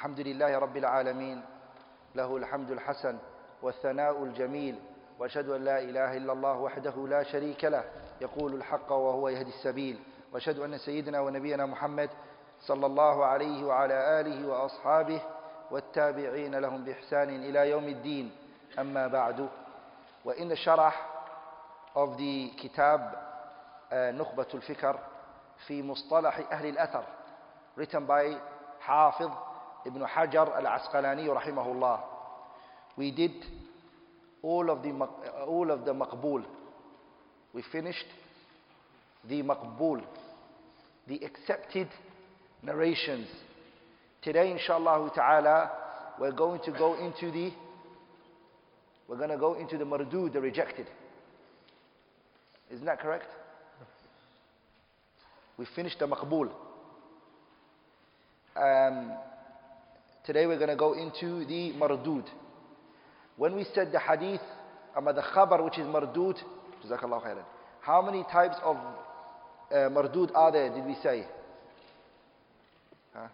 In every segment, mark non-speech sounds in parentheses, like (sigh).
الحمد لله رب العالمين. له الحمد الحسن والثناء الجميل. وأشهد أن لا إله إلا الله وحده لا شريك له. يقول الحق وهو يهدي السبيل. وأشهد أن سيدنا ونبينا محمد صلى الله عليه وعلى آله وأصحابه والتابعين لهم بإحسان إلى يوم الدين. أما بعد وإن الشرح of the kitab uh, نخبة الفكر في مصطلح أهل الأثر written by حافظ Ibn Hajar al-Asqalani rahimahullah. We did all of the all of the maqbul. We finished the maqbul, the accepted narrations. Today inshallah ta'ala we're going to go into the we're going to go into the mardud, the rejected. Isn't that correct? We finished the maqbul. Um, today we're going to go into the mardud when we said the hadith ama the khabar which is mardud jazakallahu khairan how many types of uh, mardud are there did we say huh?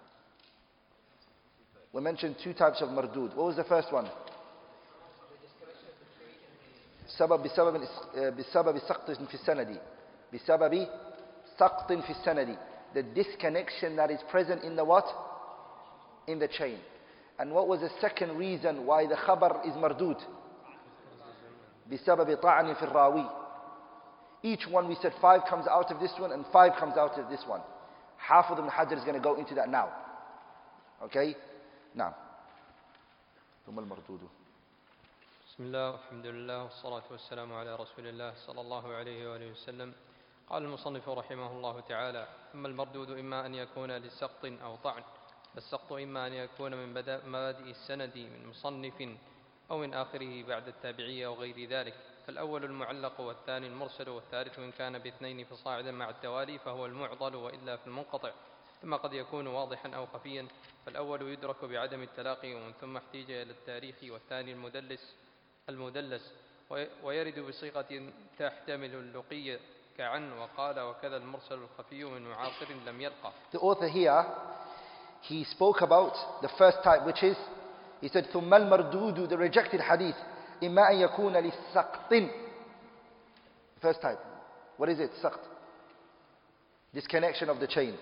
we mentioned two types of mardud what was the first one سبب بسبب بسبب سقط في السند بسبب سقط في السند the disconnection that is present in the what in the chain and what was the second reason why the khabar is mardud بسبب طعن في الراوي each one we said five comes out of this one and five comes out of this one Hafid ibn Hajar is going to go into that now okay now ثم المردود بسم الله والحمد لله والصلاة والسلام على رسول الله صلى الله عليه وآله وسلم قال المصنف رحمه الله تعالى أما المردود إما أن يكون لسقط أو طعن فالسقط إما أن يكون من مبادئ السند من مصنف أو من آخره بعد التابعية أو غير ذلك. فالأول المعلق والثاني المرسل والثالث إن كان باثنين فصاعدا مع التوالي فهو المعضل وإلا في المنقطع ثم قد يكون واضحا أو خفيا. فالأول يدرك بعدم التلاقي ومن ثم احتيج إلى التاريخ والثاني المدلس المدلس. ويرد بصيغة تحتمل اللقي كعن وقال وكذا المرسل الخفي من معاصر لم يلقى. The author here, he spoke about the first type which is, he said ثم المردود the rejected hadith إما أن يكون للسقط First type. What is it? سقط. Disconnection of the chain.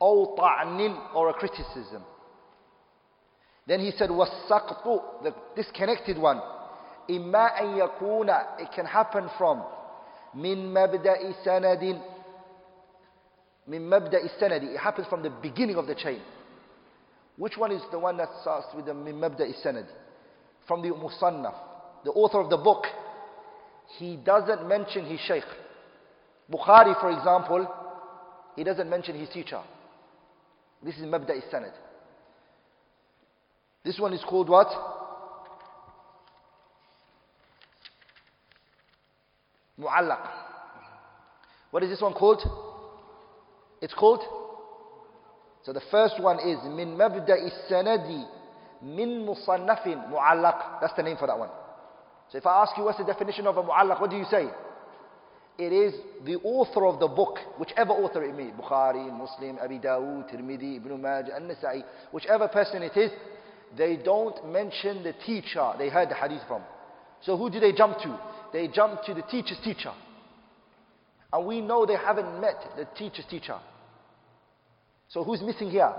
أو طعن or a criticism. Then he said والسقط the disconnected one إما أن يكون it can happen from من مبدأ سند من مبدأ السند it happens from the beginning of the chain which one is the one that starts with the min mabda'i? From the musannaf, the author of the book. He doesn't mention his shaykh. Bukhari, for example, he doesn't mention his teacher. This is mabda sanad. This one is called what? Mu'allaq. What is this one called? It's called so the first one is min mabda'i sanadi min musannafin mu'allaq. That's the name for that one. So if I ask you what's the definition of a mu'allaq, what do you say? It is the author of the book, whichever author it may be, Bukhari, Muslim, Abi Dawood, Tirmidhi, Ibn Majah, An-Nasa'i, whichever person it is, they don't mention the teacher they heard the hadith from. So who do they jump to? They jump to the teacher's teacher. And we know they haven't met the teacher's teacher. So who's missing here?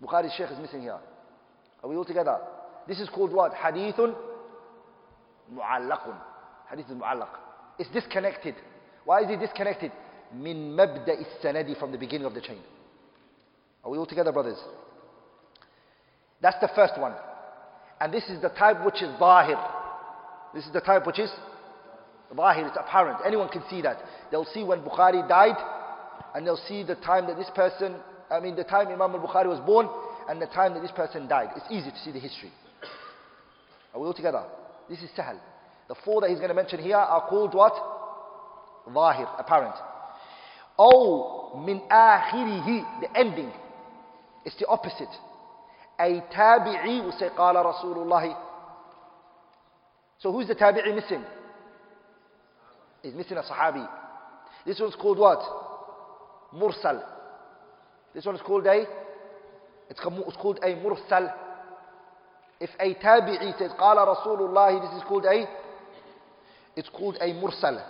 Bukhari's Sheikh is missing here. Are we all together? This is called what? Hadithun mu'allaqun. Hadith mu'allaq. It's disconnected. Why is it disconnected? Min mabda sanadi from the beginning of the chain. Are we all together, brothers? That's the first one. And this is the type which is zahir. This is the type which is zahir, it's apparent. Anyone can see that. They'll see when Bukhari died, and they'll see the time that this person, I mean the time Imam al-Bukhari was born and the time that this person died. It's easy to see the history. Are we all together? This is Sahal. The four that he's going to mention here are called what? Zahir, apparent. Oh, min akhirihi, the ending. It's the opposite. A tabi'i will say, qala Rasulullah. So who's the tabi'i missing? He's missing a sahabi. This one's called what? Mursal. This one's called a It's called a mursal. If a tabi'i says, قال رسول الله, this is called a, it's called a mursal.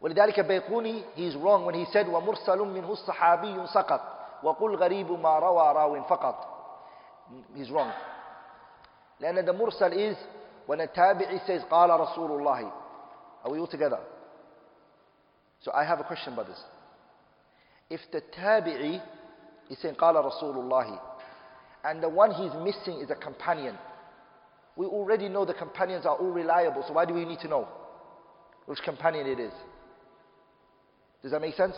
ولذلك بيقوني he's wrong when he said ومرسل منه الصحابي سقط وقل غريب ما روى راو فقط he's wrong لأن the mursal is when a tabi'i says قال رسول الله are we all together so I have a question brothers if the tabi'i is saying قال رسول الله and the one he's missing is a companion we already know the companions are all reliable so why do we need to know which companion it is does that make sense?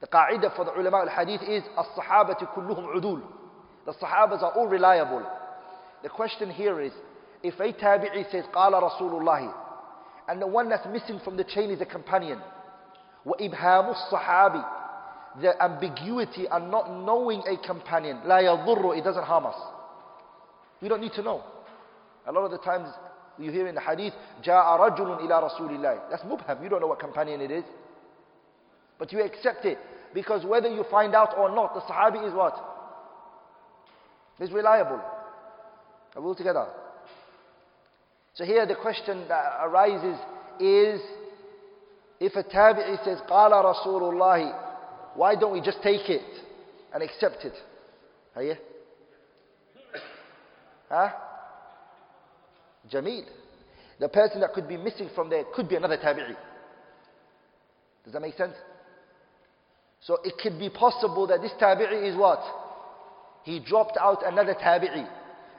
The qa'idah for the ulama al-hadith is as-sahabati kulluhum udul. The sahabas are all reliable. The question here is, if a tabi'i says, qala Rasulullah, and the one that's missing from the chain is a companion, وَإِبْهَامُ الصَّحَابِ The ambiguity and not knowing a companion, لا يضر, it doesn't harm us. We don't need to know. A lot of the times you hear in the hadith, جَاءَ رَجُلٌ إِلَى رَسُولِ اللَّهِ That's mubham, you don't know what companion it is. But you accept it. Because whether you find out or not, the Sahabi is what? Is reliable. Are we all together? So here the question that arises is, if a tabi'i says, قال Rasulullah, why don't we just take it and accept it? Are you? Huh? Jameel. The person that could be missing from there could be another tabi'i. Does that make sense? So it could be possible that this tabi'i is what? He dropped out another tabi'i.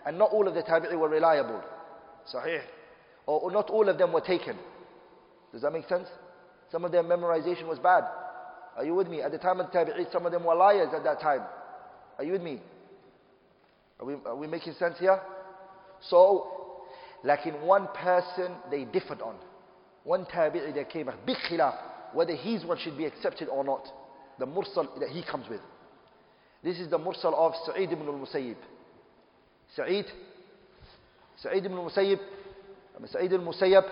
And not all of the tabi'i were reliable. Sahih. Or, or not all of them were taken. Does that make sense? Some of their memorization was bad. Are you with me? At the time of the tabi'i, some of them were liars at that time. Are you with me? Are we, are we making sense here? So, like in one person, they differed on. One tabi'i that came, big khilaf, whether his one should be accepted or not the mursal that he comes with. This is the mursal of Sa'id ibn al-Musayyib. Sa'id, Sa'id ibn al-Musayyib, um, Sa'id al-Musayyib,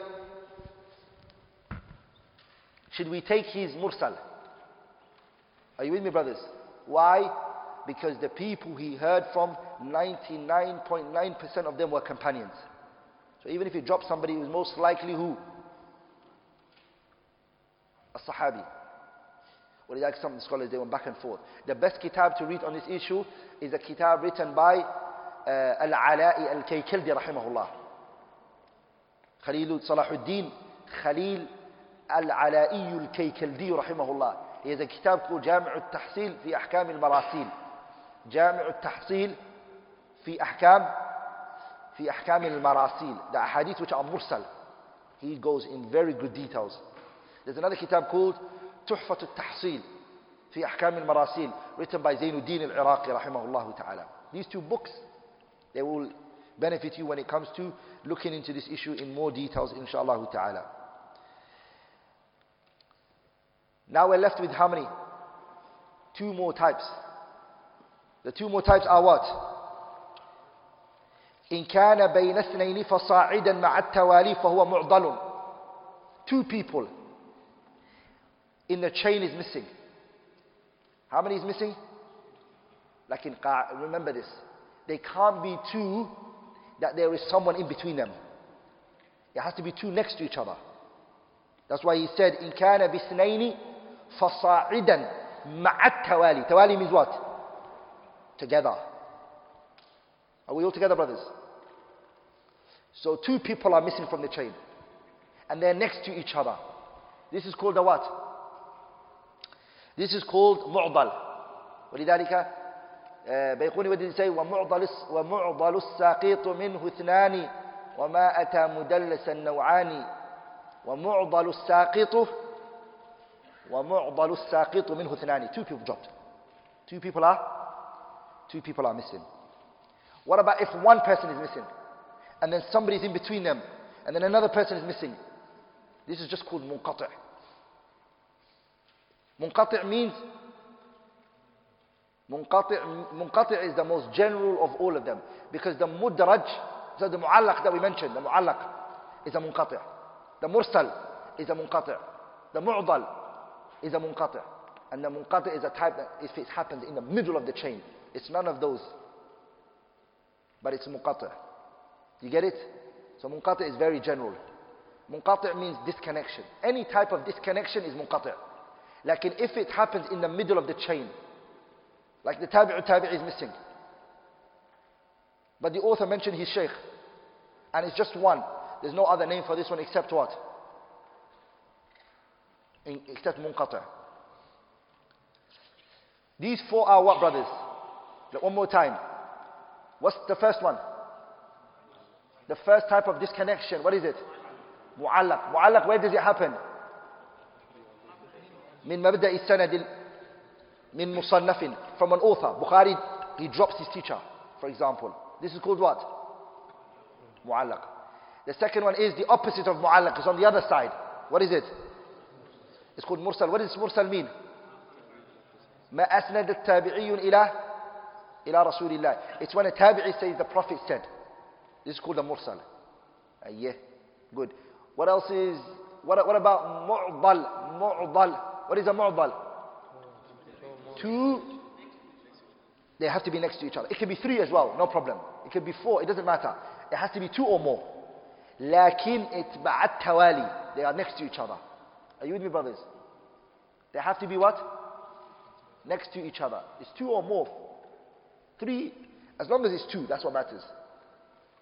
should we take his mursal? Are you with me, brothers? Why? Because the people he heard from, 99.9% of them were companions. So even if you drop somebody, it was most likely who? A Sahabi. Or like some scholars, they went back and forth. The best kitab to read on this issue is a kitab written by uh, Al-Ala'i Al-Kaykildi, rahimahullah. Khalil Salahuddin Khalil Al-Ala'i Al-Kaykildi, rahimahullah. Kitab called جامع التحصيل في أحكام المراسيل. جامع التحصيل في أحكام في أحكام المراسيل. The ahadith which are mursal. He goes in very good details. There's another kitab called تحفة التحصيل في أحكام المراسيل written by زين الدين العراقي رحمه الله تعالى these two books they will benefit you when it comes to looking into this issue in more details inshallah ta'ala now we're left with how many two more types the two more types are what إن كان بين اثنين فصاعدا مع التوالي فهو معضل two people in the chain is missing. How many is missing? Like in remember this. They can't be two that there is someone in between them. It has to be two next to each other. That's why he said, إن كان بثنين فصاعدا مع التوالي. Tawali means what? Together. Are we all together, brothers? So two people are missing from the chain. And they're next to each other. This is called a what? This is called معضل ولذلك بيقوني ودي say ومعضل ومعضل الساقيط منه اثنان وما أتى مدلس النوعان ومعضل الساقط ومعضل الساقط منه اثنان two people dropped two people are two people are missing what about if one person is missing and then somebody is in between them and then another person is missing this is just called munqati' Munqati' means Munqati', munqati' is the most general of all of them because the mudraj, so the mu'allaq that we mentioned, the mu'allaq is a munqati'. The mursal is a munqati'. The mu'dal is a munqati'. And the munqati is a type that if it happens in the middle of the chain, it's none of those. But it's munqati. You get it? So munqati is very general. Munqati means disconnection. Any type of disconnection is munqati. Like if it happens in the middle of the chain, like the tabi'u tabi'i is missing. But the author mentioned his sheikh. And it's just one. There's no other name for this one except what? In, except munqata. These four are what, brothers? One more time. What's the first one? The first type of disconnection. What is it? Mu'allaq. Mu'allaq, where does it happen? من مبدأ السند من مصنف from an author. Bukhari, he drops his teacher, for example. This is called what? Mu'allaq. The second one is the opposite of mu'allaq. It's on the other side. What is it? It's called mursal. What does mursal mean? ما أسند التابعي إلى إلى رسول الله. It's when a tabi'i says the Prophet said. This is called a mursal. Uh, yeah, good. What else is, what, what about mu'dal? Mu'dal. What is a mu'dal? Two. They have to be next to each other. It can be three as well, no problem. It can be four, it doesn't matter. It has to be two or more. لكن اتبع التوالي. They are next to each other. Are you with me, brothers? They have to be what? Next to each other. It's two or more. Three, as long as it's two, that's what matters.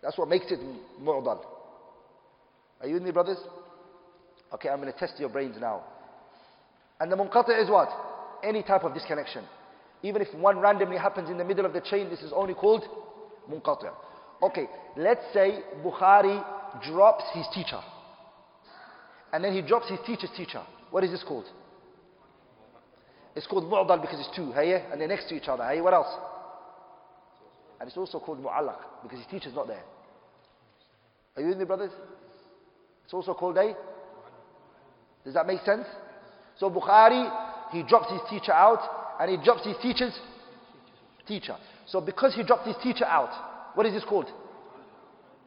That's what makes it mu'dal. Are you with me, brothers? Okay, I'm going to test your brains now. And the munqati is what? Any type of disconnection. Even if one randomly happens in the middle of the chain, this is only called munqati. Okay, let's say Bukhari drops his teacher. And then he drops his teacher's teacher. What is this called? It's called mu'dal because it's two, hey? And they're next to each other, hey? What else? And it's also called mu'allaq because his teacher's not there. Are you with me, brothers? It's also called a. Does that make sense? So Bukhari, he drops his teacher out and he drops his teacher's teacher. So because he dropped his teacher out, what is this called?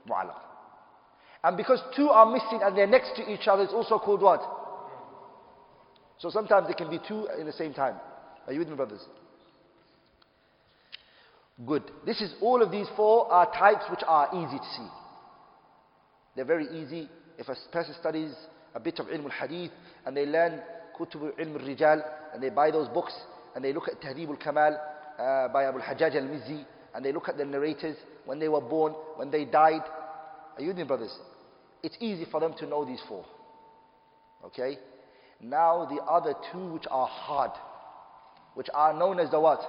Mu'allaq. And because two are missing and they're next to each other, it's also called what? So sometimes there can be two in the same time. Are you with me, brothers? Good. This is all of these four are types which are easy to see. They're very easy. If a person studies a bit of ilm al-hadith and they learn kutub ilm al-rijal and they buy those books and they look at Tahdhib al-Kamal uh, by Abu al-Hajjaj al-Mizzi and they look at the narrators when they were born, when they died. Are you with me, brothers? It's easy for them to know these four. Okay? Now the other two which are hard, which are known as the what?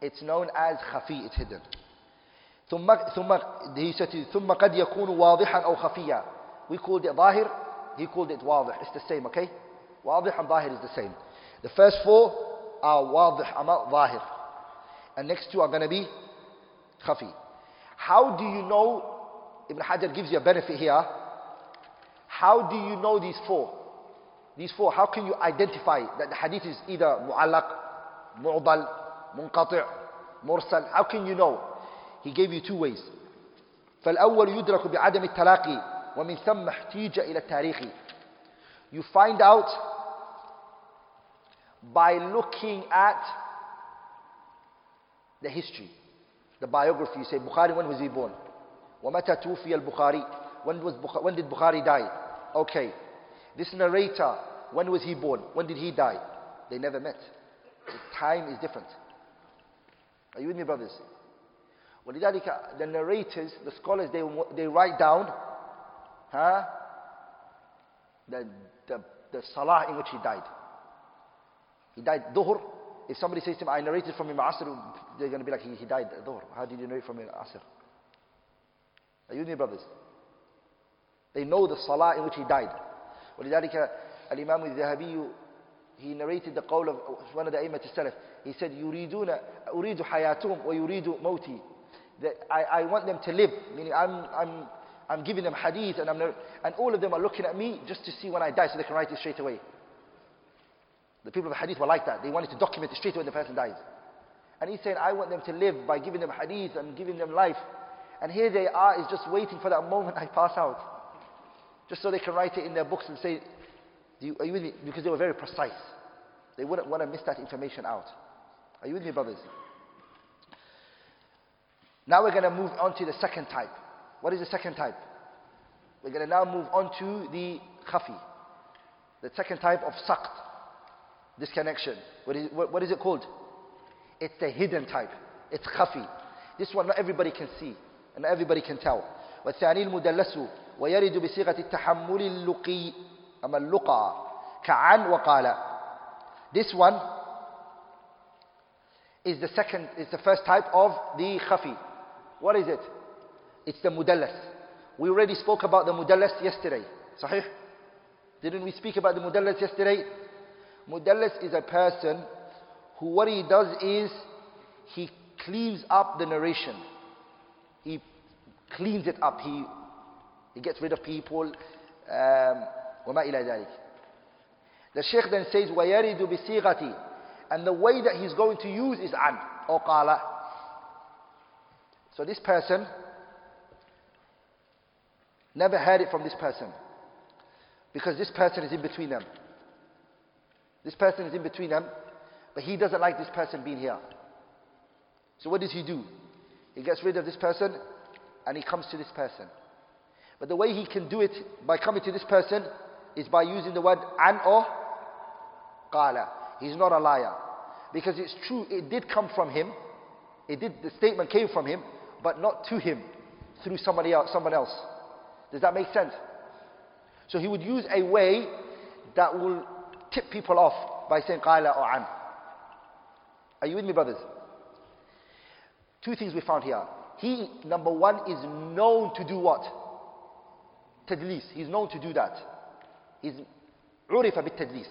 It's known as khafi, it's hidden. ثم ثم he said ثم قد يكون واضحا أو خفيا. We called it ظاهر, he called it واضح. It's the same, okay? واضح and ظاهر is the same. The first four are واضح أما ظاهر. And next two are going to be khafi. How do you know, Ibn Hajar gives you a benefit here. How do you know these four? These four, how can you identify that the hadith is either mu'allaq, mu'dal, munqati', mursal? How can you know? He gave you two ways. فالأول يدرك بعدم التلاقي ومن ثم احتيج إلى التاريخ. You find out by looking at the history, the biography. You say, Bukhari, when was he born? ومتى توفي البخاري? When, was Bukh- when did Bukhari die? Okay. This narrator, when was he born? When did he die? They never met. The time is different. Are you with me, brothers? ولذلك the narrators, the scholars, they, they write down huh, the, the, the salah in which he died. He died dhuhr. If somebody says to him, I narrated from him asr, they're going to be like, he, he died dhuhr. How did you narrate from him asr? Are you with me, brothers? They know the salah in which he died. ولذلك الإمام الذهبي he narrated the qawl of one of the أئمة السلف. He said, يريدون أريد حياتهم ويريد موتي. That I, I want them to live, meaning I'm, I'm, I'm giving them hadith and, I'm, and all of them are looking at me just to see when I die so they can write it straight away. The people of the hadith were like that. They wanted to document it straight away when the person dies. And he's saying, I want them to live by giving them hadith and giving them life. and here they are, is just waiting for that moment I pass out. Just so they can write it in their books and say, you, are you with me? Because they were very precise. They wouldn't want to miss that information out. Are you with me, brothers? Now we're going to move on to the second type. What is the second type? We're going to now move on to the khafi. The second type of saqt. Disconnection. What is, what, what is it called? It's the hidden type. It's khafi. This one not everybody can see and everybody can tell. والثاني المدلس ويرد بصيغة التحمل اللقي أما اللقى كعن وقال This one is the second, is the first type of the khafi. What is it? It's the mudallas. We already spoke about the mudallas yesterday. Sahih? Didn't we speak about the mudallas yesterday? Mudallas is a person who what he does is he cleans up the narration. He cleans it up. He, he gets rid of people. Um, وما إلى ذلك. The Sheikh then says, وَيَرِدُ بِصِيغَةِ And the way that he's going to use is an, or qala. So this person never heard it from this person. Because this person is in between them. This person is in between them, but he doesn't like this person being here. So what does he do? He gets rid of this person and he comes to this person. But the way he can do it by coming to this person is by using the word an or qala. He's not a liar. Because it's true, it did come from him. It did, the statement came from him, but not to him, through somebody else, someone else. Does that make sense? So he would use a way that will tip people off by saying qala or an. Are you with me, brothers? Two things we found here. He, number one, is known to do what? Tadlis. He's known to do that. He's عرف بالتدليس.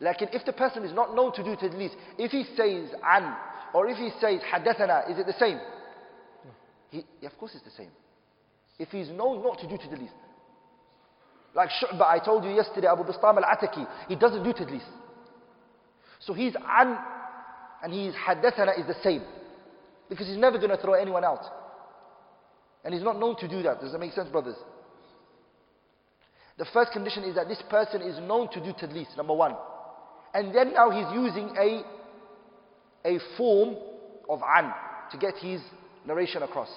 Like if the person is not known to do tadlis, if he says an, or if he says حدثنا, is it the same? He, of course it's the same. If he's known not to do tadlis. Like Shu'ba, I told you yesterday, Abu Bistam al-Ataki, he doesn't do tadlis. So he's an, and he's حدثنا is the same. Because he's never going to throw anyone out. And he's not known to do that. Does that make sense, brothers? The first condition is that this person is known to do tadlis, number one. And then now he's using a, a form of an to get his narration across.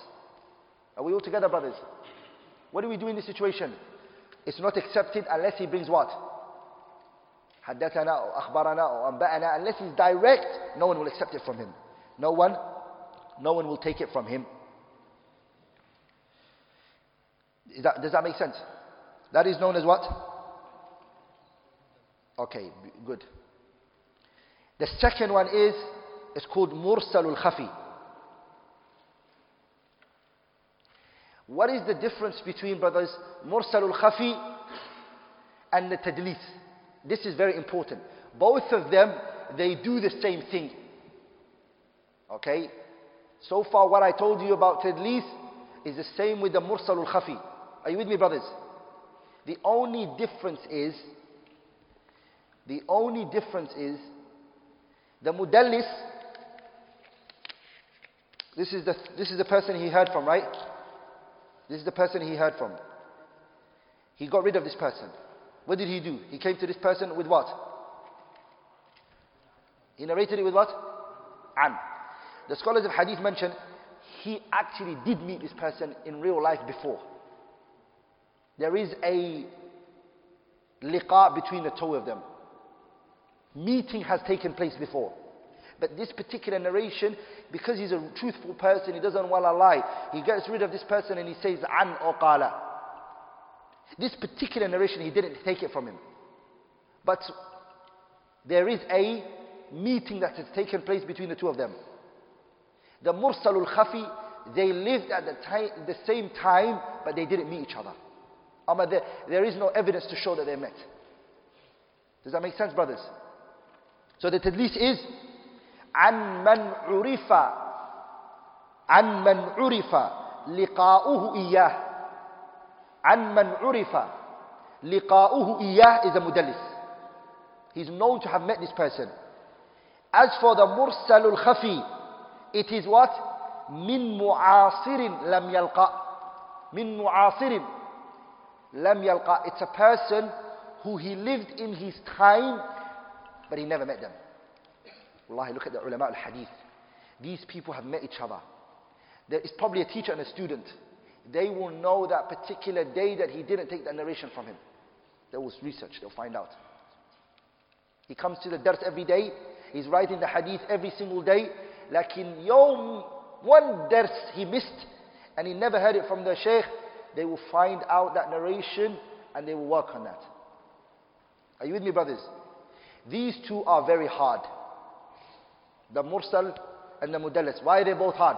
Are we all together, brothers? What do we do in this situation? It's not accepted unless he brings what? حدثنا or أخبرنا or أنبأنا unless he's direct, no one will accept it from him. No one, no one will take it from him. That, does that make sense? That is known as what? Okay, good. The second one is, it's called Mursalul Khafi. What is the difference between, brothers, Mursalul Khafi and the Tadlis? This is very important. Both of them, they do the same thing. Okay? So far, what I told you about Tadlis is the same with the Mursalul Khafi. Are you with me, brothers? The only difference is, the only difference is, the Mudallis, this is the, this is the person he heard from, right? This is the person he heard from. He got rid of this person. What did he do? He came to this person with what? He narrated it with what? An. The scholars of hadith mention he actually did meet this person in real life before. There is a liqa between the two of them. Meeting has taken place before. But this particular narration, because he's a truthful person, he doesn't want to lie, he gets rid of this person and he says, an or qala. This particular narration, he didn't take it from him. But there is a meeting that has taken place between the two of them. The Mursalul Khafi, they lived at the, time, the same time, but they didn't meet each other. Amma, there, there is no evidence to show that they met. Does that make sense, brothers? So the tadlis is, عن من عرف عن من عرف لقاؤه إياه عن من عرف لقاؤه إياه is a mudallis. He's known to have met this person. As for the Mursalul khafi, it is what? Min mu'asirin lam yalqa. Min mu'asirin lam yalqa. It's a person who he lived in his time, but he never met them. Wallahi, look at the ulama al-hadith. These people have met each other. There is probably a teacher and a student. They will know that particular day that he didn't take that narration from him. There was research, they'll find out. He comes to the dars every day. He's writing the hadith every single day. Lakin yawm, one dars he missed and he never heard it from the sheikh. They will find out that narration and they will work on that. Are you with me, brothers? These two are very hard. The mursal and the mudallis. Why are they both hard?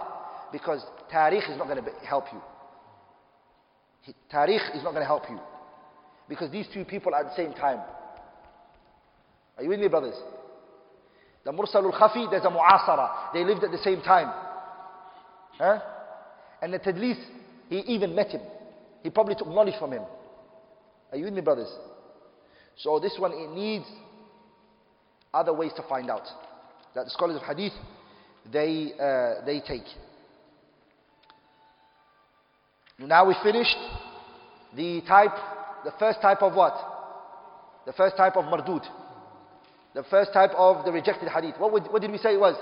Because tarikh is not going to help you. Tarikh is not going to help you. Because these two people are at the same time. Are you with me, brothers? The mursal al-khafi, there's a mu'asara. They lived at the same time. Huh? And the tadlis, he even met him. He probably took knowledge from him. Are you with me, brothers? So this one, it needs other ways to find out. That the scholars of hadith, they, uh, they take. Now we finished the type, the first type of what? The first type of mardud. The first type of the rejected hadith. What, would, what did we say it was?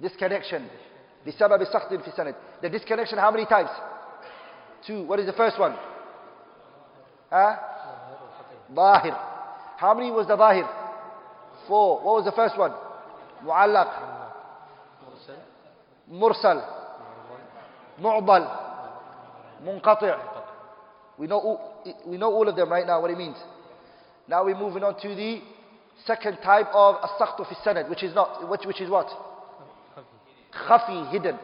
Disconnection. بسبب سقط في The disconnection, how many types? Two. What is the first one? Huh? Zahir. How many was the Zahir? Four. What was the first one? Mu'allaq. Mursal. Mu'dal. Munqati'. We know, we know all of them right now, what it means. Now we're moving on to the second type of as-saqtu fi sanad, which is not, which, which is what? Khafi, hidden.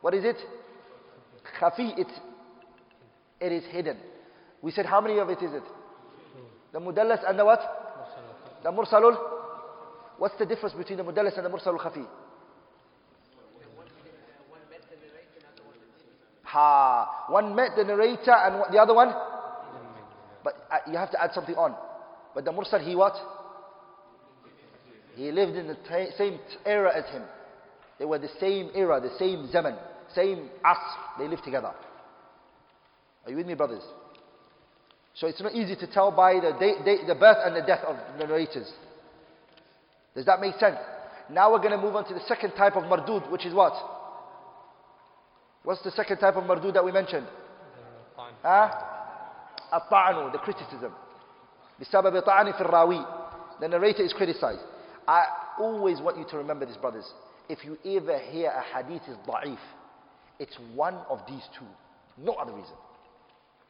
What is it? Khafi, it's, it is hidden. We said how many of it is it? The mudallas and the what? The mursalul. What's the difference between the mudallas and the mursalul khafi? Ha. One met the narrator and the other one? But uh, you have to add something on. But the mursal, he what? He lived in the same era as him. They were the same era, the same zaman, same asr. They lived together. Are you with me, brothers? So it's not easy to tell by the, date, day, the birth and the death of the narrators. Does that make sense? Now we're going to move on to the second type of mardud, which is what? What's the second type of mardud that we mentioned? Huh? At-ta'anu, the criticism. بسبب طعن في الراوي. The narrator is criticized. I always want you to remember this, brothers. If you ever hear a hadith is da'if, it's one of these two. No other reason.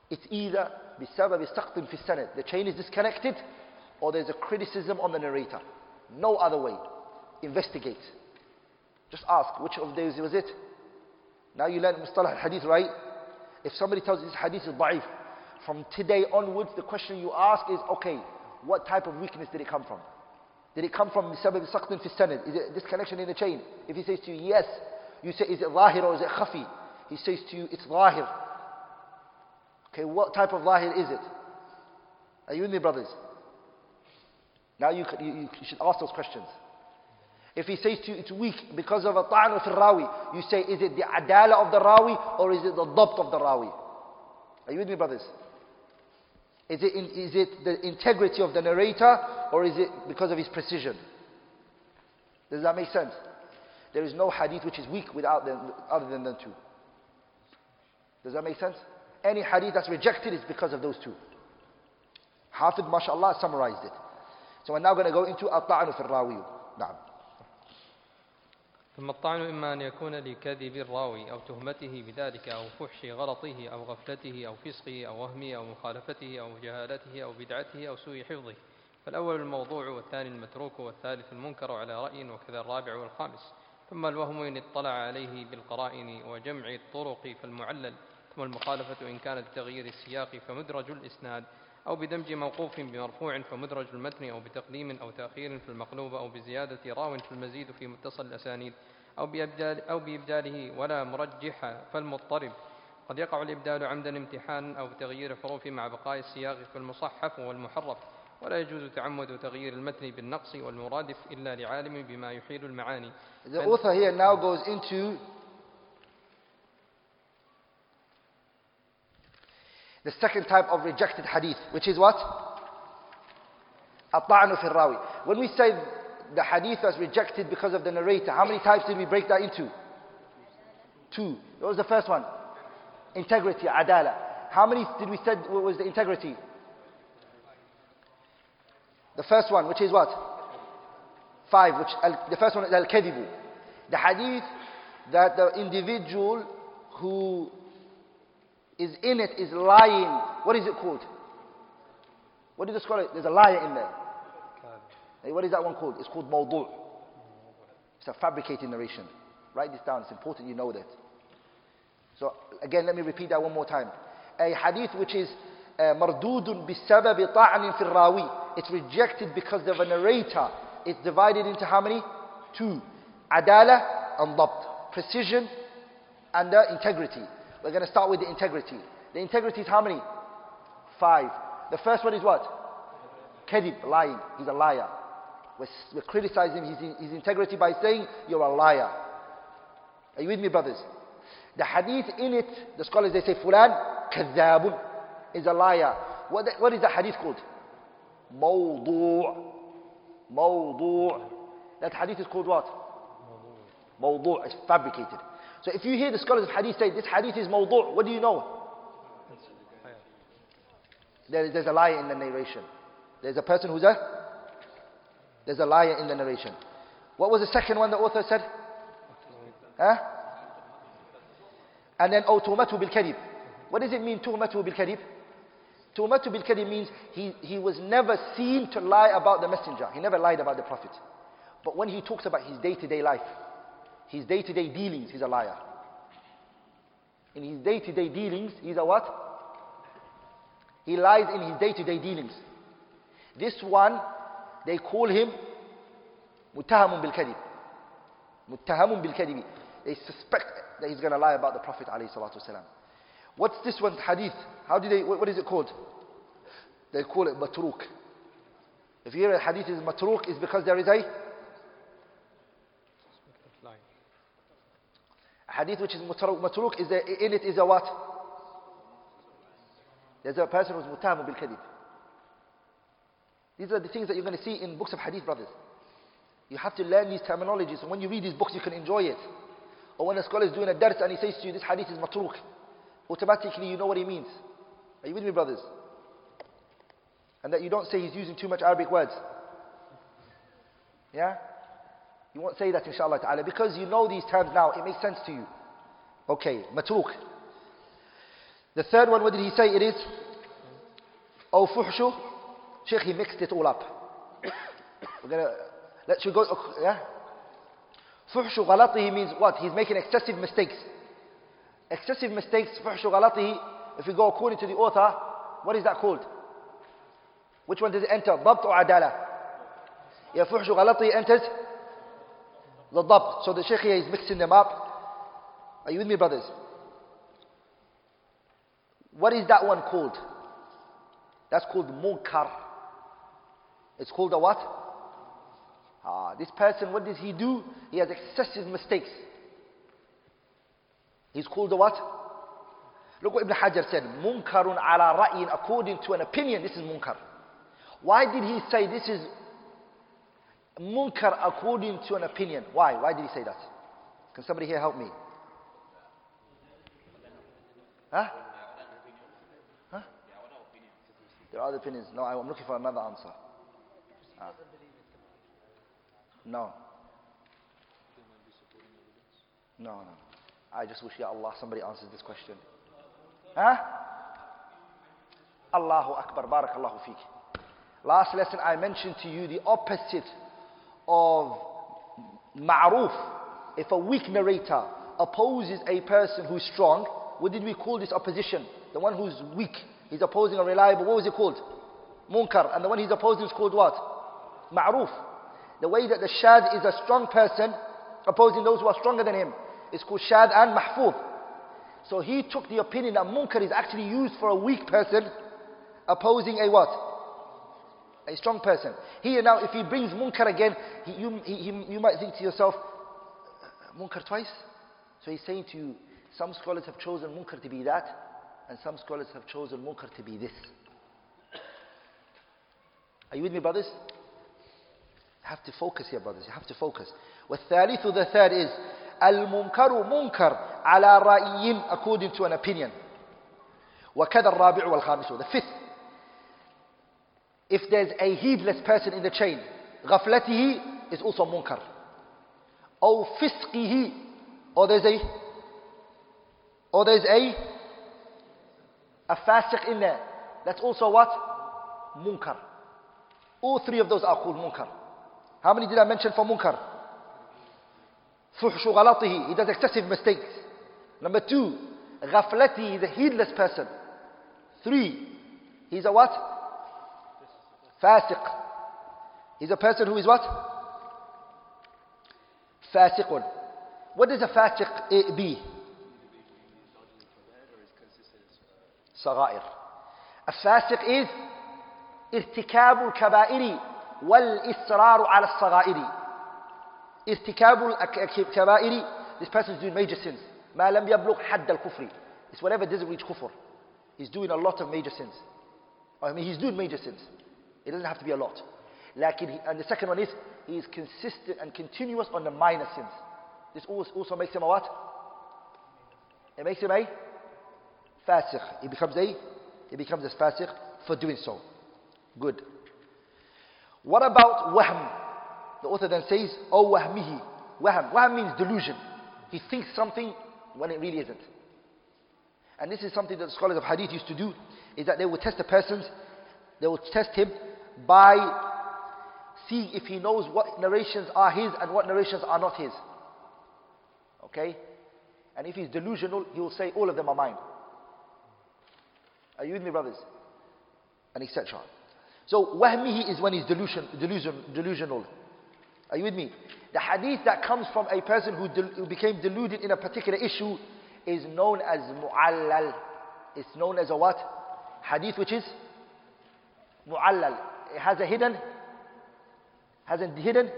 It's either بسبب سقط في السند. The chain is disconnected or there's a criticism on the narrator. No other way. Investigate. Just ask, which of those was it? Now you learn Mustalah al-Hadith, right? If somebody tells you this hadith is da'if, from today onwards, the question you ask is, okay, what type of weakness did it come from? Did it come from بسبب سقط في السند? Is it disconnection in the chain? If he says to you, yes, you say, is it ظاهر or is it خفي? He says to you, it's ظاهر. Okay, what type of zahir is it? Are you with me, brothers? Now you, you, you, should ask those questions. If he says to you it's weak because of a ta'an of rawi, you say, is it the adala of the rawi or is it the dabt of the rawi? Are you with me, brothers? Is it, in, is it the integrity of the narrator or is it because of his precision? Does that make sense? There is no hadith which is weak without them, other than the two. Does that make sense? Any hadith that's rejected is because of those two. Hafid, mashallah, summarized it. So we're now going to go into at-ta'anu fil ثم الطعن إما أن يكون لكذب الراوي أو تهمته بذلك أو فحش غلطه أو غفلته أو فسقه أو وهمه أو مخالفته أو جهالته أو بدعته أو سوء حفظه. فالأول الموضوع والثاني المتروك والثالث المنكر على رأي وكذا الرابع والخامس. ثم الوهم إن اطلع عليه بالقرائن وجمع الطرق فالمعلل. ثم المخالفة إن كانت بتغيير السياق فمدرج الإسناد. أو بدمج موقوف بمرفوع فمدرج المتن أو بتقديم أو تأخير في المقلوب أو بزيادة راو في المزيد في متصل الأسانيد أو بإبدال أو بإبداله ولا مرجح فالمضطرب. قد يقع الإبدال عمدا امتحانا أو بتغيير حروف مع بقاء السياق في المصحف والمحرف ولا يجوز تعمد تغيير المتن بالنقص والمرادف إلا لعالم بما يحيل المعاني. The author here now goes into the second type of rejected hadith, which is what? الطعن في الراوي. When we say the hadith was rejected because of the narrator, how many types did we break that into? Two. What was the first one? Integrity, adala. How many did we said was the integrity? The first one, which is what? Five, which the first one is al-kadhibu. The hadith that the individual who is in it is lying. What is it called? What did the scholar? There's a liar in there. Hey, what is that one called? It's called mawdu'. It's a fabricated narration. Write this down. It's important you know that. So again, let me repeat that one more time. A hadith which is mardudun bisababi ta'anin fil rawi. It's rejected because of a narrator. It's divided into how many? Two. Adala and dabt. Precision and uh, integrity. We're going to start with the integrity. The integrity is how many? Five. The first one is what? Kadib, lying. He's a liar. We're, we're criticizing his, his integrity by saying, You're a liar. Are you with me, brothers? The hadith in it, the scholars they say, Fulan kadhabun is a liar. What, the, what is the hadith called? Mawdu' Mawdu' That hadith is called what? Mawdu' It's fabricated. So if you hear the scholars of hadith say, this hadith is mawdu', what do you know? There, there's a liar in the narration. There's a person who's a, there's a liar in the narration. What was the second one the author said? Huh? And then, oh, tuhmatu bil kadib. What does it mean, tuhmatu bil kadib? Tuhmatu bil kadib means he, he was never seen to lie about the messenger. He never lied about the prophet. But when he talks about his day-to-day life, his day-to-day dealings, he's a liar. In his day-to-day dealings, he's a what? He lies in his day-to-day dealings. This one, they call him متهم بالكذب. متهم بالكذب. They suspect that he's going to lie about the Prophet عليه الصلاة والسلام. What's this one's hadith? How do they, what, what is it called? They call it matruk. If you hear a hadith is matruk, it's because there is a hadith which is matruk, is a, in it is a what? There's a person who's mutamu bil kadib. These are the things that you're going to see in books of hadith, brothers. You have to learn these terminologies, and when you read these books, you can enjoy it. Or when a scholar is doing a dars and he says to you, this hadith is matruk, automatically you know what he means. Are you with me, brothers? And that you don't say he's using too much Arabic words. Yeah? You won't say that inshallah ta'ala because you know these terms now. It makes sense to you. Okay, matruk. The third one, what did he say it is? Oh, fuhshu. Sheikh, he mixed it all up. (coughs) We're gonna, let you go, yeah? Fuhshu ghalatihi means what? He's making excessive mistakes. Excessive mistakes, fuhshu ghalatihi, if we go according to the author, what is that called? Which one does it enter? Dabt or adala? Yeah, fuhshu ghalatihi enters So the Sheikh here is mixing them up. Are you with me, brothers? What is that one called? That's called munkar. It's called a what? Ah, this person, what does he do? He has excessive mistakes. He's called a what? Look what Ibn Hajar said. Munkarun ala ra'yin, according to an opinion, this is munkar. Why did he say this is munkar according to an opinion? Why? Why did he say that? Can somebody here help me? Huh? Huh? There are other opinions. No, I'm looking for another answer. Ah. No. No, no. I just wish, Ya Allah, somebody answers this question. Huh? Allahu Akbar, Barakallahu Feek. Last lesson I mentioned to you the opposite of ma'ruf. If a weak narrator opposes a person who's strong, what did we call this opposition? The one who's weak, he's opposing a reliable, what was it called? Munkar. And the one he's opposing is called what? Ma'ruf. The way that the shad is a strong person opposing those who are stronger than him is called shad and mahfuz. So he took the opinion that munkar is actually used for a weak person opposing a what? A strong person. Here now, if he brings munkar again, he, you, he, you might think to yourself, munkar twice? So he's saying to you, some scholars have chosen munkar to be that, and some scholars have chosen munkar to be this. Are you with me, brothers? You have to focus here, brothers. You have to focus. والثالث, the third is المنكر منكر على رأي according to an opinion. وكذا الرابع والخامس. The fifth, if there's a heedless person in the chain, غفلته is also munkar. أو فسقه, or there's a, or there's a, a fasiq in there. That's also what? Munkar. All three of those are called munkar. How many did I mention for munkar? فحش غلطه, he does excessive mistakes. Number two, غفلته, he's a heedless person. Three, he's a what? Fasiq. He's a person who is what? Fasiqun. What does a fasiq be? صغائر. A fasiq is ارتكاب الكبائر والإصرار على الصغائر. ارتكاب الكبائر This person is doing major sins. ما لم يبلغ حد الكفر. It's whatever doesn't reach kufr. He's doing a lot of major sins. I mean, he's doing major sins. It doesn't have to be a lot. He, and the second one is, he is consistent and continuous on the minor sins. This also, makes him a what? It makes him a fasiq. He becomes a, he becomes a fasiq for doing so. Good. What about wahm? The author then says, oh wahmihi. Wahm. Wahm means delusion. He thinks something when it really isn't. And this is something that the scholars of hadith used to do, is that they would test a person, they would test him by seeing if he knows what narrations are his and what narrations are not his. Okay? And if he's delusional, he will say, all of them are mine. Are you with me, brothers? And etc. So, wahmihi is when he's delusion, delusion, delusional. Are you with me? The hadith that comes from a person who, who became deluded in a particular issue is known as mu'allal. It's known as a what? Hadith which is mu'allal It has a hidden, has a hidden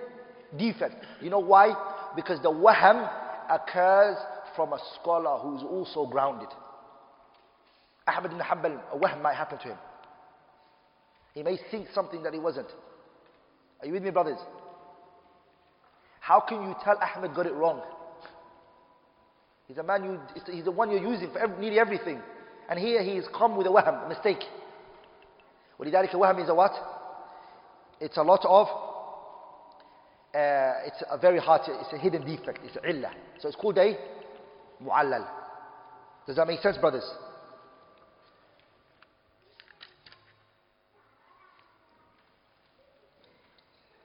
defect. You know why? Because the waham occurs from a scholar who's also grounded. Ahmad ibn Hanbal, a wahm might happen to him. He may think something that he wasn't. Are you with me, brothers? How can you tell Ahmed got it wrong? He's a man you, he's the one you're using for every, nearly everything. And here he is come with a wahm, a mistake. ولذلك wahm is a what? It's a lot of, uh, it's a very hard, it's a hidden defect, it's illah. So it's called a mu'allal. Does that make sense, brothers?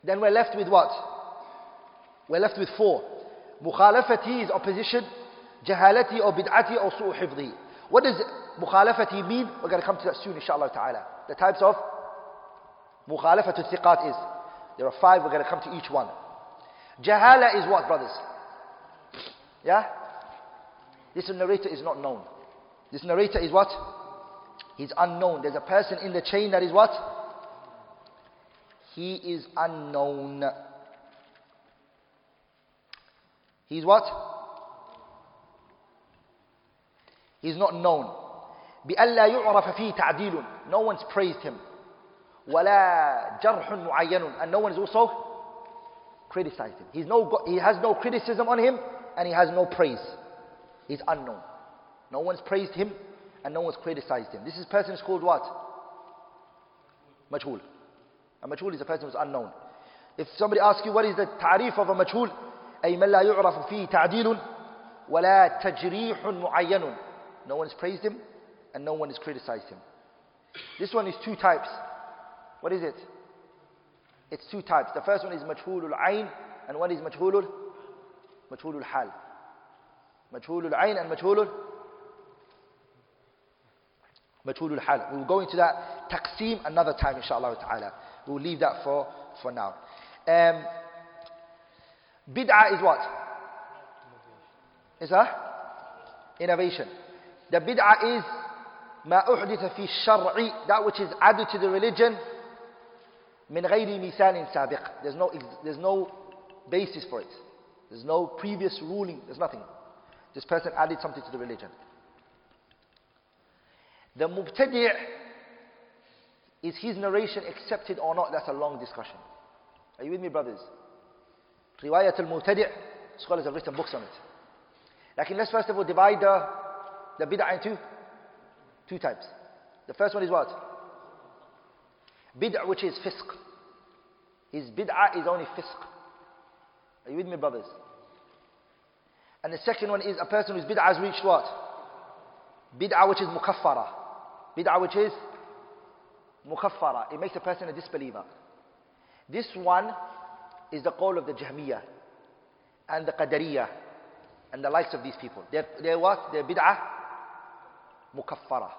Then we're left with what? We're left with four. Mukhalafati is opposition. Jahalati or bid'ati or su'u hifdhi. What does mukhalafati mean? We're going to come to that soon, inshallah ta'ala. The types of mukhalafatu thiqat is. There are five, we're going to come to each one. Jahala is what, brothers? Yeah? This narrator is not known. This narrator is what? He's unknown. There's a person in the chain that is what? He is unknown. He's what? He's not known. بألا يعرف فيه تعديل. No one's praised him. ولا جرح معين. And no one is also criticized him. He's no, he has no criticism on him and he has no praise. He's unknown. No one's praised him and no one's criticized him. This is person is called what? Majhul. A majhul is a person who's unknown. If somebody asks you what is the ta'rif of a majhul, أي من لا يعرف فيه تعديل ولا تجريح معين. No one has praised him and no one has criticized him. This one is two types. What is it? It's two types. The first one is majhulul ayn and one is majhulul majhulul hal. Majhulul ayn and majhulul majhulul hal. We will go into that taqseem another time inshallah ta'ala. We will leave that for, for now. Um, bid'ah is what? Is a innovation. The bid'ah is ما أحدث في الشرع that which is added to the religion من غير مثال سابق there's no there's no basis for it there's no previous ruling there's nothing this person added something to the religion the mubtadi' Is his narration accepted or not? That's a long discussion. Are you with me, brothers? Riwayat al-Mubtadi' scholars have written books on it. Like, let's first of all divide the, the bid'ah into two types. The first one is what? Bid'ah which is fisq. His bid'ah is only fisq. Are you with me, brothers? And the second one is a person whose bid'ah has reached what? Bid'ah which is mukaffara. Bid'ah which is mukaffara. It makes a person a disbeliever. This one is the call of the Jahmiyyah and the Qadariyah and the likes of these people. They're, they're what? They're bid'ah mukaffara.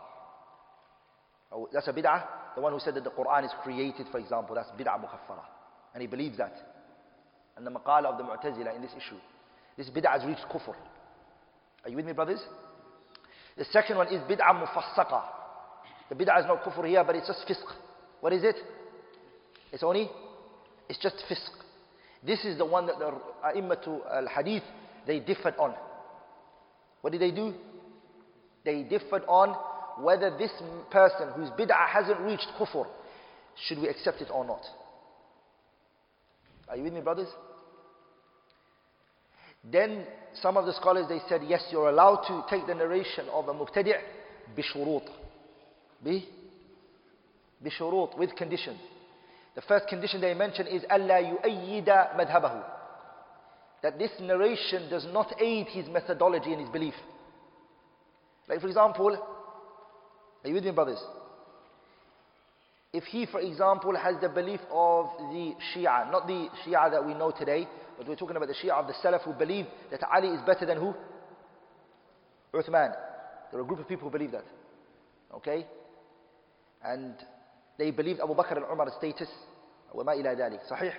Oh, that's a bid'ah. The one who said that the Quran is created, for example, that's bid'ah mukaffara. And he believes that. And the maqala of the Mu'tazila in this issue. This bid'ah has reached kufr. Are you with me, brothers? The second one is bid'ah mufassaqa. The bid'ah is not kufr here, but it's just fisq. What is it? It's only, it's just fisq. This is the one that the A'immatu al-Hadith, they differed on. What did they do? They differed on whether this person whose bid'ah hasn't reached kufr, should we accept it or not? Are you with me, brothers? Then some of the scholars they said, yes, you're allowed to take the narration of a mubtadi' bishurut. Bi? Bishurut, with conditions. The first condition they mention is Allah yu'ayyida madhabahu. That this narration does not aid his methodology and his belief. Like for example, are you with me brothers? If he, for example, has the belief of the Shia, not the Shia that we know today, but we're talking about the Shia of the Salaf who believe that Ali is better than who? Uthman. There are a group of people who believe that. Okay? And they believe Abu Bakr and Umar's status. وما إلى ذلك. صحيح?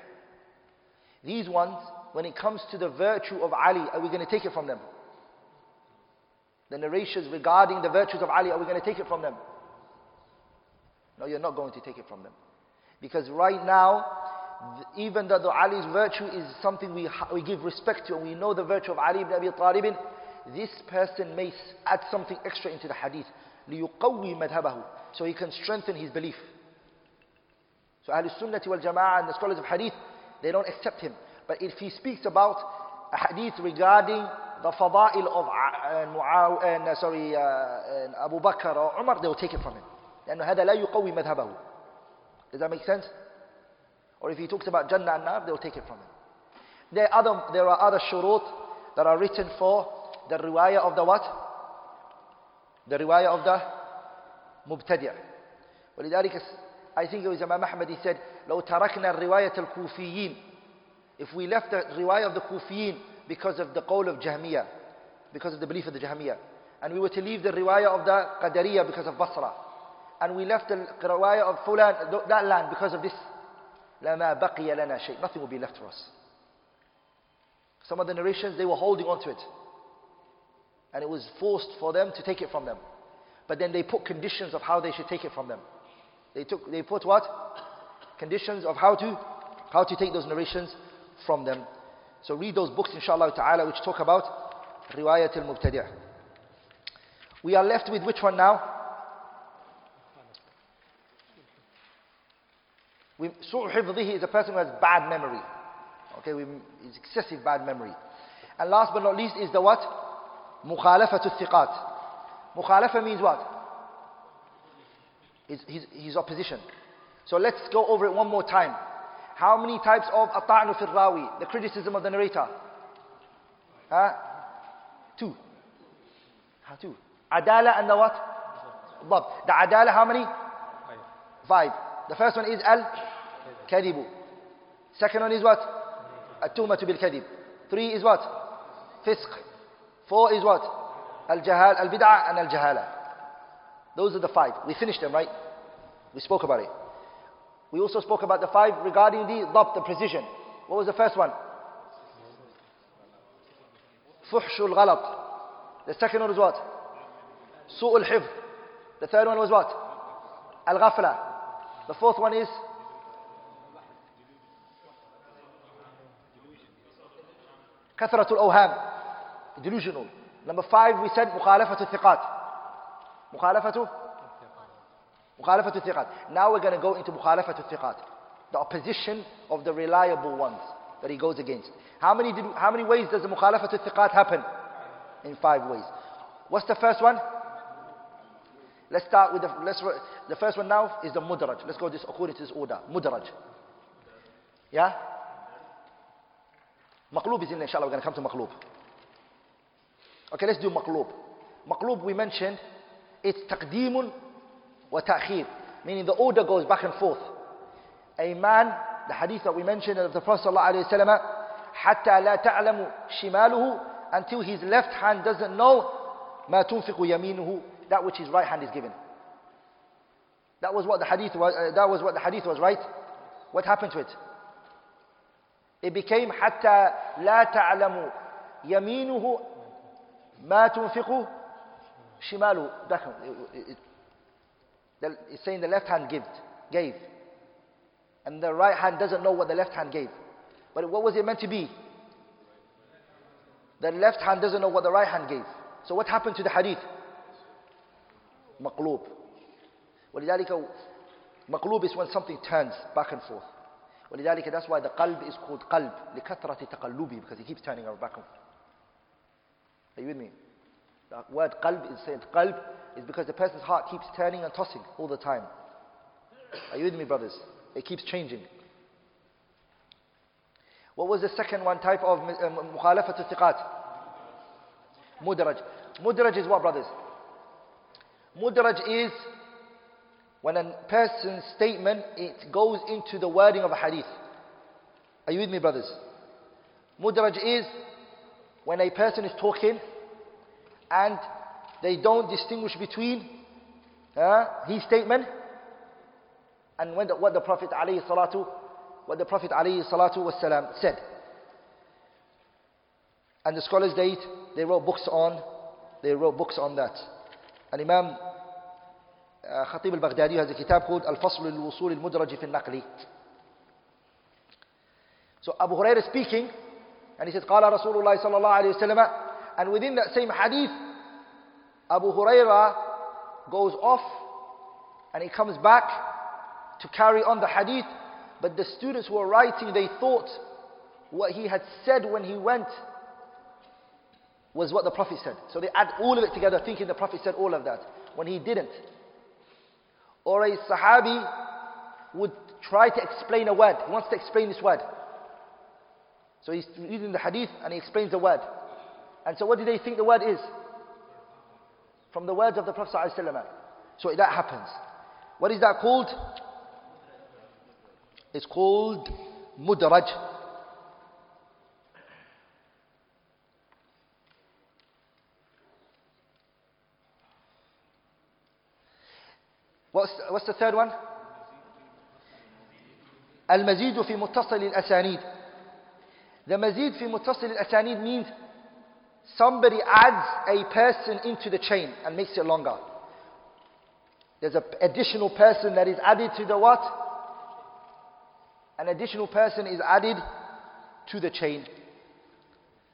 These ones, when it comes to the virtue of Ali, are we going to take it from them? The narrations regarding the virtues of Ali, are we going to take it from them? No, you're not going to take it from them. Because right now, even though Ali's virtue is something we, we give respect to and we know the virtue of Ali ibn Abi Talib, this person may add something extra into the hadith. لِيُقَوِّي مَذْهَبَهُ So he can strengthen his belief. So Ahlul Sunnah wal Jama'ah and the scholars of hadith, they don't accept him. But if he speaks about a hadith regarding the fada'il of uh, uh, uh, uh, Abu Bakr or Umar, they will take it from him. لأنه هذا لا يقوي مذهبه. Does that make sense? Or if he talks about Jannah and Nar, they'll take it from him. There are other, there are other shurut that are written for the riwayah of the what? The riwayah of the mubtadi'. ولذلك I think it was Imam Ahmad, he said, لو تركنا الرواية الكوفيين If we left the riwayah of the Kufiyin because of the qawl of Jahmiyyah, because of the belief of the Jahmiyyah, and we were to leave the riwayah of the Qadariyah because of Basra, and we left the riwayah of Fulan, that land because of this, لما بقي لنا شيء. Nothing will be left for us. Some of the narrations, they were holding on to it. And it was forced for them to take it from them. But then they put conditions of how they should take it from them. They took, they put what? Conditions of how to, how to take those narrations from them. So read those books, inshallah ta'ala, which talk about Riwayat al-Mubtadi'. We are left with which one now? Su'u is a person who has bad memory. Okay, we, it's excessive bad memory. And last but not least is the what? Mukhalafatu thiqat. Mukhalafa means what? His, his, his opposition. So let's go over it one more time. How many types of ata'nu fil rawi? The criticism of the narrator. Huh? Two. How two? Adala and the what? Dab. The adala how many? Five. The first one is al-kadibu. Second one is what? At-tuhmatu bil-kadib. Three is what? Fisq. Four is what? Al-jahal, al-bid'ah and al-jahala. Those are the five. We finished them, right? We spoke about it. We also spoke about the five regarding the dhabt, the precision. What was the first one? Fuhshul ghalat. The second one was what? Su'ul hifz. The third one was what? Al ghafla. The fourth one is? Kathratul awham. Delusional. Number five, we said mukhalafatu thiqat. Mukhalafatu now we're going to go into mukhalafatu thiqat. The opposition of the reliable ones that he goes against. How many, did, how many ways does the mukhalafatu thiqat happen? In five ways. What's the first one? Let's start with the, let's, the first one now is the mudraj. Let's go this according to this order. Mudraj. Yeah? Maqlub is in inshallah. We're going to come to maqlub. Okay, let's do maqlub. Maqlub we mentioned, it's taqdeemun wa ta'khir. Meaning the order goes back and forth. A man, the hadith that we mentioned of the Prophet sallallahu alayhi wa حتى لا تعلم شماله until his left hand doesn't know ما تنفق يمينه that which his right hand is given. That was what the hadith was, uh, that was what the hadith was, right? What happened to it? It became حتى لا تعلم يمينه ما تنفق شماله it's saying the left hand gave, gave. And the right hand doesn't know what the left hand gave. But what was it meant to be? The left hand doesn't know what the right hand gave. So what happened to the hadith? مقلوب ولذلك مقلوب is when something turns back and forth ولذلك that's why the qalb is called qalb لكثرة تقلبه because he keeps turning around back and forth are you with me The word qalb is said qalb is because the person's heart keeps turning and tossing all the time. Are you with me, brothers? It keeps changing. What was the second one type of um, mukhalafatul thiqat? Mudraj. Mudraj is what, brothers? Mudraj is when a person's statement it goes into the wording of a hadith. Are you with me, brothers? Mudraj is when a person is talking and they don't distinguish between uh, his statement and when the, what the Prophet alayhi salatu what the Prophet alayhi salatu wasalam said. And the scholars they they wrote books on they wrote books on that. And Imam خطيب البغدادي has a kitab called الفصل الوصول المدرج في النقل So Abu Hurairah speaking and he says قال رسول الله صلى الله عليه وسلم and within that same hadith Abu Hurairah goes off and he comes back to carry on the hadith but the students who were writing they thought what he had said when he went was what the Prophet said. So they add all of it together thinking the Prophet said all of that when he didn't or a Sahabi would try to explain a word. He wants to explain this word. So he's reading the hadith and he explains the word. And so what do they think the word is? From the words of the Prophet ﷺ. So that happens. What is that called? It's called mudraj. What's, what's the third one? المزيد في متصل الأسانيد The mazid في متصل الأسانيد means somebody adds a person into the chain and makes it longer. There's an additional person that is added to the what? An additional person is added to the chain.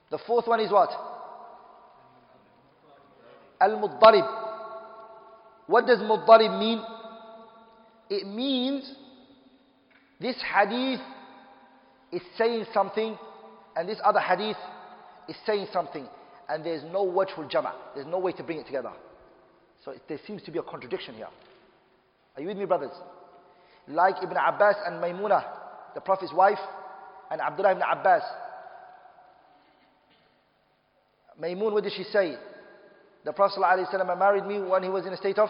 The fourth one is what? Al-Muddarib. What does Muddarib mean? It means this hadith is saying something and this other hadith is saying something and there's no wajhul jama. There's no way to bring it together. So there seems to be a contradiction here. Are you with me, brothers? Like Ibn Abbas and Maymuna, the Prophet's wife, and Abdullah ibn Abbas. Maymun, what did she say? The Prophet ﷺ married me when he was in a state of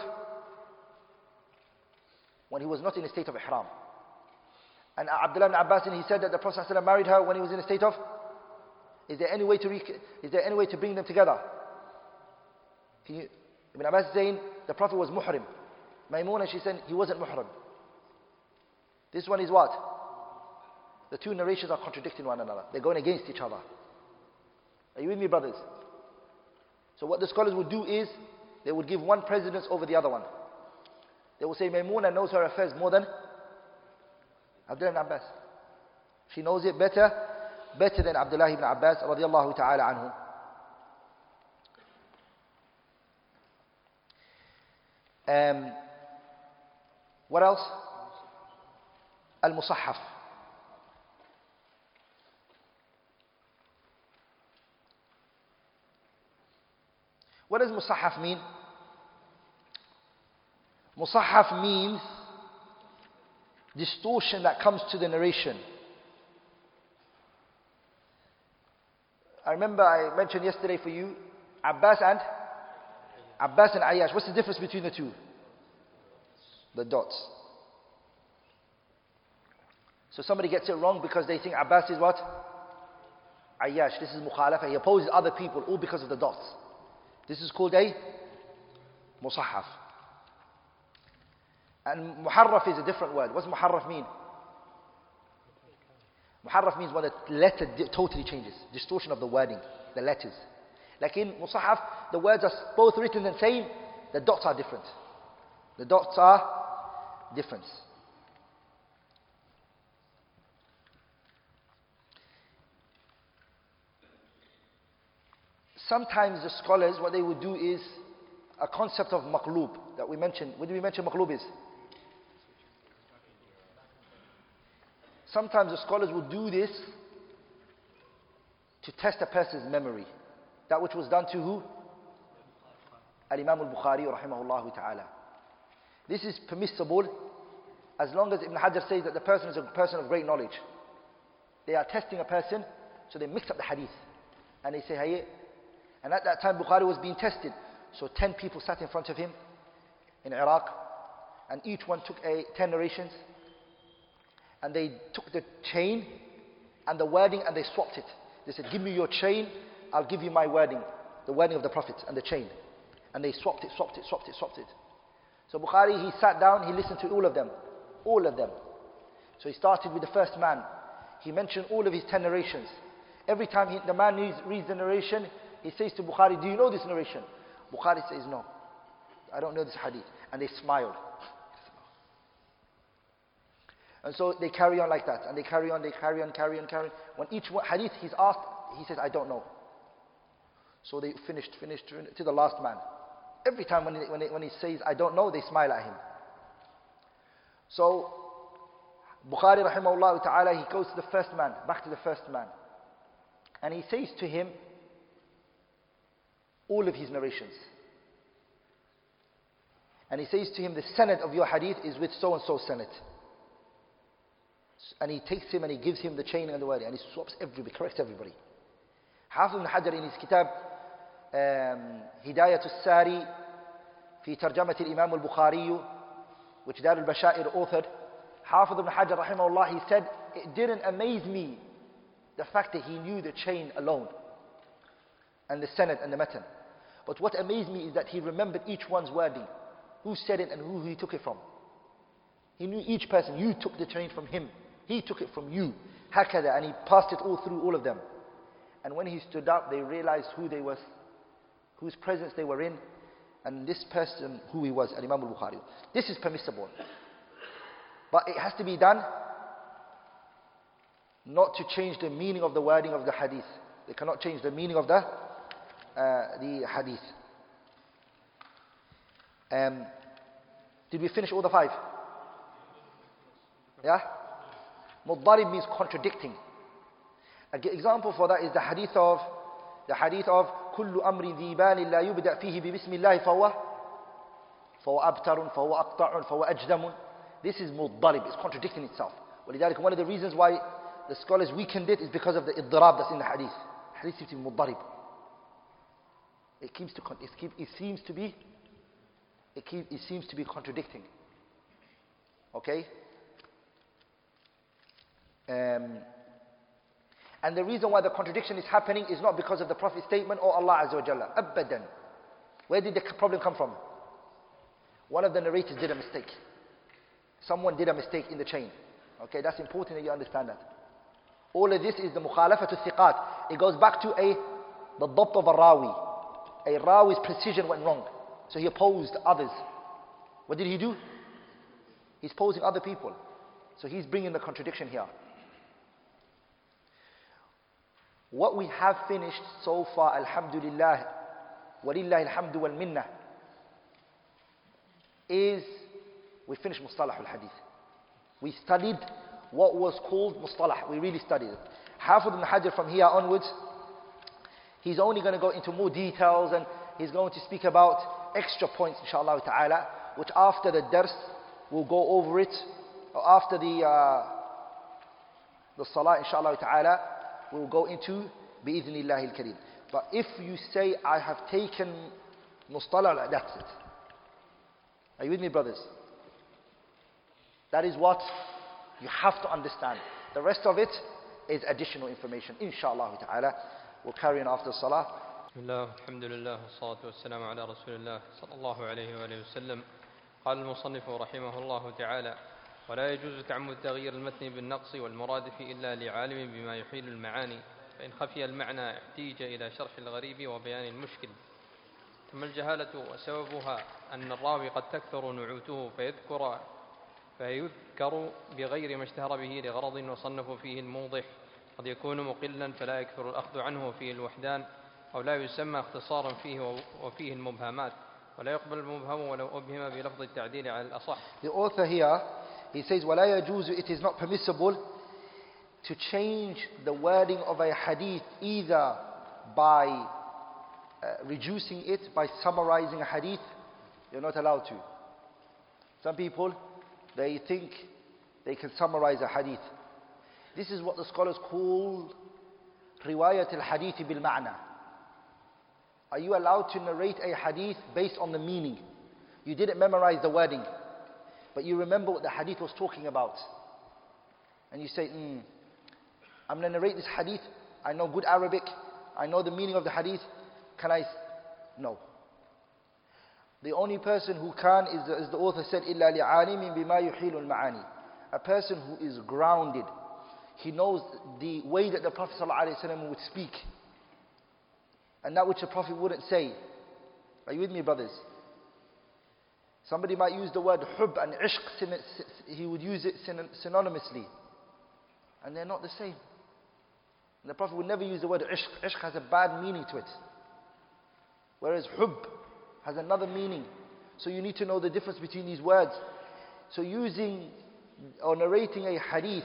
when he was not in a state of ihram. And Abdullah ibn Abbas, he said that the Prophet ﷺ married her when he was in a state of is there any way to is there any way to bring them together? Can you, Ibn Abbas saying the Prophet was muhrim. Maimuna, she said he wasn't muhrim. This one is what? The two narrations are contradicting one another. They're going against each other. Are you with me, brothers? So what the scholars would do is, they would give one precedence over the other one. They will say Maimuna knows her affairs more than Abdullah Abbas. She knows it better, better than Abdullah ibn Abbas radiallahu ta'ala anhu. Um, What else? Al-Musahaf. What does Musahaf mean? Musahaf means distortion that comes to the narration. I remember I mentioned yesterday for you Abbas and Abbas and Ayyash. What's the difference between the two? The dots. So somebody gets it wrong because they think Abbas is what? Ayash. This is mukhalafa. He opposes other people all because of the dots. This is called a musahaf. And muharraf is a different word. What's muharraf mean? Muharraf means when the letter totally changes. Distortion of the wording, the letters. Like in Musahaf, the words are both written the same, the dots are different. The dots are different. Sometimes the scholars, what they would do is a concept of maqlub that we mentioned. What did we mention maqlub is? Sometimes the scholars will do this to test a person's memory. That which was done to who? Al-Imam al-Bukhari rahimahullah ta'ala. This is permissible as long as Ibn Hajar says that the person is a person of great knowledge. They are testing a person, so they mix up the hadith. And they say, hey, and at that time Bukhari was being tested. So 10 people sat in front of him in Iraq, and each one took a 10 narrations and they took the chain and the wording and they swapped it. They said, Give me your chain, I'll give you my wording, the wording of the Prophet and the chain. And they swapped it, swapped it, swapped it, swapped it. So Bukhari, he sat down, he listened to all of them. All of them. So he started with the first man. He mentioned all of his ten narrations. Every time he, the man reads, reads the narration, he says to Bukhari, Do you know this narration? Bukhari says, No. I don't know this hadith. And they smiled. And so they carry on like that. And they carry on, they carry on, carry on, carry on. When each one, hadith he's asked, he says, I don't know. So they finished, finished, to the last man. Every time when he, when he, when he says, I don't know, they smile at him. So, Bukhari rahimahullah ta'ala, he goes to the first man, back to the first man. And he says to him, all of his narrations. And he says to him, the sanad of your hadith is with so and so sanad. And he takes him and he gives him the chain and the wali. And he swaps everybody, corrects everybody. Hafiz ibn Hajar in his kitab um, هداية الساري في ترجمة الإمام البخاري which Dar al-Bashair authored Hafiz ibn Hajar rahimahullah he said it didn't amaze me the fact that he knew the chain alone and the sanad and the matan. But what amazed me is that he remembered each one's wording, who said it and who he took it from. He knew each person. You took the chain from him he took it from you. Hakada, and he passed it all through all of them. And when he stood up, they realized who they were, whose presence they were in, and this person, who he was, Al Imam al Bukhari. This is permissible. But it has to be done not to change the meaning of the wording of the hadith. They cannot change the meaning of the, uh, the hadith. Um, did we finish all the five? Yeah? Muddarib means contradicting. An example for that is the hadith of the hadith of كل أمر ذي بال لا يبدأ فيه ببسم الله فهو فهو أبتر فهو أقطع فهو أجدم This is مضطرب, it's contradicting itself. ولذلك one of the reasons why the scholars weakened it is because of the اضطراب that's in the hadith. Hadith seems to be It seems to, it, keep, it seems to be it, keep, it seems to be contradicting. Okay? Um, and the reason why the contradiction is happening is not because of the Prophet's statement or Allah Azza wa Jalla. Abadan. Where did the problem come from? One of the narrators did a mistake. Someone did a mistake in the chain. Okay, that's important that you understand that. All of this is the mukhalafatu thiqat. It goes back to a the dabt of a rawi. A rawi's precision went wrong. So he opposed others. What did he do? He's opposing other people. So he's bringing the contradiction here. What we have finished so far, Alhamdulillah, Walillah alhamdu wal minna, is We finished Mustalah al-Hadith. We studied what was called Mustalah. We really studied it. Hafid ibn Hajar from here onwards, he's only going to go into more details and he's going to speak about extra points, inshallah ta'ala, which after the dars, we'll go over it. Or after the, uh, the salah, inshallah ta'ala, we'll go into بإذن al-Karim. But if you say, I have taken مصطلح, that's it. Are you with me, brothers? That is what you have to understand. The rest of it is additional information. Inshallah ta'ala. We'll carry on after salah. بسم الله والحمد لله والصلاة والسلام على رسول الله صلى الله عليه وآله وسلم قال المصنف رحمه الله تعالى ولا يجوز تعمد تغيير المتن بالنقص والمرادف إلا لعالم بما يحيل المعاني فإن خفي المعنى احتيج إلى شرح الغريب وبيان المشكل. ثم الجهالة وسببها أن الراوي قد تكثر نعوته فيذكر فيذكر بغير ما اشتهر به لغرض وصنف فيه الموضح. قد يكون مقلا فلا يكثر الأخذ عنه وفيه الوحدان أو لا يسمى اختصارا فيه وفيه المبهمات. ولا يقبل المبهم ولو أبهم بلفظ التعديل على الأصح. The author here, he says, وَلَا يَجُوزُ It is not permissible to change the wording of a hadith either by uh, reducing it, by summarizing a hadith. You're not allowed to. Some people, they think they can summarize a hadith. This is what the scholars call riwayat al-hadith bil-ma'na. Are you allowed to narrate a hadith based on the meaning? You didn't memorize the wording, but you remember what the hadith was talking about. And you say, mm, I'm going to narrate this hadith. I know good Arabic. I know the meaning of the hadith. Can I? No. The only person who can is, as the author said, إِلَّا لِعَالِمٍ بِمَا يُحِيلُ الْمَعَانِي A person who is grounded. He knows the way that the Prophet ﷺ would speak. And that which the Prophet wouldn't say. Are you with me, brothers? Somebody might use the word hub and ishq, he would use it synonymously. And they're not the same. And the Prophet would never use the word ishq. Ishq has a bad meaning to it. Whereas hub has another meaning. So you need to know the difference between these words. So using or narrating a hadith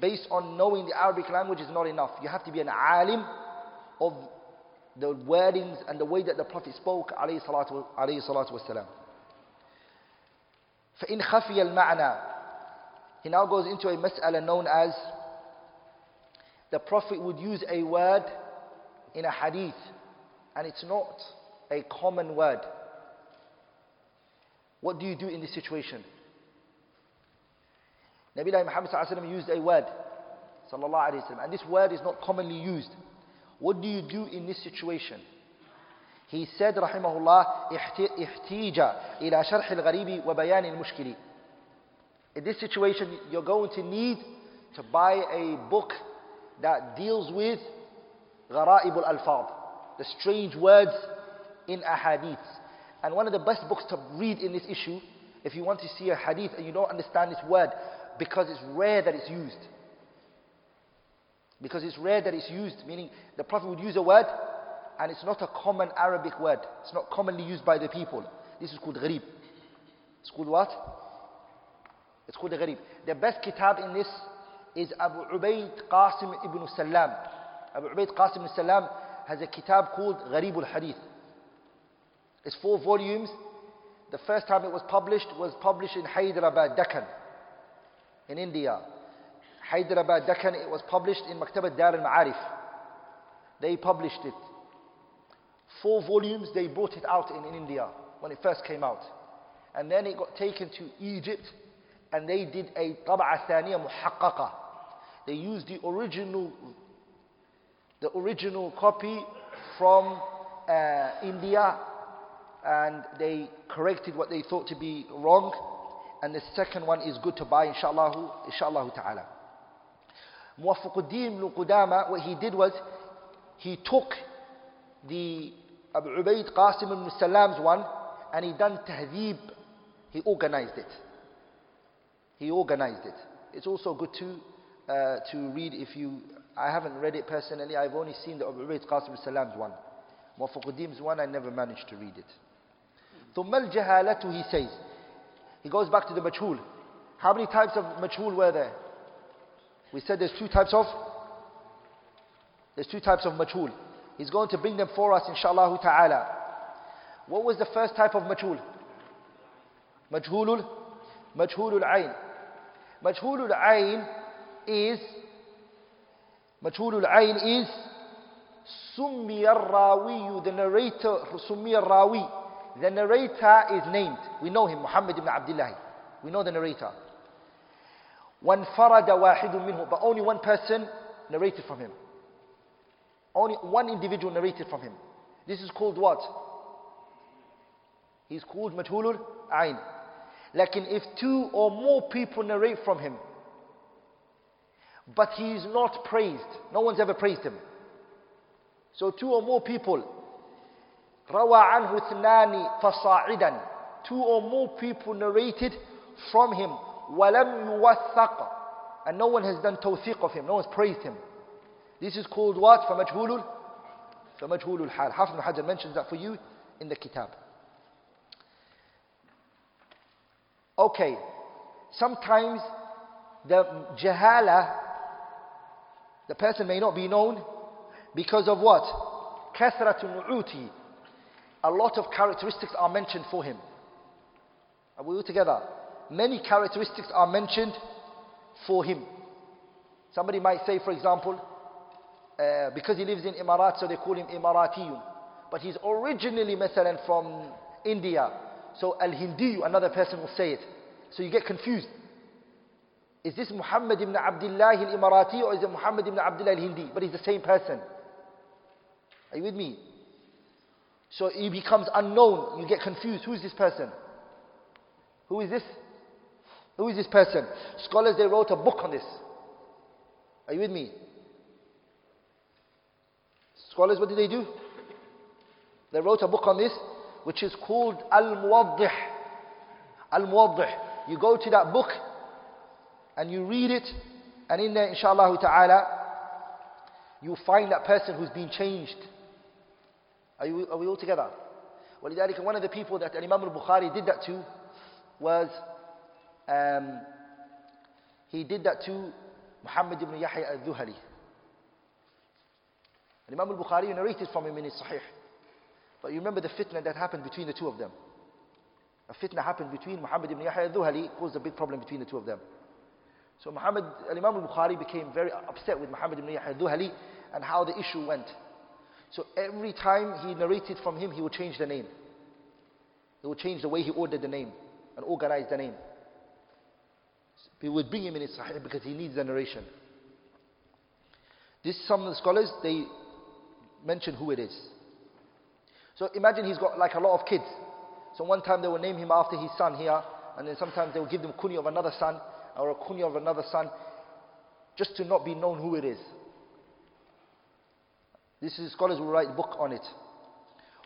based on knowing the Arabic language is not enough. You have to be an alim of the wordings and the way that the Prophet spoke, alayhi salatu, alayhi salatu wasalam. فإن خفي المعنى He now goes into a mas'ala known as the Prophet would use a word in a hadith and it's not a common word. What do you do in this situation? Nabi Muhammad used a word, sallallahu alayhi wa and this word is not commonly used. What do you do in this situation? He said, rahimahullah, احتيج إلى شرح الغريب وبيان المشكل. In this situation, you're going to need to buy a book that deals with غرائب الألفاظ, the strange words in a hadith. And one of the best books to read in this issue, if you want to see a hadith and you don't understand this word, because it's rare that it's used. Because it's rare that it's used, meaning the Prophet would use a word and it's not a common Arabic word. It's not commonly used by the people. This is called gharib. It's called what? It's called gharib. The best kitab in this is Abu Ubaid Qasim ibn Salam. Abu Ubaid Qasim ibn Salam has a kitab called Gharib al-Hadith. It's four volumes. The first time it was published was published in Hyderabad, Deccan, in India. Hyderabad, Deccan, it was published in Maktabat Dar al-Ma'arif. They published it. Four volumes, they brought it out in, in India when it first came out. And then it got taken to Egypt and they did a tab'a muhakkaka. They used the original, the original copy from uh, India and they corrected what they thought to be wrong. And the second one is good to buy, inshallah, inshallah ta'ala. Muwafaquddin Ibn Qudama, what he did was he took the Abu Ubaid Qasim ibn Salam's one, and he done tahdeeb. He organized it. He organized it. It's also good to, uh, to read if you, I haven't read it personally, I've only seen the Abu Ubaid Qasim ibn Salam's one. Muwafaquddin's one, I never managed to read it. ثم jahalatu he says. He goes back to the majhul. How many types of majhul were there? We said there's two types of, there's two types of majhul. He's going to bring them for us inshallah ta'ala. What was the first type of majhul? Majhulul Majhulul Ain. Majhulul Ain is Majhulul Ain is Summi rawi the narrator, Summi rawi the narrator is named. We know him, Muhammad ibn Abdullah. We know the narrator. وانفرد واحد منه but only one person narrated from him. Only one individual narrated from him. This is called what? He's called majhulul ayn. Lakin if two or more people narrate from him, but he is not praised, no one's ever praised him. So two or more people, rawa عنه اثنان fasa'idan, Two or more people narrated from him, walam يوثق And no one has done tawthiq of him, no one's praised him. This is called what? فمجهول فمجهول الحال. Hafid Hajar mentions that for you in the kitab. Okay, sometimes the jahala, the person may not be known because of what? Kathratun نعوتي. A lot of characteristics are mentioned for him. Are we all together? Many characteristics are mentioned for him. Somebody might say, for example, uh, because he lives in Emirat, so they call him Emiratiyun. But he's originally, مثلا, from India. So Al-Hindi, another person will say it. So you get confused. Is this Muhammad ibn Abdullah al-Imarati or is it Muhammad ibn Abdullah al-Hindi? But he's the same person. Are you with me? So he becomes unknown. You get confused. Who is this person? Who is this? Who is this person? Scholars, they wrote a book on this. Are you with me? Scholars, what did they do? They wrote a book on this, which is called Al-Muwaddih. Al-Muwaddih. You go to that book, and you read it, and in there, inshallah ta'ala, you find that person who's been changed. Are, you, are we all together? ولذلك one of the people that Imam al-Bukhari did that to was um, he did that to Muhammad ibn Yahya al-Dhuhali. Imam al-Bukhari narrated from him in his Sahih. But you remember the fitna that happened between the two of them. A fitna happened between Muhammad ibn Yahya al-Dhuhali, caused a big problem between the two of them. So Muhammad, Imam al-Bukhari became very upset with Muhammad ibn Yahya al-Dhuhali and how the issue went. So every time he narrated from him, he would change the name. He would change the way he ordered the name and organized the name. He would bring him in his Sahih because he needs the narration. This, some of the scholars, they mention who it is. So imagine he's got like a lot of kids. So one time they will name him after his son here, and then sometimes they will give them kunya of another son, or a kunya of another son, just to not be known who it is. This is scholars will write a book on it.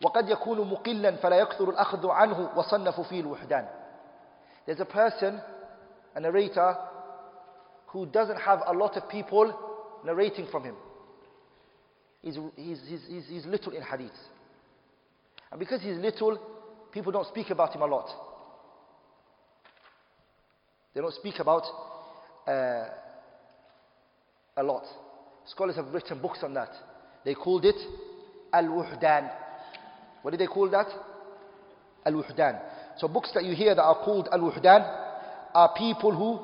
وقد يكون مقلا فلا يكثر الأخذ عنه وصنف فيه الوحدان. There's a person, a narrator, who doesn't have a lot of people narrating from him. He's, he's, he's, little in hadith. And because he's little, people don't speak about him a lot. They don't speak about uh, a lot. Scholars have written books on that. They called it Al-Wuhdan. What did they call that? Al-Wuhdan. So books that you hear that are called Al-Wuhdan are people who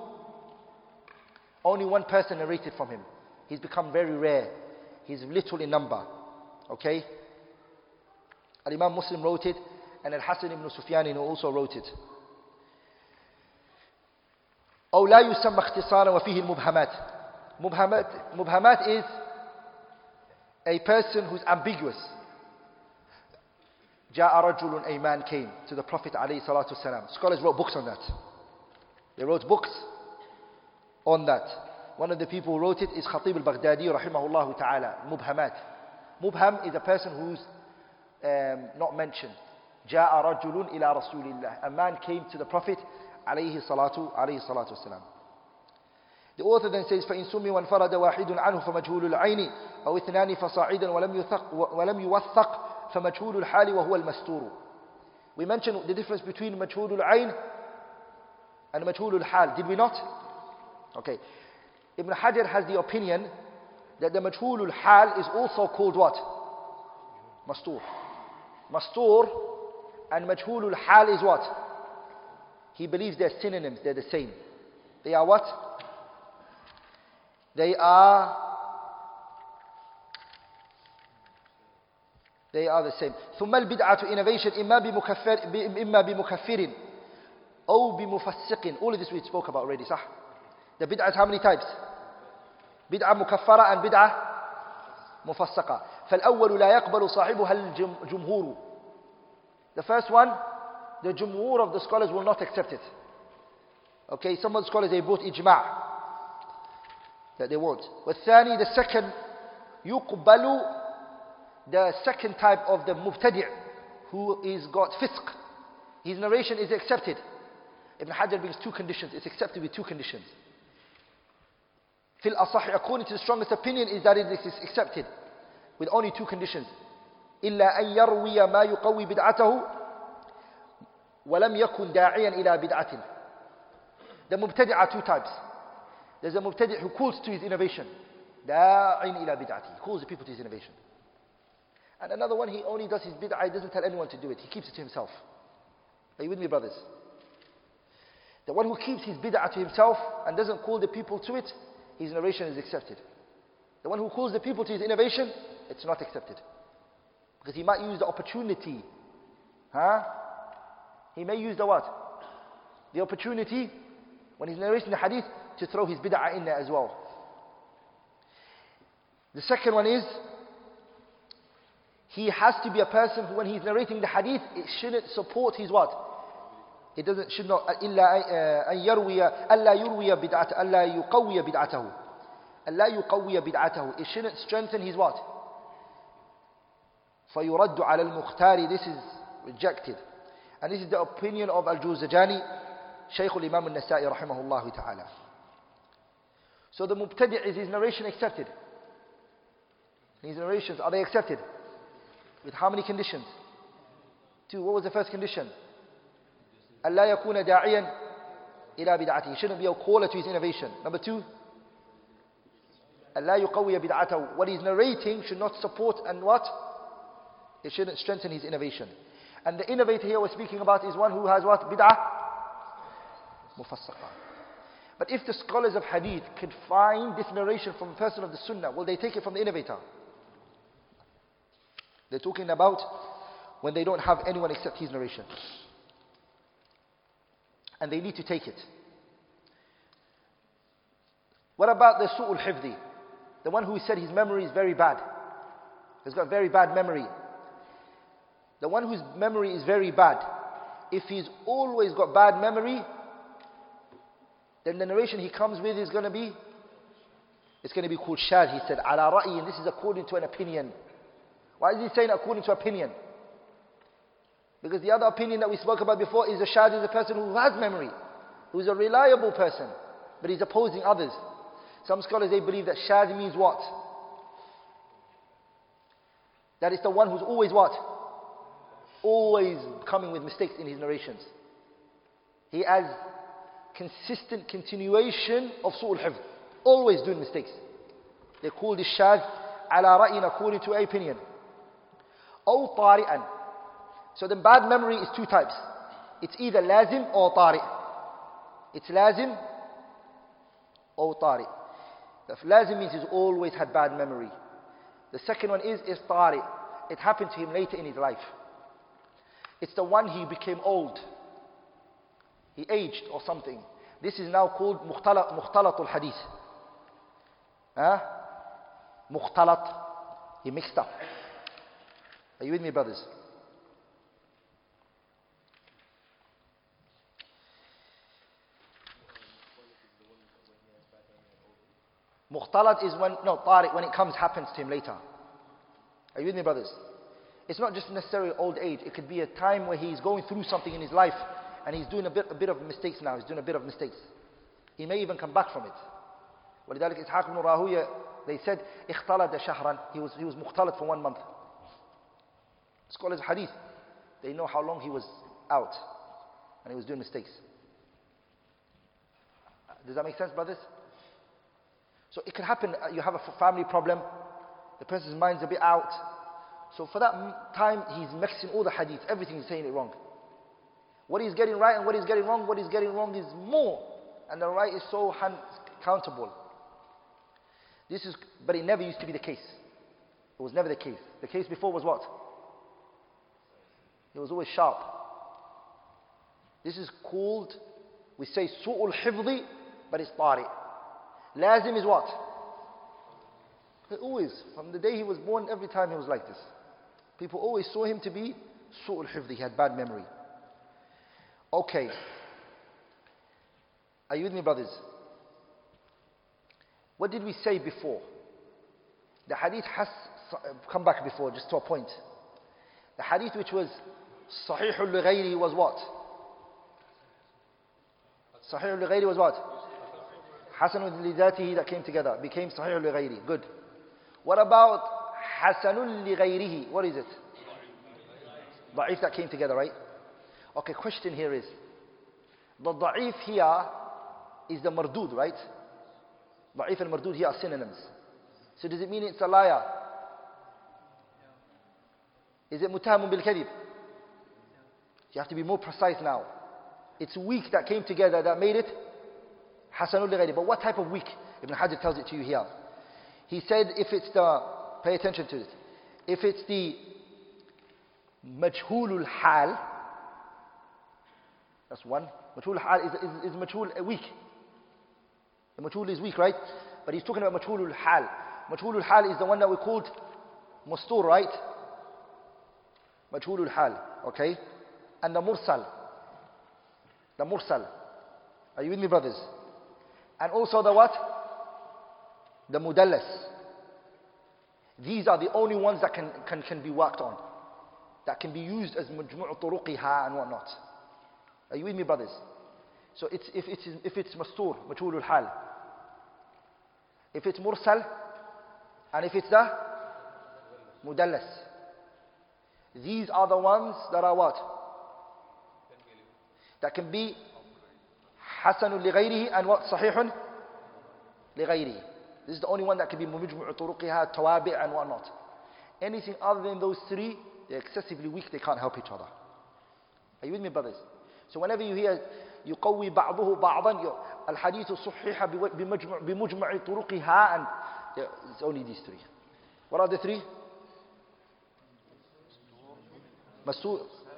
only one person narrated from him. He's become very rare. He's little in number. Okay? Al-Imam Muslim wrote it and Al-Hasan ibn Sufyan also wrote it. أو لا يسمى اختصارا وفيه المبهمات. مبهمات, مبهمات is a person who's ambiguous. جاء رجل a man came to the Prophet عليه الصلاة والسلام. Scholars wrote books on that. They wrote books on that. One of the people who wrote it is Khatib al-Baghdadi rahimahullah ta'ala. Mubhamat. Mubham is a person who's um, not mentioned. جاء رجل إلى رسول الله. A man came to the Prophet عليه الصلاة عليه الصلاة والسلام. The author then says فإن سمي وانفرد واحد عنه فمجهول العين أو اثنان فصاعدا ولم يثق ولم يوثق فمجهول الحال وهو المستور. We mentioned the difference between مجهول العين and majhul al-hal. Did we not? Okay. Ibn Hajar has the opinion that the majhul al-hal is also called what? Mastur. Mastur and majhul al-hal is what? He believes they're synonyms, they're the same. They are what? They are They are the same. ثم البدعة innovation إما بمكفر إما بمكفر أو بمفسق. All of this we spoke about already, صح? The bid'ah is how many types? بدعة مكفرة and بدعة مفسقة. فالأول لا يقبل صاحبها الجمهور. The first one, the jumhur of the scholars will not accept it. Okay, some of the scholars they brought ijma' that they won't. والثاني, the second, يقبل the second type of the mubtadi' who is got fisq. His narration is accepted. Ibn Hajar brings two conditions. It's accepted with two conditions. Fil asah, according to the strongest opinion, is that it is accepted with only two conditions. إلا أن يروي ما يقوي بدعته ولم يكن داعيا إلى بدعة. The mubtadi' are two types. There's a mubtadi' who calls to his innovation. داع إلى بدعته. He calls the people to his innovation. And another one, he only does his bid'ah, he doesn't tell anyone to do it. He keeps it to himself. Are you with me, brothers? The one who keeps his bid'ah to himself and doesn't call the people to it, his narration is accepted. The one who calls the people to his innovation, it's not accepted. Because he might use the opportunity. Huh? He may use the what? The opportunity, when he's narrating the hadith, to throw his bid'ah in there as well. The second one is, he has to be a person who, when he's narrating the hadith, it shouldn't support his what? It doesn't, should not, إلا أن يروي, ألا يروي بدعته, ألا يقوي بدعته. ألا يقوي بدعته. It shouldn't strengthen his what? فيرد على المختار. This is rejected. And this is the opinion of Al-Juzajani, Shaykh al-Imam al-Nasa'i rahimahullah ta'ala. So the mubtadi' is his narration accepted? His narrations, are they accepted? With how many conditions? Two. What was the first condition? ألا يكون داعيا إلى بدعته. He shouldn't be a caller to his innovation. Number two. ألا يقوي بدعته. What he's narrating should not support and what? It shouldn't strengthen his innovation. And the innovator here we're speaking about is one who has what? Bid'ah? Mufassaqa. But if the scholars of hadith could find this narration from a person of the sunnah, will they take it from the innovator? They're talking about when they don't have anyone except his narration. And they need to take it. What about the su'ul hifdi? The one who said his memory is very bad. He's got very bad memory. The one whose memory is very bad, if he's always got bad memory, then the narration he comes with is going to be, it's going to be called shad. He said, ala and this is according to an opinion. Why is he saying according to opinion? Because the other opinion that we spoke about before is a shad is a person who has memory, who is a reliable person, but he's opposing others. Some scholars they believe that shad means what? That is the one who's always what? Always coming with mistakes in his narrations. He has consistent continuation of su'ul hifd. Always doing mistakes. They call this shad ala ra'in according to opinion. أو طارئا. so the bad memory is two types. It's either lazim or tari. It's lazim or tari. The lazim means he's always had bad memory. The second one is is tari. It happened to him later in his life. It's the one he became old. He aged or something. This is now called mukhtalat al-hadith. Huh? Mukhtalat. He mixed up. Are you with me, brothers? Mukhtalat is when, no, tariq, when it comes, happens to him later. Are you with me, brothers? It's not just necessarily old age. It could be a time where he's going through something in his life and he's doing a bit, a bit of mistakes now. He's doing a bit of mistakes. He may even come back from it. ولذلك إسحاق بن راهوية they said اختلط شهرا he was, he was مختلط for one month Scholars of hadith, they know how long he was out and he was doing mistakes. Does that make sense, brothers? so it can happen, you have a family problem, the person's mind's a bit out. So for that time, he's mixing all the hadith, everything he's saying it wrong. What he's getting right and what he's getting wrong, what he's getting wrong is more. And the right is so hand- countable. This is, but it never used to be the case. It was never the case. The case before was what? It was always sharp. This is called, we say su'ul hifzi, but it's tari. Lazim is what? Always, from the day he was born, every time he was like this. People always saw him to be su'ul hifzi, he had bad memory. Okay. Are you with me, brothers? What did we say before? The hadith has come back before, just to a point. The hadith which was Sahih al was what? Sahih al was what? Hasan al that came together, became Sahih al Good. What about Hasanul li What is it? Da'if that came together, right? Okay, question here is, the da'if here is the mardud, right? Da'if and mardud here are synonyms. So does it mean it's a liar? Is it mutahamun bil kadib? You have to be more precise now. It's weak that came together that made it But what type of weak? Ibn Hajar tells it to you here. He said if it's the, pay attention to it, if it's the majhulul hal, that's one. Majhul hal is, is, is majhul weak. The majhul is weak, right? But he's talking about majhulul hal. Majhulul hal is the one that we called mustur, right? Majhulul hal, okay? And the mursal. The mursal. Are you with me, brothers? And also the what? The mudallas. These are the only ones that can, can, can be worked on. That can be used as majmu' turuqiha and whatnot. Are you with me, brothers? So it's, if, it's, if it's mastur, majhulul hal. If it's mursal, and if it's the mudallas. These are the ones that are what? That can be hasanun لغيره what? صحيح لغيره. This is the only one that can be مجمع طرقها توابع and whatnot. Anything other than those three, they're excessively weak, they can't help each other. Are you with me brothers? So whenever you hear يقوي بعضه بعضا الحديث صحيح بمجمع, بمجمع طرقها and it's only these three. What are the three?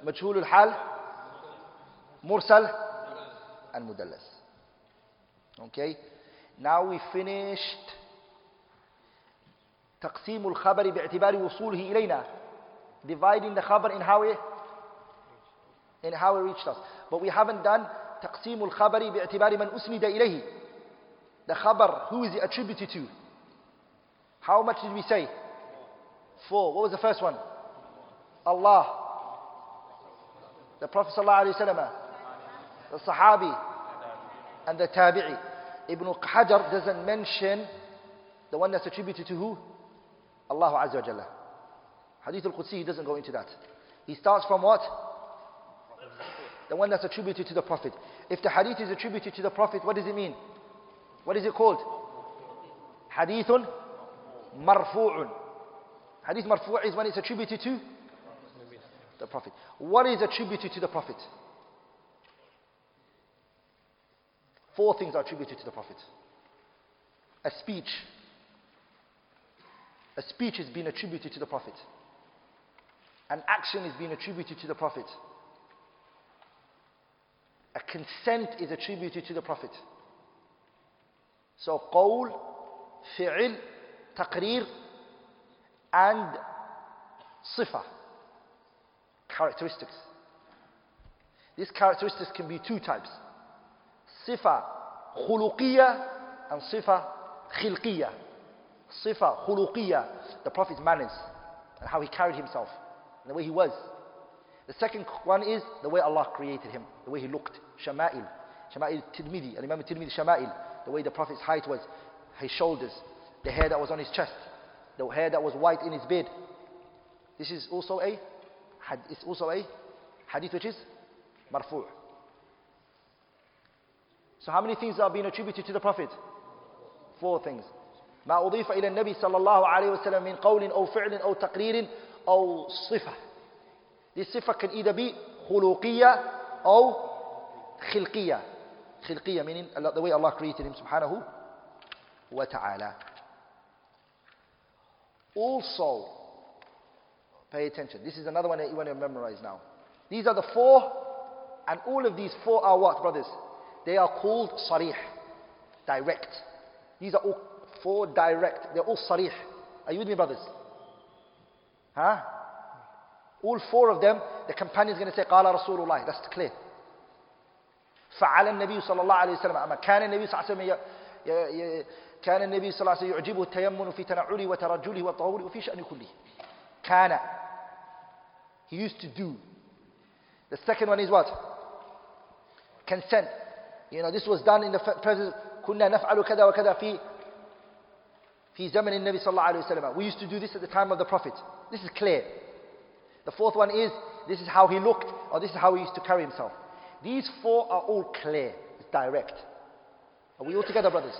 مجهول الحال مرسل and mudallas. Okay? Now we finished تقسيم الخبر باعتبار وصوله إلينا dividing the khabar in how it in how it reached us but we haven't done تقسيم الخبر باعتبار من أسند إليه the khabar who is it attributed to how much did we say four what was the first one Allah the Prophet ﷺ, the Sahabi, and the Tabi'i. Ibn Hajar doesn't mention the one that's attributed to who? Allah Azza wa Jalla. Hadith al-Qudsi, he doesn't go into that. He starts from what? The one that's attributed to the Prophet. If the hadith is attributed to the Prophet, what does it mean? What is it called? Hadithun marfu'un. Hadith marfu' is when it's attributed to the Prophet. What is attributed to the Prophet? Four things are attributed to the Prophet. A speech. A speech is being attributed to the Prophet. An action is being attributed to the Prophet. A consent is attributed to the Prophet. So, qawl, fi'il, taqreer, and sifa characteristics. These characteristics can be two types. Sifa khuluqiyya and sifa khilqiyya. Sifa khuluqiyya, the Prophet's manners and how he carried himself and the way he was. The second one is the way Allah created him, the way he looked. Shama'il. Shama'il Tirmidhi, Imam Tirmidhi Shama'il, the way the Prophet's height was, his shoulders, the hair that was on his chest, the hair that was white in his beard. This is also a it's also a hadith which is marfu'. So how many things are being attributed to the Prophet? Four things. ما أضيف إلى النبي صلى الله عليه وسلم من قول أو فعل أو تقرير أو صفة. This صفة can either be خلقية أو خلقية. خلقية meaning the way Allah created him سبحانه وتعالى. Also, pay attention. This is another one that you want to memorize now. These are the four, and all of these four are what, brothers? They are called sarih, direct. These are all four direct. They're all sarih. Are you with me, brothers? Huh? All four of them, the companion is going to say, قال رسول الله. That's clear. فعل النبي صلى الله عليه وسلم أما كان النبي صلى الله عليه وسلم كان النبي صلى الله عليه وسلم يعجبه التيمن في تنعله وترجله وطهوره وفي شأن كله كان he used to do the second one is what consent you know this was done in the present كنا نفعل كذا وكذا في في زمن النبي صلى الله عليه وسلم we used to do this at the time of the prophet this is clear the fourth one is this is how he looked or this is how he used to carry himself these four are all clear it's direct are we all together brothers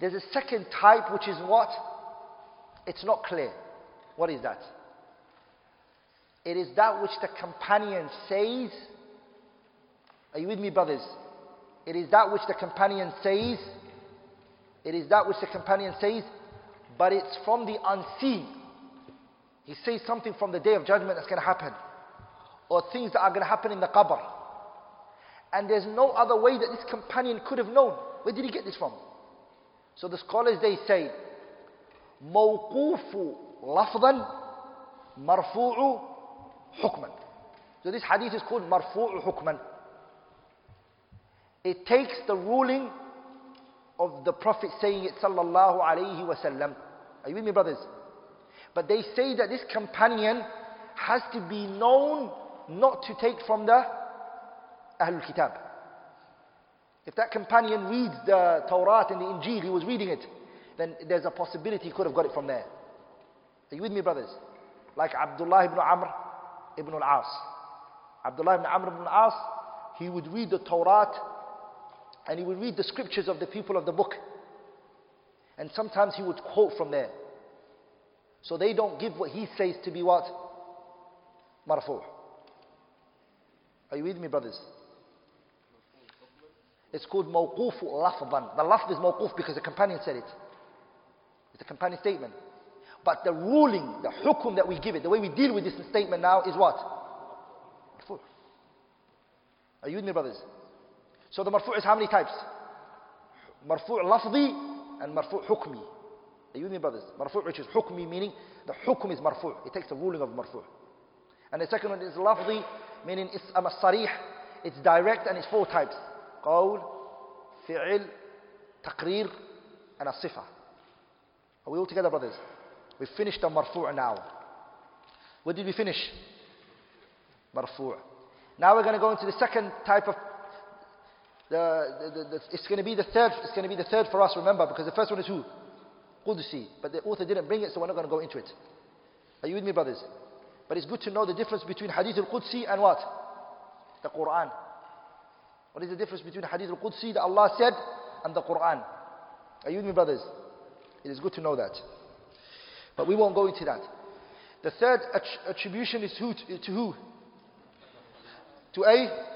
there's a second type which is what? It's not clear. What is that? It is that which the companion says. Are you with me, brothers? It is that which the companion says. It is that which the companion says, but it's from the unseen. He says something from the day of judgment that's going to happen, or things that are going to happen in the qabr. And there's no other way that this companion could have known. Where did he get this from? So the scholars they say, موقوف لفظا مرفوع حكما. So this hadith is called مرفوع حكما. It takes the ruling of the Prophet saying it sallallahu alayhi wasallam. Are you with me brothers? But they say that this companion has to be known not to take from the Ahlul Kitab. If that companion reads the Torah and the Injil, he was reading it, then there's a possibility he could have got it from there. Are you with me, brothers? Like Abdullah ibn Amr ibn al-As. Abdullah ibn Amr ibn al-As, he would read the Torah and he would read the scriptures of the people of the book. And sometimes he would quote from there. So they don't give what he says to be what? Marfu'. Are you with me, brothers? It's called mawquf lafdan. The lafd is mawquf because the companion said it. It's a companion statement. But the ruling, the hukum that we give it, the way we deal with this statement now is what? Are you with me, brothers? So the marfu' is how many types? Marfu' lafdi and marfu' hukmi. Are you with me, brothers? Marfu' which is hukmi, meaning the hukum is marfu'. It takes the ruling of marfu'. And the second one is lafdi, meaning it's um, sarih. It's direct and it's four types. قول فعل تقرير and الصفة Are we all together brothers? We finished the marfu' now. What did we finish? Marfu'. Now we're going to go into the second type of the, the, the, it's going to be the third it's going to be the third for us remember because the first one is who Qudsi but the author didn't bring it so we're not going to go into it are you with me brothers but it's good to know the difference between hadith al-Qudsi and what the Quran what is the difference between Hadith al-Qudsi that Allah said and the Quran? Are you with me, brothers? It is good to know that. But we won't go into that. The third attribution is who, to, to who? To a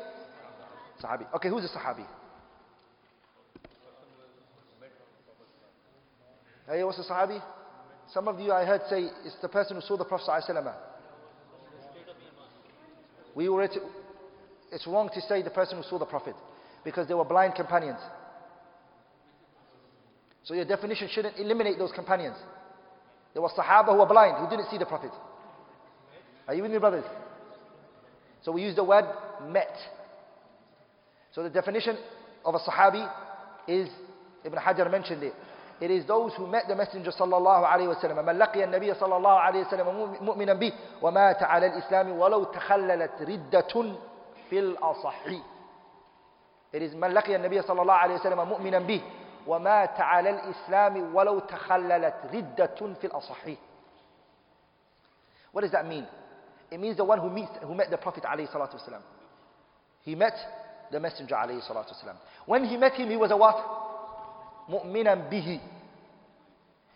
Sahabi. Okay, who's a Sahabi? Hey, what's a Sahabi? Some of you I heard say it's the person who saw the Prophet ﷺ. We already, it's wrong to say the person who saw the Prophet because they were blind companions. So your definition shouldn't eliminate those companions. There were Sahaba who were blind, who didn't see the Prophet. Are you with me, brothers? So we use the word met. So the definition of a Sahabi is, Ibn Hajar mentioned it. It is those who met the Messenger sallallahu alayhi wa sallam. من لقي النبي صلى الله عليه وسلم مؤمنا به ومات على الإسلام ولو تخللت ردة في الأصح It is من لقي النبي صلى الله عليه وسلم مؤمنا به ومات على الإسلام ولو تخللت ردة في الأصح What does that mean? It means the one who meets, who met the Prophet عليه الصلاة والسلام. He met the Messenger alayhi salatu wasalam. When he met him, he was a what? Mu'minan bihi.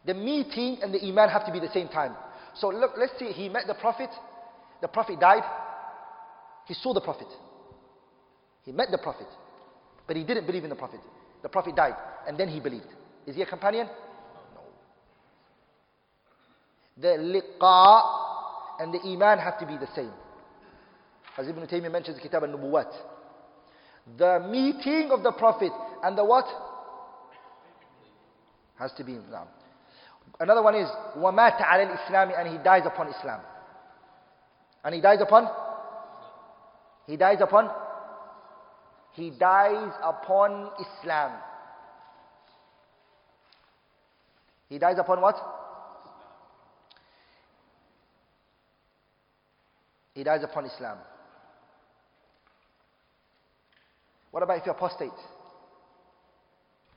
The meeting and the iman have to be the same time. So look, let's see, he met the Prophet, the Prophet died, he saw the Prophet. He met the Prophet, but he didn't believe in the Prophet. The Prophet died, and then he believed. Is he a companion? No. The liqa and the iman have to be the same. As Ibn Taymiyyah mentions Kitab al-Nubuwat. The meeting of the Prophet and the what? Has to be now. Another one is وَمَاتَ عَلَى الْإِسْلَامِ and he dies upon Islam. And he dies upon? He dies upon? He dies upon Islam. He dies upon what? He dies upon Islam. What about if you apostate?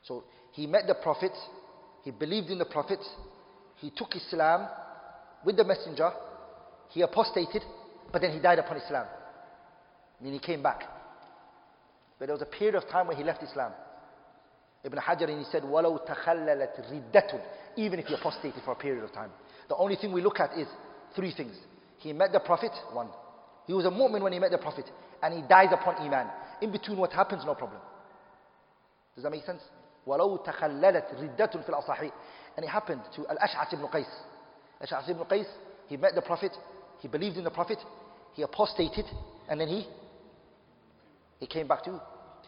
So he met the Prophet, he believed in the Prophet, he took Islam with the Messenger, he apostated, but then he died upon Islam. And then he came back. But there was a period of time where he left Islam. Ibn Hajar and he said, وَلَوْ تَخَلَّلَتْ رِدَّةٌ Even if he apostated for a period of time. The only thing we look at is three things. He met the Prophet, one. He was a mu'min when he met the Prophet. And he dies upon Iman. In between what happens, no problem. Does that make sense? وَلَوْ تَخَلَّلَتْ رِدَّةٌ فِي الْأَصَحِي And it happened to Al-Ash'as ibn Qais. Ash'as ibn Qais, he met the Prophet, he believed in the Prophet, he apostated, and then he, he came back to,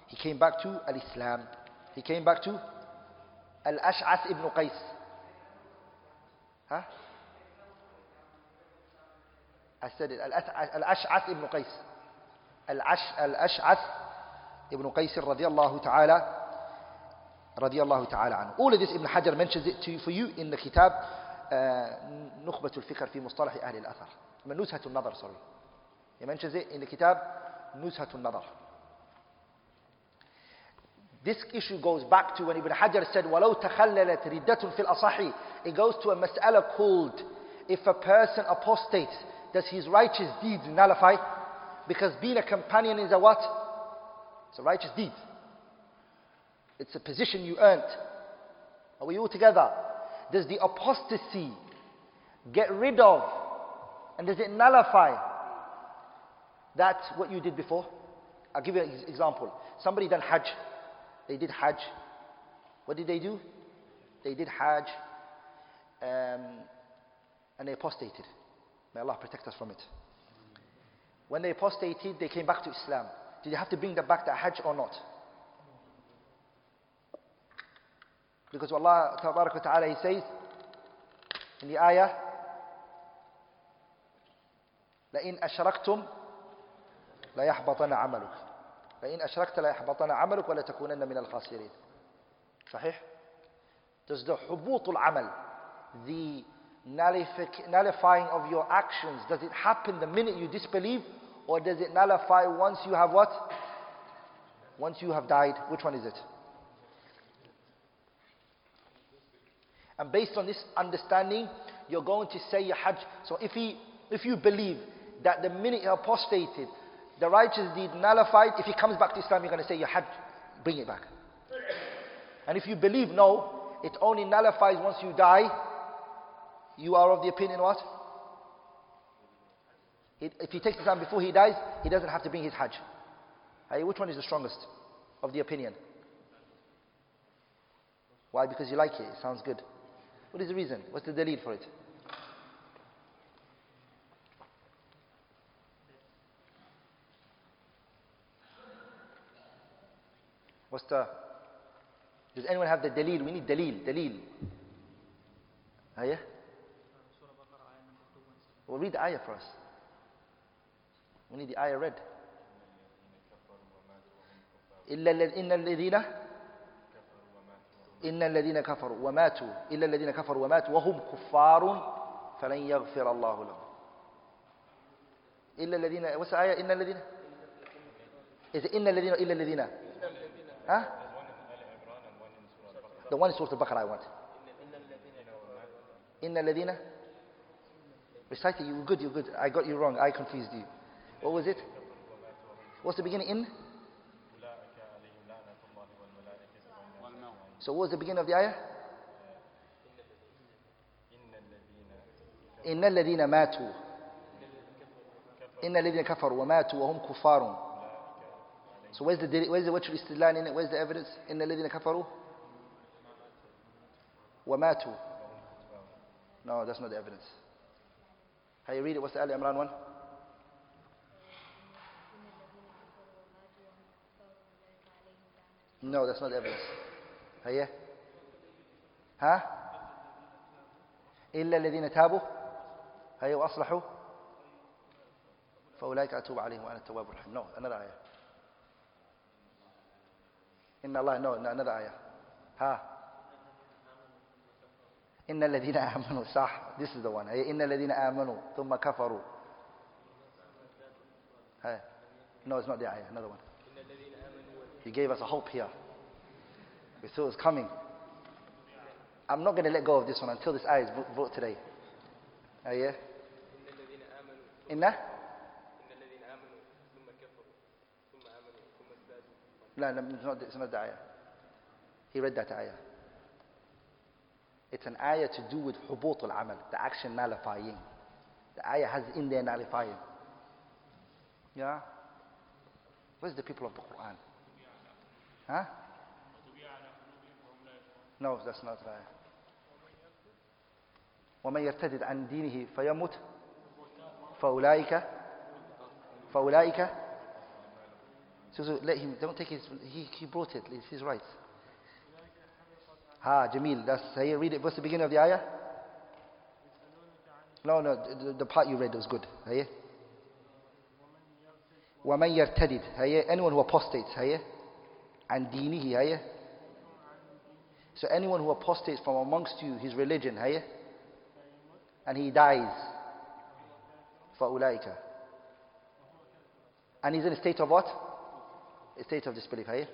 he came back to Al-Islam. He came back to Al-Ash'as ibn Qais. Huh? I said it. Al-Ash'as ibn Qais. Al-Ash'as ibn Qais radiallahu ta'ala radiallahu ta'ala anhu. All of this Ibn Hajar mentions it to you, for you in the kitab نخبة الفكر في مصطلح أهل الأثر. نزهة النظر sorry. He mentions it in the kitab نزهة النظر. This issue goes back to when Ibn Hajar said, وَلَوْ تَخَلَّلَتْ رِدَّةٌ فِي الْأَصَحِي It goes to a mas'ala called, if a person apostates, does his righteous deeds nullify? Because being a companion is a what? It's a righteous deed. It's a position you earned. Are we all together? Does the apostasy get rid of and does it nullify that what you did before? I'll give you an example. Somebody done Hajj. They did Hajj. What did they do? They did Hajj um, and they apostated. May Allah protect us from it. When they apostated, they came back to Islam. Did you have to bring them back to Hajj or not? Because Allah Ta'ala He says in the ayah, لئن أشركتم ليحبطن عملك لئن أشركت ليحبطن عملك ولا تكونن من الخاسرين صحيح Does the حبوط العمل the nullifying of your actions. Does it happen the minute you disbelieve or does it nullify once you have what? Once you have died. Which one is it? And based on this understanding you're going to say your hajj. So if he if you believe that the minute he apostated the righteous deed nullified if he comes back to islam you're going to say your hajj bring it back. And if you believe no it only nullifies once you die you are of the opinion what? If he takes the time before he dies, he doesn't have to bring his Hajj. Hey, which one is the strongest of the opinion? Why? Because you like it. It sounds good. What is the reason? What's the delil for it? What's the... Does anyone have the delil? We need delil. Delil. Ah, yeah? Well, read the ayah for us. We need the ayah read. إلا إن الذين إن الذين كفروا وماتوا. إلا الذين كفروا وماتوا وهم كفار فلن يغفر الله لهم. إلا الذين the ayah? إن الذين it إن الذين إلا الذين ها the one in Surah Al-Baqarah I want. إن الذين Reciting, You're good, You're good. I got you wrong, I confused you. What was it? What's the beginning in? So what was the beginning of the ayah? إن الذين ماتوا إن الذين كفروا وماتوا وهم كفار So where's the, where's the virtue istidlal in it? Where's the evidence? إن الذين كفروا وماتوا No, that's not the evidence. What's the Ali Imran one? No, that's not evidence. هيا. ها؟ إلا الذين تابوا. هيا وأصلحوا. فأولئك أتوب عليهم وأنا التواب الرحيم. No another آية إن الله no another آية ها؟ إن الذين آمنوا صح this is the one هيا إن الذين آمنوا ثم كفروا هيا no it's not the آية another one he gave us a hope here we thought it was coming I'm not going to let go of this one until this ayah is brought today. Uh, yeah? إن لا no, it's not, it's not the ayah. He read that ayah. It's an ayah to do with حبوط العمل, the action nullifying. The ayah has in there nullifying. Yeah? Where's the people of the Quran? Huh? No, that's not right. ومن يرتد عن دينه فيمت فأولئك فأولئك so, so let him don't take his he, he brought it it's his right ha Jamil that's here read it what's the beginning of the ayah no no the, the part you read was good here ومن يرتد here anyone who apostates here عن دينه here so anyone who apostates from amongst you his religion here and he dies فأولئك and he's in a state of what? A state of disbelief here.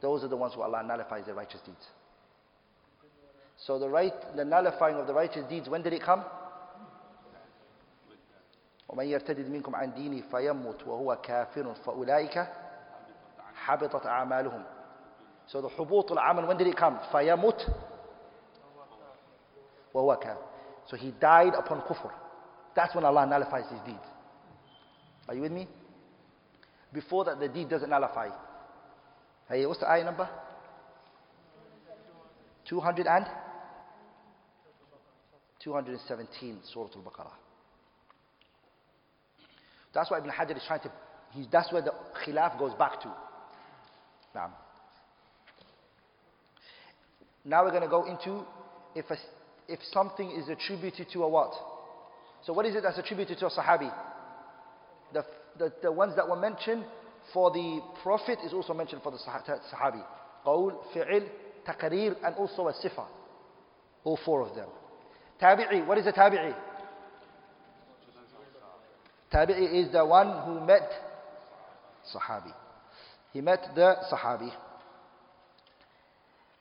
Those are the ones who Allah nullifies their righteous deeds. So the right, the nullifying of the righteous deeds, when did it come? ومن يرتد منكم عن ديني فيمت وهو كافر فأولئك حبطت أعمالهم So the حبوط العمل, when did it come? فيمت وهو كافر So he died upon kufr. That's when Allah nullifies his deeds. Are you with me? Before that, the deed doesn't nullify. Hey, what's the ayah number? 200 and? 217, Surah Al-Baqarah. That's why Ibn Hajar is trying to, he's, that's where the khilaf goes back to. Now, now we're going to go into if, a, if something is attributed to a what? So what is it that's attributed to a sahabi? The, the, the ones that were mentioned for the Prophet is also mentioned for the sahabi. Qawl, fi'il, taqreer, and also a sifa. All four of them. Tabi'i, what is a tabi'i? Tabi'i is the one who met sahabi. He met the sahabi.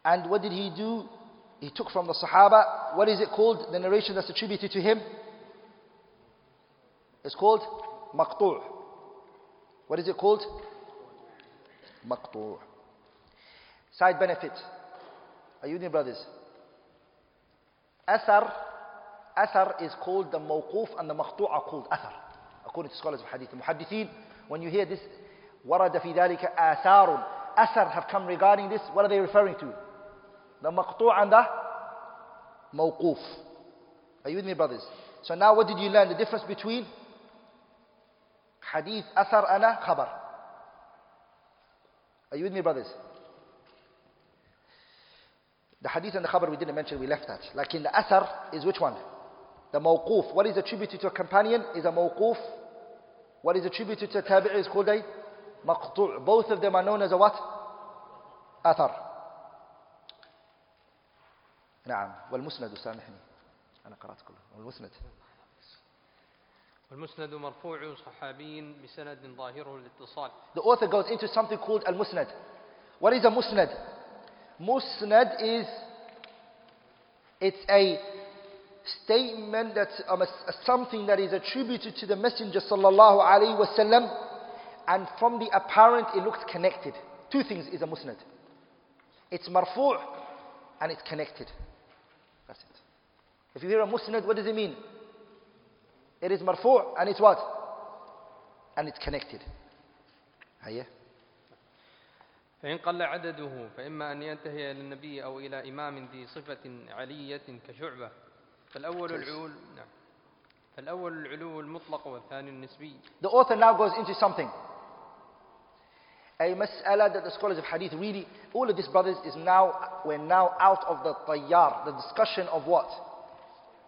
And what did he do? He took from the sahaba, what is it called? The narration that's attributed to him? It's called maqtu'. What is it called? Maqtu'. Side benefit. Are you new brothers? Asar, asar is called the mawquf and the maqtu' are called asar. According to scholars of hadith. Muhaddithin, when you hear this, warada fi dhalika asarun. Asar have come regarding this, what are they referring to? The maqtu' and the mawquf. Are you with me brothers? So now what did you learn? The difference between hadith, athar, and khabar. Are you with me, brothers? The hadith and the khabar we didn't mention, we left that. Like in the athar is which one? The mawquf. What is attributed to a companion is a mawquf. What is attributed to a tabi'i is called a maqtu'. Both of them are known as a what? Athar. نعم والمسند سامحني أنا قرأت كله والمسند والمسند مرفوع صحابي بسند ظاهره الاتصال The author goes into something called al-musnad. What is a musnad? Musnad is it's a statement that's um, a, a, something that is attributed to the Messenger sallallahu alaihi wasallam, and from the apparent it looks connected. Two things is a musnad. It's marfu' and it's connected. That's it. If you hear a musnad, what does it mean? It is marfu' and it's what? And it's connected. هيا فإن قل عدده فإما أن ينتهي إلى النبي أو إلى إمام ذي صفة علية كشعبة فالأول كويس. العلو نعم فالأول العلو المطلق والثاني النسبي The author now goes into something. A mas'ala that the scholars of hadith really, all of this brothers is now, we're now out of the tayyar, the discussion of what?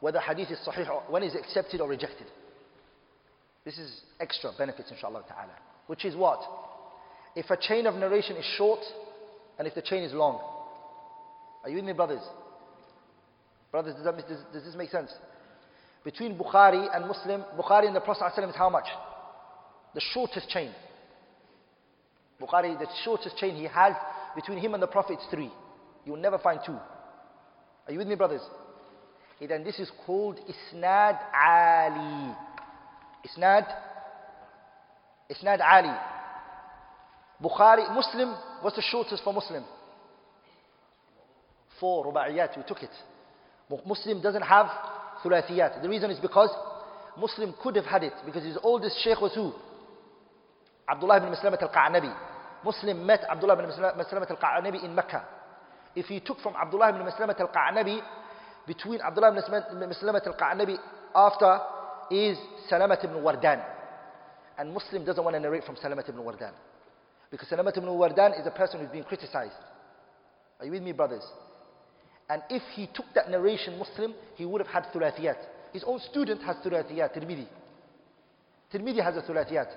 Whether hadith is sahih or when is accepted or rejected. This is extra benefits inshallah ta'ala. Which is what? If a chain of narration is short and if the chain is long. Are you with me brothers? Brothers, does, that, does, does this make sense? Between Bukhari and Muslim, Bukhari and the Prophet ﷺ is how much? The shortest chain. Bukhari, the shortest chain he has between him and the Prophet is three. You will never find two. Are you with me, brothers? Then this is called Isnad Ali. Isnad, Isnad Ali. Bukhari, Muslim, what's the shortest for Muslim? Four, Ruba'iyat, we took it. Muslim doesn't have thulathiyat. The reason is because Muslim could have had it because his oldest sheikh was who? Abdullah ibn Maslamat al-Qa'nabi. Muslim met Abdullah ibn Masla- Maslamat al-Qa'nabi in Mecca. If he took from Abdullah ibn Maslamat al-Qa'nabi, between Abdullah ibn Maslamat al-Qa'nabi after is Salamat ibn Wardan. And Muslim doesn't want to narrate from Salamat ibn Wardan. Because Salamat ibn Wardan is a person who's been criticized. Are you with me, brothers? And if he took that narration Muslim, he would have had thulathiyat. His own student has thulathiyat, Tirmidhi. Tirmidhi has a thulathiyat.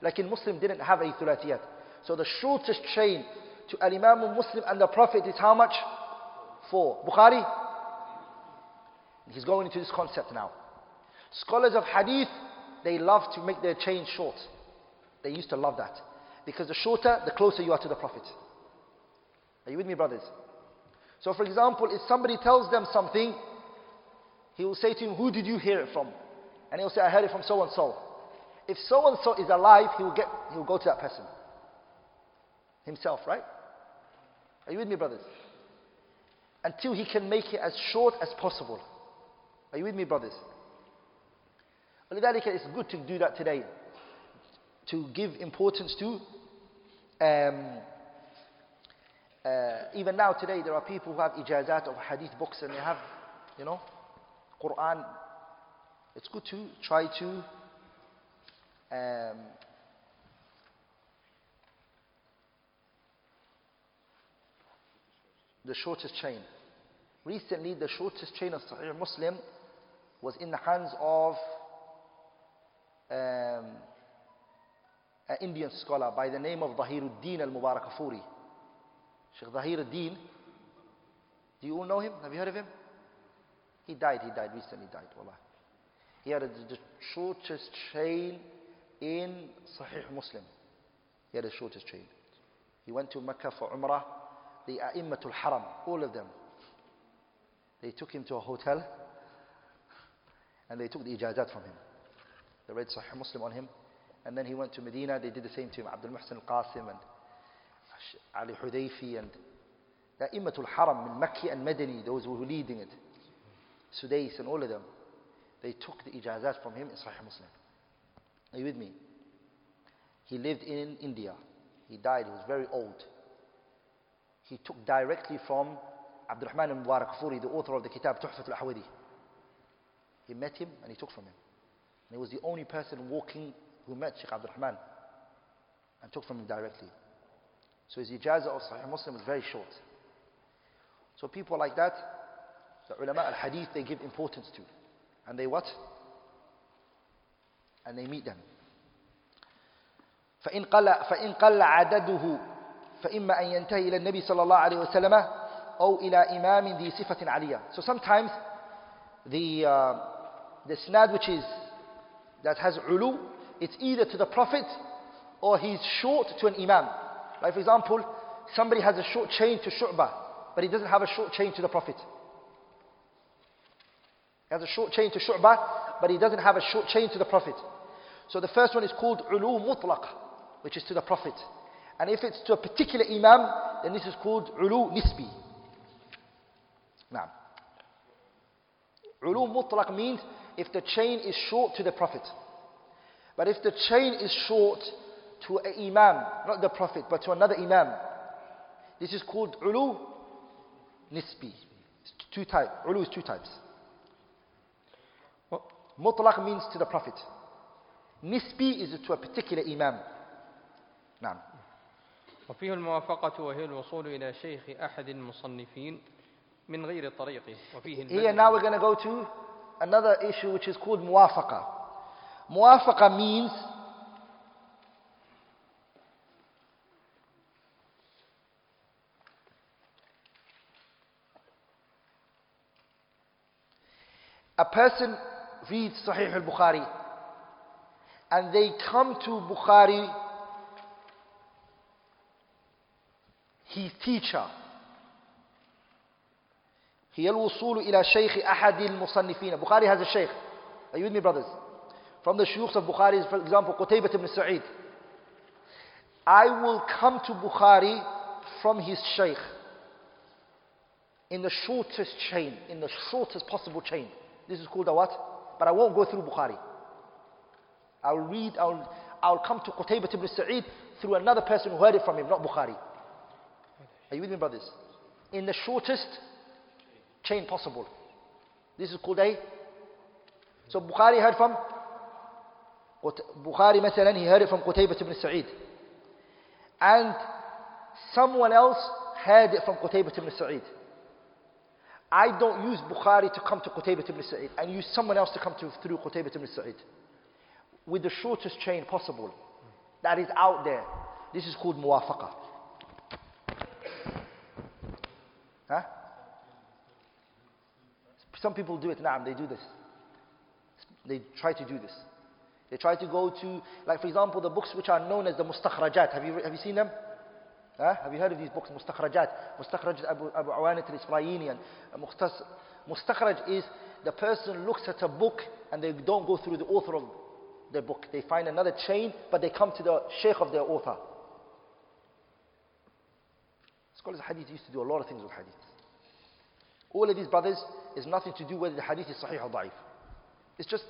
Like in Muslim didn't have a thulathiyat. So the shortest chain to Al-Imam Muslim and the Prophet is how much? Four. Bukhari? He's going into this concept now. Scholars of hadith, they love to make their chain short. They used to love that. Because the shorter, the closer you are to the Prophet. Are you with me, brothers? So, for example, if somebody tells them something, he will say to him, Who did you hear it from? And he'll say, I heard it from so and so. If so and so is alive, he will, get, he will go to that person. Himself, right? Are you with me, brothers? Until he can make it as short as possible. Are you with me, brothers? ولذلك it's good to do that today. To give importance to um, uh, even now today there are people who have ijazat of hadith books and they have, you know, Quran. It's good to try to um, the shortest chain. Recently, the shortest chain of Sahih Muslim was in the hands of um, an Indian scholar by the name of Zahiruddin al Mubarakafuri. Sheikh Zahiruddin, do you all know him? Have you heard of him? He died, he died, recently died, wallah. He had the shortest chain in Sahih Muslim. He had the shortest chain. He went to Mecca for Umrah. The A'immatul Haram, all of them. They took him to a hotel and they took the ijazat from him. They read Sahih Muslim on him. And then he went to Medina, they did the same to him. Abdul Muhsin al-Qasim and Ali Hudayfi and the A'immatul Haram in Makki and Medini, those who were leading it. Sudais and all of them. They took the ijazat from him in Sahih Muslim. Are you with me? He lived in India. He died, he was very old. He took directly from Abdurrahman al-Mubarak Furi, the author of the kitab Tuhfat al-Ahwadi. He met him and he took from him. And he was the only person walking who met Sheikh Abdurrahman and took from him directly. So his ijazah of Sahih Muslim was very short. So people like that, the ulama al-hadith, they give importance to. And they what? And they meet them. فإن قل, فإن قل عدده فإما أن ينتهي إلى النبي صلى الله عليه وسلم أو إلى إمام ذي صفة عالية. So sometimes the, uh, the isnad which is, that has ulu, it's either to the Prophet or he's short to an Imam. Like for example, somebody has a short chain to Shu'bah, but he doesn't have a short chain to the Prophet. He has a short chain to Shu'bah, but he doesn't have a short chain to the Prophet. So the first one is called ulu mutlaq, which is to the Prophet. And if it's to a particular imam, then this is called ulu nisbi. Now, ulu mutlaq means if the chain is short to the Prophet. But if the chain is short to an imam, not the Prophet, but to another imam, this is called ulu nisbi. It's two types. Ulu is two types. و- Mutlaq means to the Prophet. Nisbi is to a particular imam. نعم. وفيه الموافقة وهي الوصول إلى شيخ أحد المصنفين من غير طريقه وفيه Here البدل now we're going to go to another issue which is called muwafaqa. Muwafaqa means a person reads Sahih al-Bukhari and they come to Bukhari his teacher هي الوصول إلى شيخ أحد المصنفين Bukhari has a sheikh Are you with me brothers? From the shuyukhs of Bukhari is for example Qutaybat ibn Sa'id I will come to Bukhari from his sheikh in the shortest chain, in the shortest possible chain. This is called a what? But I won't go through Bukhari. I'll read, I'll, I'll come to Qutaybat ibn Sa'id through another person who heard it from him, not Bukhari. Are you with me brothers? In the shortest chain possible. This is called a. So Bukhari heard from. Qut- Bukhari مثلا he heard it from Qutaybat ibn Sa'id. And someone else heard it from Qutaybat ibn Sa'id. I don't use Bukhari to come to Qutaybat ibn Sa'id and use someone else to come to through Qutaybat ibn Sa'id. With the shortest chain possible. That is out there. This is called muwafaqa. Some people do it now, they do this. They try to do this. They try to go to, like for example, the books which are known as the mustakhrajat. Have you, have you seen them? Huh? Have you heard of these books, mustakhrajat? Mustakhraj Abu, Abu Awanit al-Isfrayini Mustakhraj is the person looks at a book and they don't go through the author of the book. They find another chain, but they come to the sheikh of their author. Scholars of hadith used to do a lot of things with hadith. All of these brothers is nothing to do whether the hadith is sahih or da'if. It's just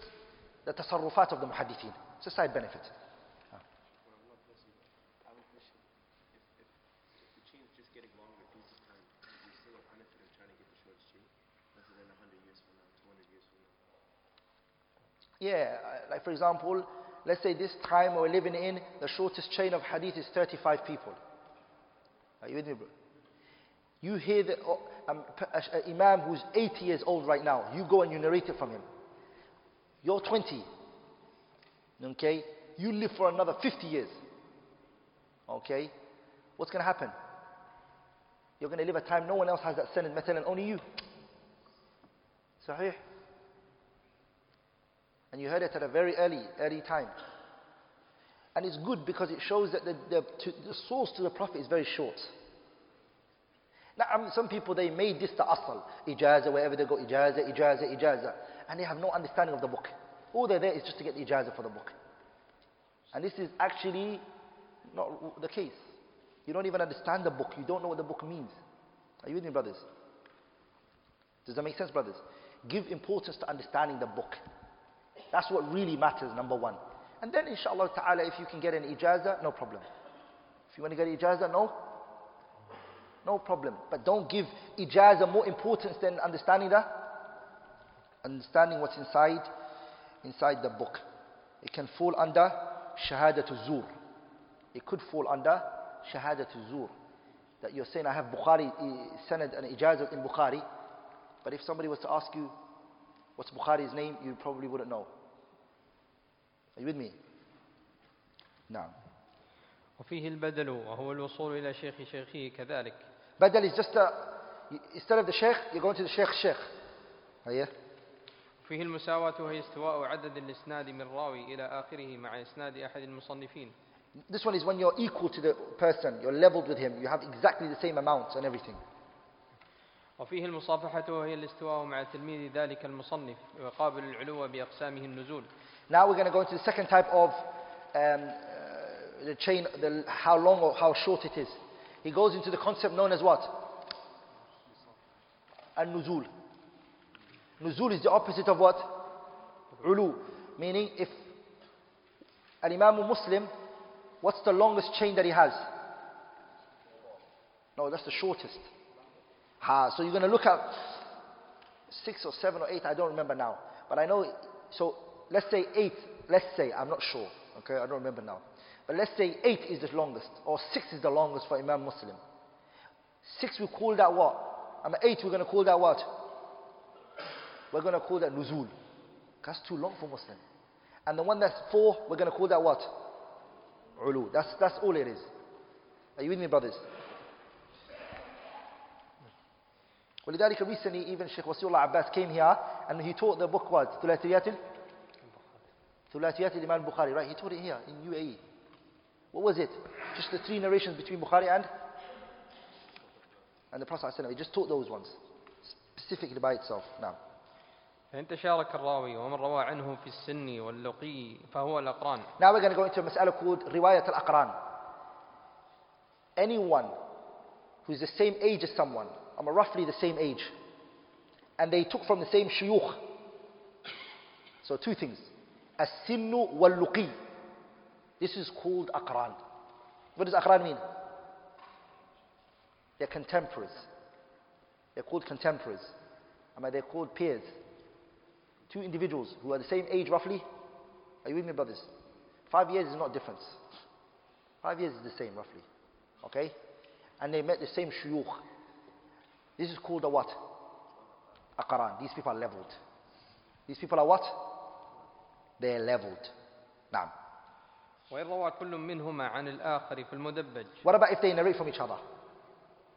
the tasarrufat of the muhaddithin. It's a side benefit. I have a question. If, if, if the chain is just getting longer due to time, you still have benefit of trying to get the shortest chain, rather than 100 years from now, 200 years from now. Yeah, like for example, let's say this time we're living in, the shortest chain of hadith is 35 people. Are you with me, bro? You hear the oh, um, an imam who's 80 years old right now, you go and you narrate it from him. You're 20. Okay? You live for another 50 years. Okay? What's going to happen? You're going to live a time no one else has that sentence, method and only you. Sahih? And you heard it at a very early, early time. And it's good because it shows that the, the, to, the source to the Prophet is very short. Now, um, some people, they made this the asal. Ijaza, wherever they go, ijaza, ijaza, ijaza. And they have no understanding of the book. All they're there is just to get the ijaza for the book. And this is actually not the case. You don't even understand the book. You don't know what the book means. Are you with me, brothers? Does that make sense, brothers? Give importance to understanding the book. That's what really matters, number one. And then, inshallah ta'ala, if you can get an ijaza, no problem. If you want to get ijaza, no. No problem. But don't give ijaza more importance than understanding the, understanding what's inside, inside the book. It can fall under shahadatul zur. It could fall under shahadatul zur. That you're saying, I have Bukhari, eh, sanad and ijaza in Bukhari. But if somebody was to ask you, what's Bukhari's name, you probably wouldn't know. Are you with me? نعم. وفيه البدل وهو الوصول إلى شيخ شيخه كذلك Badal is just a, instead of the sheikh, you're going to the sheikh sheikh. هيا. وفيه المساواة وهي استواء عدد الإسناد من راوي إلى آخره مع إسناد أحد المصنفين This one is when you're equal to the person, you're leveled with him, you have exactly the same amounts and everything. وفيه المصافحة وهي الاستواء مع تلميذ ذلك المصنف ويقابل العلو بأقسامه النزول Now we're going to go into the second type of um, uh, the chain, the, how long or how short it is. He goes into the concept known as what? An-nuzul. Nuzul is the opposite of what? Ulu. Meaning if an Imam Muslim, what's the longest chain that he has? No, that's the shortest. Ha, so you're going to look at six or seven or eight, I don't remember now. But I know, so let's say eight, let's say, I'm not sure, okay, I don't remember now. But let's say eight is the longest, or six is the longest for Imam Muslim. Six we call that what? And eight we're going to call that what? We're going to call that nuzul. That's too long for Muslim. And the one that's four, we're going to call that what? Ulu. That's, that's all it is. Are you with me, brothers? ولذلك recently even Sheikh Wasiullah Abbas came here and he taught the book what? ثلاثيات ثلاثيات Imam Bukhari, right? He taught it here in UAE. What was it? Just the three narrations between Bukhari and and the Prophet ﷺ. He just taught those ones specifically by itself. Now, فإن تشارك الراوي ومن روى عنه في السن واللقي فهو الأقران now we're going to go into a mas'ala called riwayat al-aqran. Anyone who's the same age as someone, I'm roughly the same age, and they took from the same shuyukh. So two things. As-sinnu wal-luqi. This is called aqran. What does aqran mean? They're contemporaries. They're called contemporaries. I mean, they're called peers. Two individuals who are the same age roughly. Are you with me, brothers? Five years is not difference. Five years is the same roughly. Okay? And they met the same shuyukh. This is called a what? Aqran. These people are leveled. These people are what? They're leveled. Now, وإن روى كل منهما عن الآخر في المدبج what about if they narrate from each other?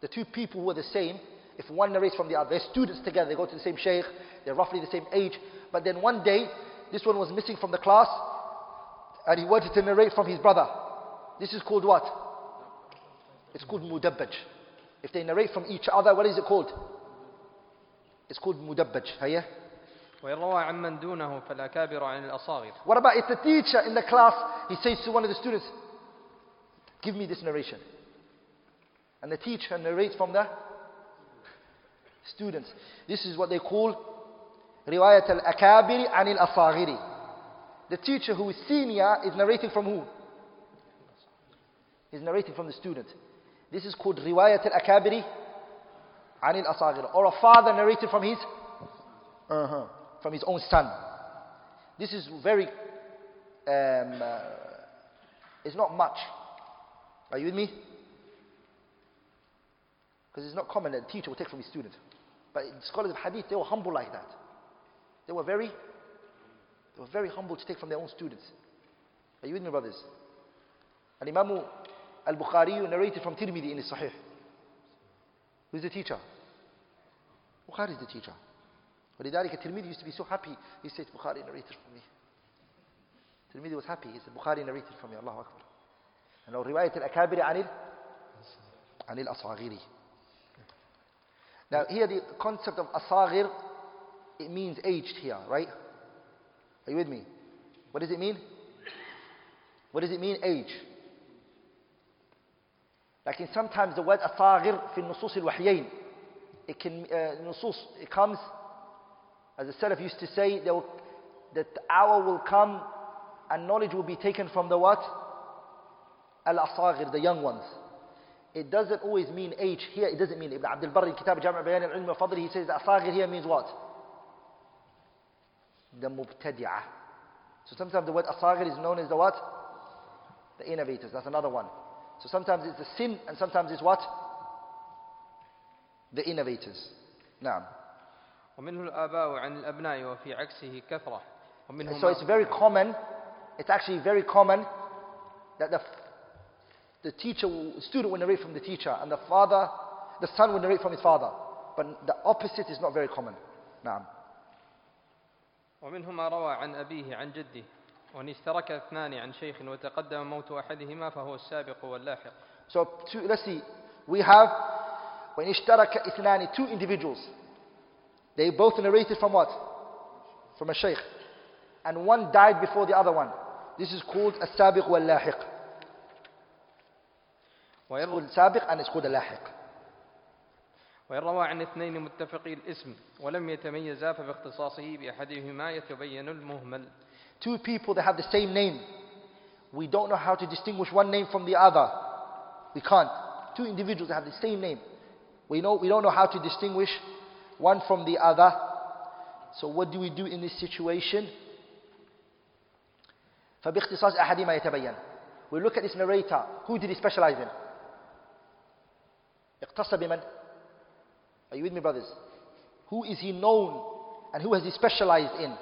The two people who are the same, if one narrates from the other, they're students together, they go to the same sheikh, they're roughly the same age, but then one day, this one was missing from the class, and he wanted to narrate from his brother. This is called what? It's called mudabbaj. If they narrate from each other, what is it called? It's called mudabbaj. Hayya? وإن روى عمن دونه فالأكابر عن الأصاغر What about if the teacher in the class, he says to one of the students, give me this narration. And the teacher narrates from the students. This is what they call riwayat al-akabiri anil asagiri. The teacher who is senior is narrating from who? He's narrating from the student. This is called riwayat al-akabiri anil asagiri. Or a father narrating from his, uh-huh, from his own son. This is very, um, uh, it's not much. Are you with me? Because it's not common that a teacher will take from his student. But scholars of hadith, they were humble like that. They were very, they were very humble to take from their own students. Are you with me, brothers? And Imam al-Bukhari narrated from Tirmidhi in his Sahih. Who's the teacher? Bukhari is the teacher. ولذلك الترمذي used to be so happy. He said, Bukhari narrated from me. Tirmidhi was happy. He said, Bukhari narrated from me. Allahu Akbar. And now رواية الأكابر عن ال عن الأصاغر. Now here the concept of asagir, it means aged here, right? Are you with me? What does it mean? What does it mean, age? Like in sometimes the word asagir في النصوص الوحيين, it can, uh, nusus, it comes, as the Salaf used to say, will, that the hour will come and knowledge will be taken from the what? Al-asagir, the young ones. It doesn't always mean age here. It doesn't mean Ibn Abdul Barr in Kitab Jami' Bayan al-Ilm wa Fadl, he says the asagir here means what? The mubtadi'ah. So sometimes the word asagir is known as the what? The innovators. That's another one. So sometimes it's the sin and sometimes it's what? The innovators. Now. ومنه الآباء عن الأبناء وفي عكسه كثرة ومنه So it's very common, it's actually very common that the, the teacher, will- student will narrate from the teacher and the father, the son will narrate from his father. But the opposite is not very common. Now. ومنه ما روى عن أبيه عن جده وإن اشترك اثنان عن شيخ وتقدم موت أحدهما فهو السابق واللاحق So two, let's see. We have when اشترك اثنان two individuals. They both narrated from what? From a sheikh. And one died before the other one. This is called as-sabiq wal-lahiq. It's وإن called سابق and it's called لاحق. وإن روى عن اثنين متفقي الاسم ولم يتميزا فباختصاصه بأحدهما يتبين المهمل Two people that have the same name. We don't know how to distinguish one name from the other. We can't. Two individuals that have the same name. We, know, we don't know how to distinguish one from the other. So what do we do in this situation? فباختصاص أحدهما يتبين. We look at this narrator. Who did he specialize in? اقتص بمن? Are you with me brothers? Who is he known and who has he specialized in?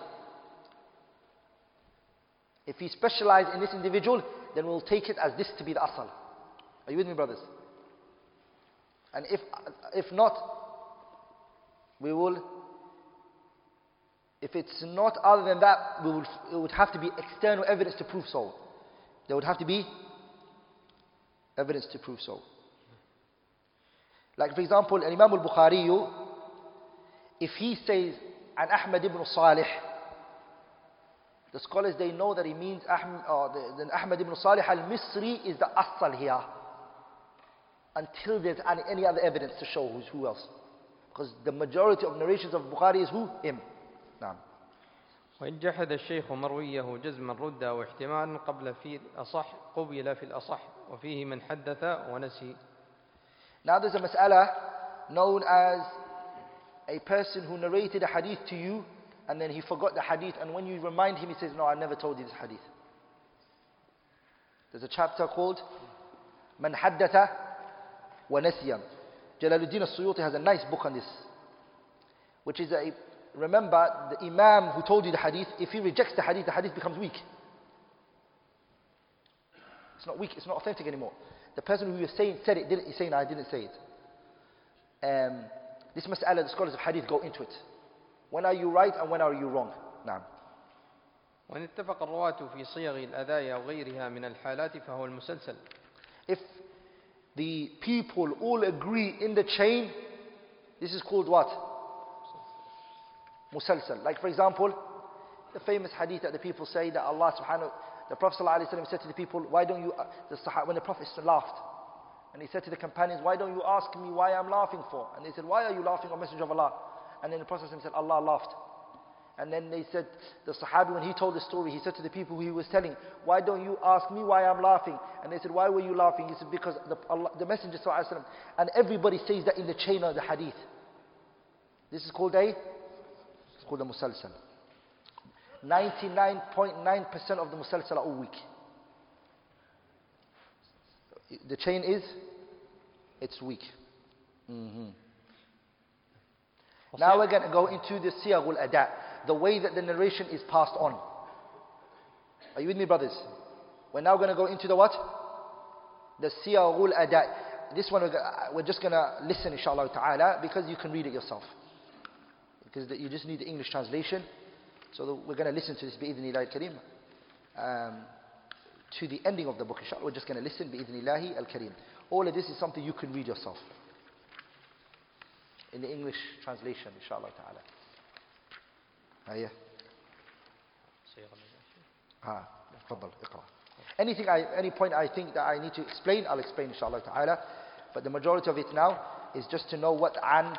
If he specialized in this individual, then we'll take it as this to be the asal. Are you with me, brothers? And if, if not, we will, if it's not other than that, we will, it would have to be external evidence to prove so. There would have to be evidence to prove so. Like for example, Imam al-Bukhari, if he says, an Ahmad ibn Salih, the scholars, they know that he means Ahmad, uh, the, the Ahmad ibn Salih al-Misri is the asal here. Until there's any, any other evidence to show who's who else. Because the majority of narrations of Bukhari is who? Him. نعم. وإن جحد الشيخ مرويه جزما رد واحتمالا قبل في الأصح قبل في الأصح وفيه من حدث ونسي Now there's a mas'ala known as a person who narrated a hadith to you and then he forgot the hadith and when you remind him he says, no, I never told you this hadith. There's a chapter called Man Haddatha wa Nasiyam. Jalaluddin al-Suyuti has a nice book on this. Which is a, remember the imam who told you the hadith, if he rejects the hadith, the hadith becomes weak. It's not weak, it's not authentic anymore. The person who you're saying said it, didn't, he's saying, I didn't say it. Um, this mas'ala, the scholars of hadith go into it. When are you right and when are you wrong? نعم. وإن اتفق الرواة في صيغ الأداء أو غيرها من الحالات فهو المسلسل If the people all agree in the chain, this is called what? Musalsal. Like for example, the famous hadith that the people say that Allah subhanahu the Prophet said to the people, why don't you, uh, the Sahaba, when the Prophet laughed, and he said to the companions, why don't you ask me why I'm laughing for? And they said, why are you laughing, O Messenger of Allah? And then the Prophet said, Allah laughed. And then they said, the Sahabi, when he told the story, he said to the people who he was telling, why don't you ask me why I'm laughing? And they said, why were you laughing? He said, because the, Allah, the Messenger ﷺ, and everybody says that in the chain of the hadith. This is called a, it's called a musalsal. 99.9% of the musalsal are all weak. The chain is, it's weak. Mhm. Now we're going to go into the siyagul ada, the way that the narration is passed on. Are you with me, brothers? We're now going to go into the what? The siyagul ada. This one we're just going to listen, inshallah ta'ala, because you can read it yourself. Because you just need the English translation. So we're going to listen to this bi'idhnillahi al-kareem. Um, to the ending of the book, inshallah. We're just going to listen bi'idhnillahi al-kareem. All of this is something you can read yourself. In the English translation, inshallah ta'ala. هيا صيغ الأداء ها تفضل اقرأ anything I, any point I think that I need to explain I'll explain inshallah ta'ala but the majority of it now is just to know what عن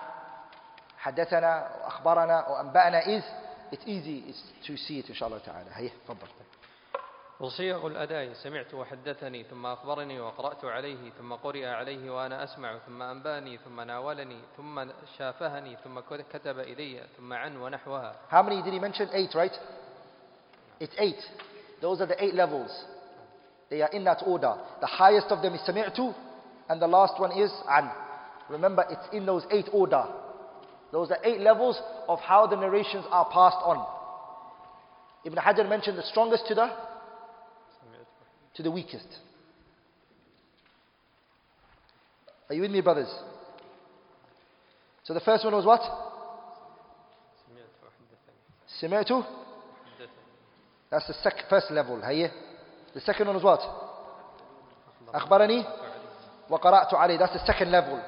حدثنا أو أخبرنا أو أنبأنا is it's easy it's to see it inshallah ta'ala هيا تفضل وصيغ الأداء سمعت وحدثني ثم أخبرني وقرأت عليه ثم قرئ عليه وأنا أسمع ثم أنباني ثم ناولني ثم شافهني ثم كتب إلي ثم عن ونحوها how many did he mention eight right it's eight those are the eight levels they are in that order the highest of them is سمعت and the last one is عن remember it's in those eight order those are eight levels of how the narrations are passed on Ibn Hajar mentioned the strongest to the to the weakest. Are you with me, brothers? So the first one was what? سمعت وحدثني سمعت. حدثني That's the sec- first level. هي. The second one was what? أخبرني أخبرني عليه وقرأت عليه. That's the second level.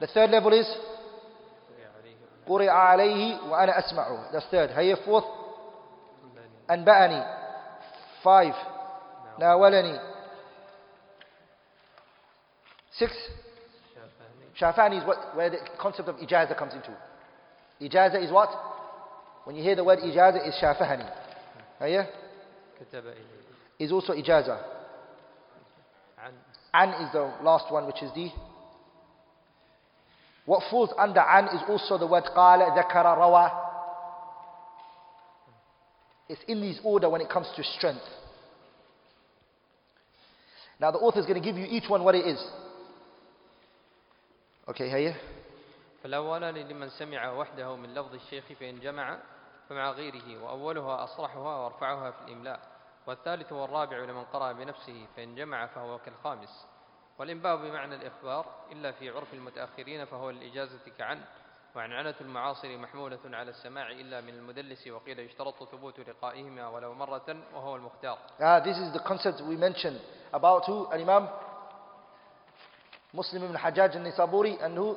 The third level is قرئ عليه قرئ عليه وأنا أسمعه. That's third. هي fourth. أنباني أنبأني. Five. ناولني. Six. شافهني Shafani is what, where the concept of ijaza comes into. Ijaza is what? When you hear the word ijaza, is shafahani. Oh, yeah? كتب إلي Is also ijaza. عن An is the last one, which is the. What falls under an is also the word qala, dhakara, rawa. It's in this order when it comes to strength. Now the author is going to give you each one what it is. Okay, here. فالأولان لمن سمع وحده من لفظ الشيخ فإن جمع فمع غيره وأولها أصرحها وأرفعها في الإملاء والثالث والرابع لمن قرأ بنفسه فإن جمع فهو كالخامس والإنباء بمعنى الإخبار إلا في عرف المتأخرين فهو الإجازة كعن وعنعنة المعاصر محمولة على السماع إلا من المدلس وقيل يشترط ثبوت لقائهما ولو مرة وهو المختار Ah, this is the concept we mentioned about who? An Imam Muslim ibn Hajjaj al-Nisaburi and who?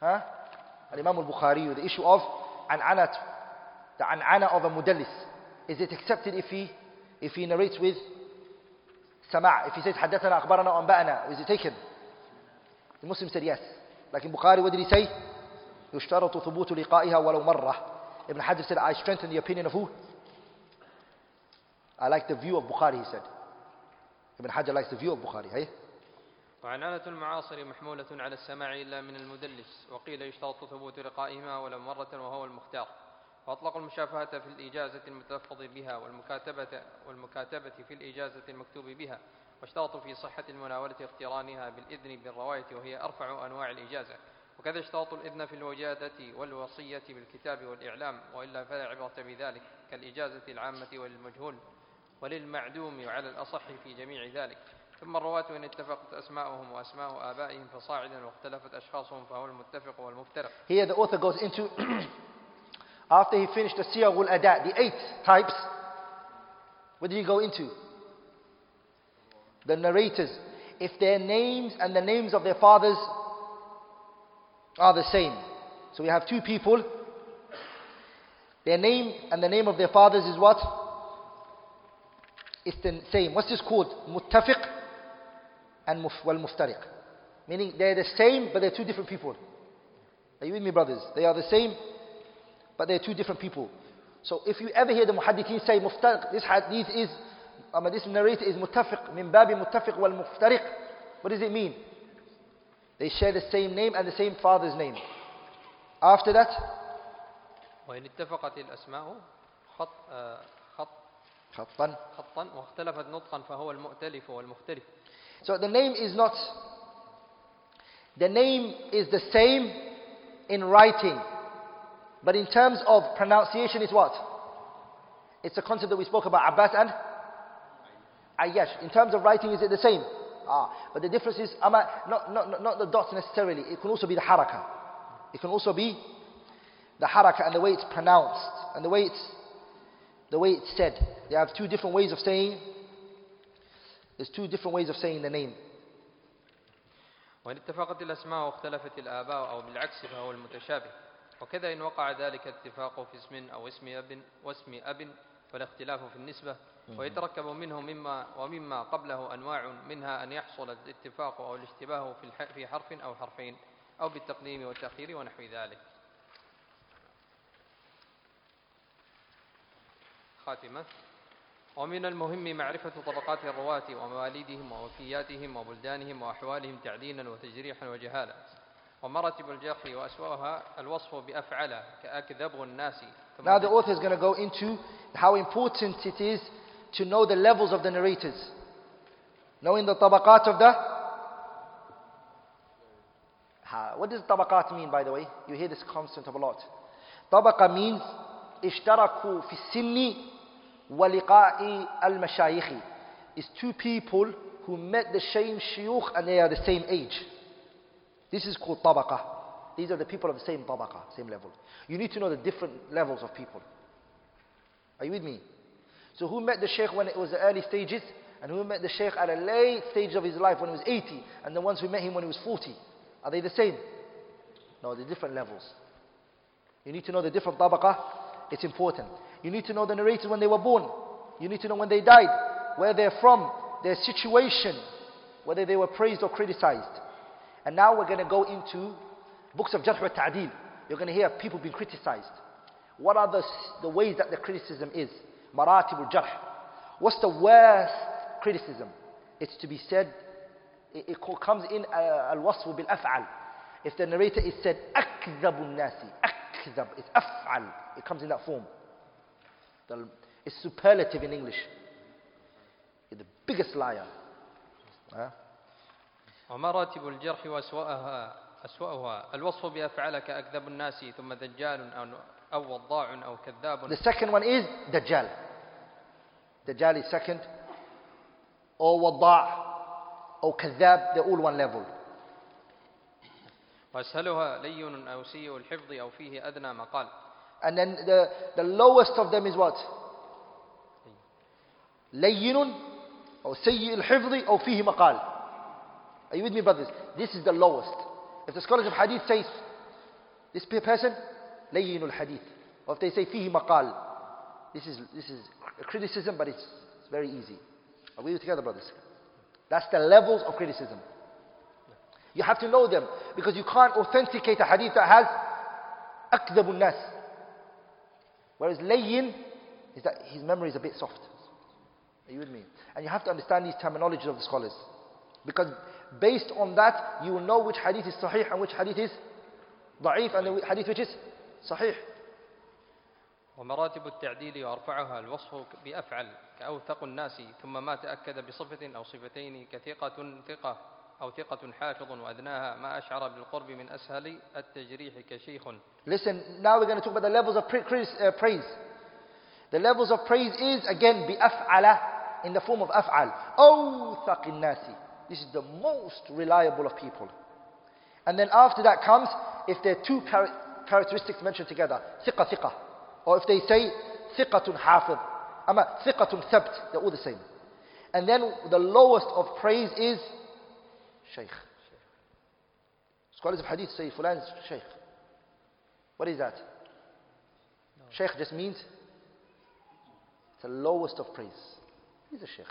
Huh? An Imam al-Bukhari, the issue of an anat, the an'ana of a mudallis. Is it accepted if he, if he narrates with sama' if he says حدثنا أخبرنا وأنبأنا is it taken? Bukhari, what did he say? يشترط ثبوت لقائها ولو مرة. Ibn Hajar said, I strengthen the opinion of who? I like the view of Bukhari, he said. Ibn Hajar likes the view of Bukhari. Hey? وعنعنة المعاصر محمولة على السماع إلا من المدلس وقيل يشترط ثبوت لقائهما ولو مرة وهو المختار وأطلقوا المشافهة في الإجازة المتلفظ بها والمكاتبة والمكاتبة في الإجازة المكتوب بها واشترطوا في صحة المناولة اقترانها بالإذن بالرواية وهي أرفع أنواع الإجازة. وكذا اشترطوا الإذن في الوجادة والوصية بالكتاب والإعلام وإلا فلا عبرة بذلك كالإجازة العامة وللمجهول وللمعدوم على الأصح في جميع ذلك. ثم الرواة إن اتفقت أسماؤهم وأسماء آبائهم فصاعدا واختلفت أشخاصهم فهو المتفق والمفترق. Here the author goes into, (clears throat) after he finished the siyagh ul ada, the eight types, what did he go into? The narrators. If their names and the names of their fathers are the same. So we have two people. Their name and the name of their fathers is what? It's the same. What's this called? Muttafiq and muf- wal muftariq. Meaning they're the same, but they're two different people. Are you with me, brothers? They are the same, but they're two different people. So if you ever hear the muhaddithin say muftariq, this hadith is, I mean, this narrator is muttafiq, min babi muttafiq wal muftariq. What does it mean? They share the same name and the same father's name. After that, وإن اتفقت الأسماء خط آه، خط خطا. خطا واختلفت نطقا فهو المؤتلف والمختلف So the name is not, the name is the same in writing, but in terms of pronunciation, it's what? It's a concept that we spoke about, Abbas and Ayyash. In terms of writing, is it the same? Ah, but the difference is, ama, not, not, not- not the dots necessarily, it can also be the haraka. It can also be the haraka and the way it's pronounced, and the way it's, the way it's said. They have two different ways of saying there's two different ways of saying the name. وإن اتفقت الأسماء واختلفت الآباء أو بالعكس فهو المتشابه وكذا إن وقع ذلك اتفاق في اسم أو اسم أب واسم أب والاختلاف في النسبة ويتركب منه مما ومما قبله أنواع منها أن يحصل الاتفاق أو الاشتباه في في حرف أو حرفين أو بالتقديم والتأخير ونحو ذلك. خاتمة. ومن المهم معرفة طبقات الرواة ومواليدهم ووفياتهم وبلدانهم وأحوالهم تعديلا وتجريحا وجهالا. ومراتب الجهل وأسوأها الوصف بأفعل كأكذب الناس Now the author is going to go into how important it is to know the levels of the narrators. Knowing the tabaqat of the... Ha, what does tabaqat mean by the way? You hear this constant of a lot. Tabaqa means اشتركوا في السن ولقاء المشايخ. It's two people who met the same shuyukh and they are the same age. This is called tabaqa. These are the people of the same tabaqa, same level. You need to know the different levels of people. Are you with me? So who met the sheikh when it was the early stages? And who met the sheikh at a late stage of his life when he was 80? And the ones who met him when he was 40? Are they the same? No, they're different levels. You need to know the different tabaqa. It's important. You need to know the narrators when they were born. You need to know when they died, where they're from, their situation, whether they were praised or criticized. And now we're going to go into books of Jarh wa Ta'deel. You're going to hear people being criticized. What are the, s- the ways that the criticism is? Maratib al-Jarh. What's the worst criticism? It's to be said, it, it co- comes in uh, al-wasfu bil-af'al. If the narrator is said, أكذب الناس أكذب, it's af'al. It comes in that form. The- It's superlative in English. You're the biggest liar. Huh? ومراتب الجرح وأسوأها أسوأها الوصف بأفعال كأكذب الناس ثم دجال أو أو وضاع أو كذاب The second one is Dajjal. Dajjal is second. Or Wada' or Kadhab, they're all one level. وأسهلها لين أو سيء الحفظ أو فيه أدنى مقال And then the, the lowest of them is what? لين أو سيء الحفظ أو فيه مقال. Are you with me, brothers? This is the lowest. If the scholars of hadith say this person, layyinul hadith. Or if they say fihi maqal, this is, this is a criticism, but it's, it's very easy. Are we together, brothers? That's the levels of criticism. You have to know them because you can't authenticate a hadith that has akdabun nas. Whereas layyin is that his memory is a bit soft. Are you with me? And you have to understand these terminologies of the scholars because based on that, you will know which hadith is sahih and which hadith is da'if and the hadith which is sahih. ومراتب التعديل وأرفعها الوصف بأفعل كأوثق الناس ثم ما تأكد بصفة أو صفتين كثقة ثقة أو ثقة حافظ وأدناها ما أشعر بالقرب من أسهل التجريح كشيخ Listen, now we're going to talk about the levels of pra- cris- uh, praise. The levels of praise is again bi'af'ala in the form of af'al. أوثق الناس. this is the most reliable of people. And then after that comes, if there are two char- characteristics mentioned together, ثقة ثقة, Or if they say, ثقة hafid. Ama ثقة thabt, they're all the same. And then the lowest of praise is shaykh. Scholars of hadith say, fulan is shaykh. What is that? No. Shaykh just means it's the lowest of praise. He's a shaykh.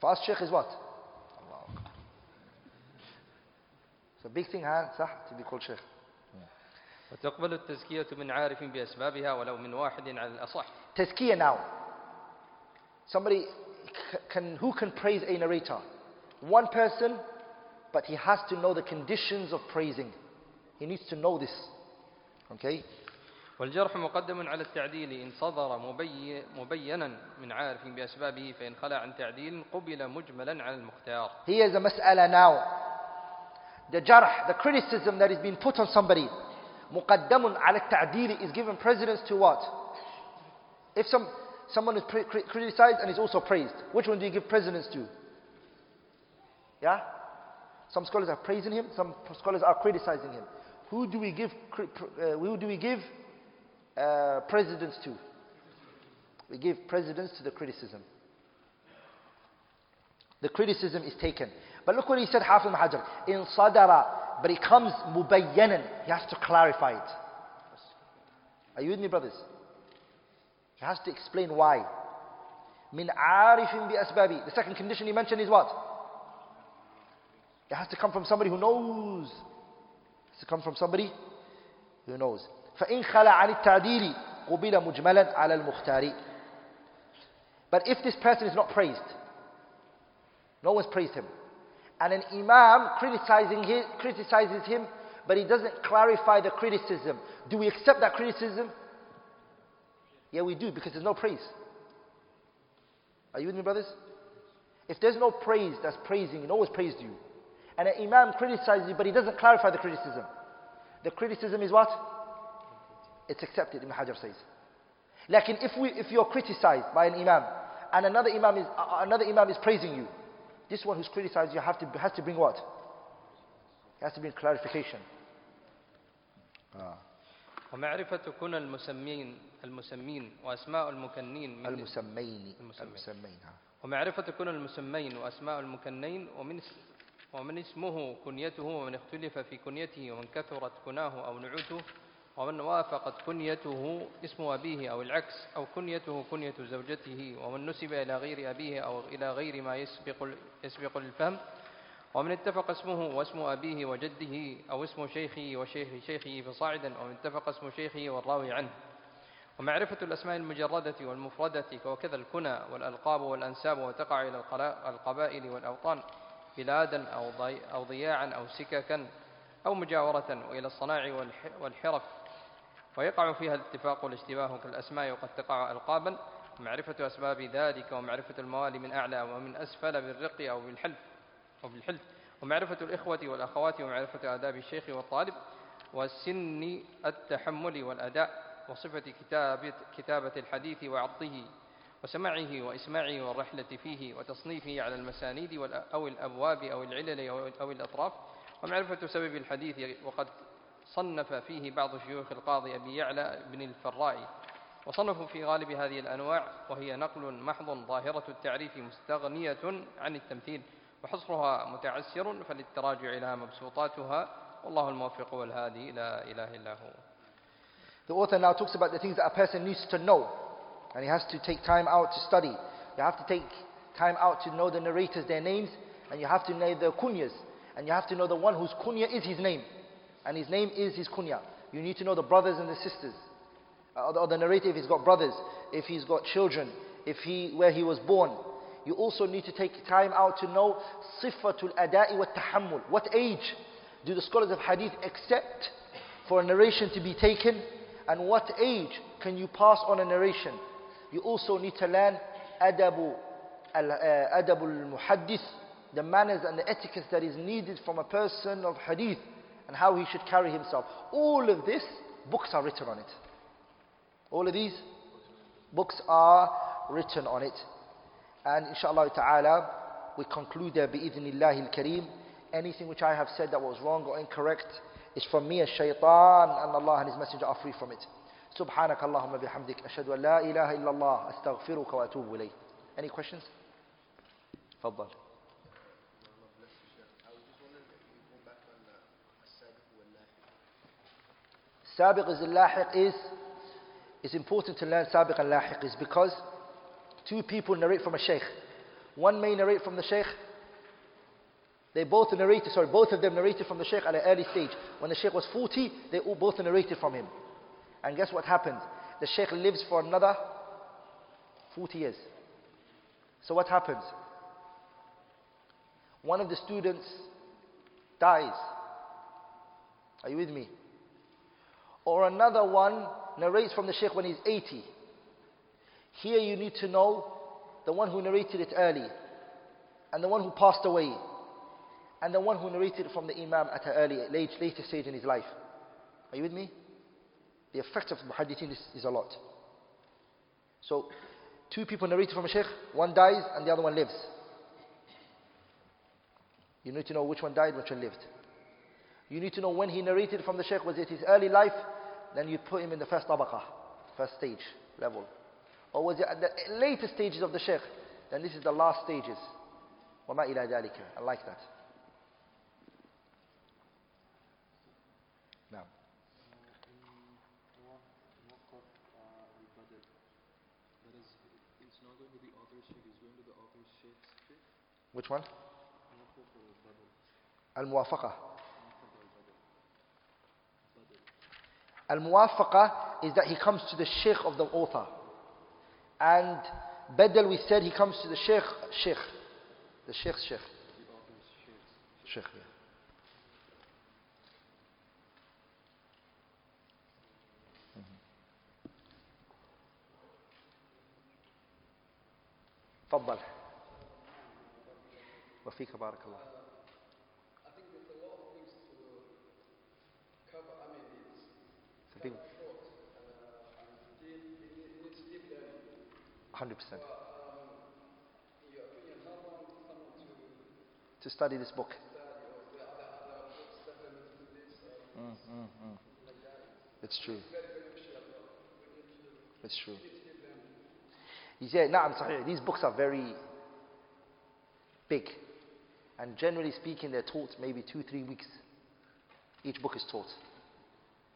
For us, shaykh is what? Allah Akbar. It's a big thing, huh? صح? To be called shaykh. وتقبل التزكية من عارف بأسبابها ولو من واحد على الأصح Tazkiyah now. Somebody c- can, who can praise a narrator? One person, but he has to know the conditions of praising. He needs to know this. Okay? والجرح مقدم على التعديل إن صدر مبي مبينا من عارف بأسبابه فإن خلى عن تعديل قبل مجملا على المختار Here's a mas'ala now. The jarh, the criticism that is being put on somebody, muqaddamun ala ta'dili is given precedence to what? If some, someone is pre- cri- criticized and is also praised, which one do you give precedence to? Yeah? Some scholars are praising him, some scholars are criticizing him. Who do we give, cri- pr- uh, who do we give uh, precedence to? We give precedence to the criticism. The criticism is taken. But look what he said, Hafiz Hajar. In sadara, but it comes mubayyanan. He has to clarify it. Are you with me, brothers? He has to explain why. Min arifin bi asbabi. The second condition he mentioned is what? It has to come from somebody who knows. It has to come from somebody who knows. فإن خلى عن التعديل قبل مجملا على المختار. But if this person is not praised, no one's praised him. And an imam criticizing him, criticizes him, but he doesn't clarify the criticism. Do we accept that criticism? Yeah, we do, because there's no praise. Are you with me, brothers? If there's no praise that's praising, you, no one's praised you. And an imam criticizes you, but he doesn't clarify the criticism. The criticism is what? It's accepted, Ibn Hajar says. Like if, we, if you're criticized by an imam, and another imam is, uh, another imam is praising you, this one who's criticized you have to, has to bring what? He has to bring clarification. ومعرفة كن المسمين المسمين وأسماء المكنين من المسمين المسمين. ومعرفة كن المسمين وأسماء المكنين ومن ومن اسمه كنيته ومن اختلف في كنيته ومن كثرت كناه أو نعوته ومن وافقت كنيته اسم أبيه أو العكس أو كنيته كنية زوجته ومن نسب إلى غير أبيه أو إلى غير ما يسبق يسبق الفهم ومن اتفق اسمه واسم أبيه وجده أو اسم شيخه وشيخ شيخه فصاعدا ومن اتفق اسم شيخه والراوي عنه. ومعرفة الأسماء المجردة والمفردة وكذا الكنى والألقاب والأنساب وتقع إلى القبائل والأوطان بلادا أو أو ضياعا أو سككا أو مجاورة وإلى الصناع والح- والحرف. ويقع فيها الاتفاق والاشتباه كالأسماء وقد تقع ألقابا. ومعرفة أسباب ذلك ومعرفة الموالي من أعلى ومن أسفل بالرق أو بالحلف أو بالحلف. ومعرفة الإخوة والأخوات ومعرفة آداب الشيخ والطالب. وسن التحمل والأداء. وصفة كتابة, كتابة الحديث وعضه وسماعه وإسماعه والرحلة فيه وتصنيفه على المسانيد أو الأبواب أو العلل أو الأطراف. ومعرفة سبب الحديث وقد صنف فيه بعض شيوخ القاضي أبي يعلى بن الفراء وصنفوا في غالب هذه الأنواع وهي نقل محض ظاهرة التعريف مستغنية عن التمثيل وحصرها متعسر فللتراجع إلى مبسوطاتها والله الموفق والهادي لا إله إلا هو The author now talks about the things that a person needs to know. And he has to take time out to study. You have to take time out to know the narrators, their names. And you have to know their kunyas. And you have to know the one whose kunya is his name. And his name is his kunya. You need to know the brothers and the sisters. Uh, or the narrator if he's got brothers, if he's got children, if he, where he was born. You also need to take time out to know sifatul ada'i wa tahammul. What age do the scholars of hadith accept for a narration to be taken? And what age can you pass on a narration? You also need to learn adabu uh, adabul muhaddith, the manners and the etiquette that is needed from a person of hadith and how he should carry himself. All of this, books are written on it. All of these books are written on it. And inshallah ta'ala, we conclude there bi'idhnillahi al-kareem. Anything which I have said that was wrong or incorrect is from me as shaitan and Allah and His Messenger are free from it. سبحانك اللهم بحمدك أشهد أن لا إله إلا الله أستغفرك وأتوب إليه. Any questions? تفضل. Sabiq is lahiq is, it's important to learn Sabiq and Lahiq is because two people narrate from a sheikh. One may narrate from the sheikh. They both narrated, sorry, both of them narrated from the sheikh at an early stage. When the sheikh was 40, they all both narrated from him. And guess what happened? The sheikh lives for another 40 years. So what happens? One of the students dies. Are you with me? Or another one narrates from the Sheikh when he's 80. Here you need to know the one who narrated it early, and the one who passed away, and the one who narrated it from the Imam at an early, late, later stage in his life. Are you with me? The effect of muhaddithin is, is a lot. So, two people narrated from a Sheikh, one dies and the other one lives. You need to know which one died, which one lived. You need to know when he narrated from the Shaykh, was it his early life? Then you put him in the first tabaqah, first stage level. Or was it at the later stages of the Shaykh? Then this is the last stages. وَمَا إِلَى ذَلِكَ I like that. Now, That is, it's Al-muwafaqah is that he comes to the sheikh of the author. And Badal, we said he comes to the sheikh, sheikh, the sheikh's sheikh. Sheikh, yeah. تفضل وفيك بارك الله thing. 100%. To study this book. Mm, true. It's true. It's true. Yeah, na'am sahih. These books are very big. And generally speaking, they're taught maybe two, three weeks. Each book is taught.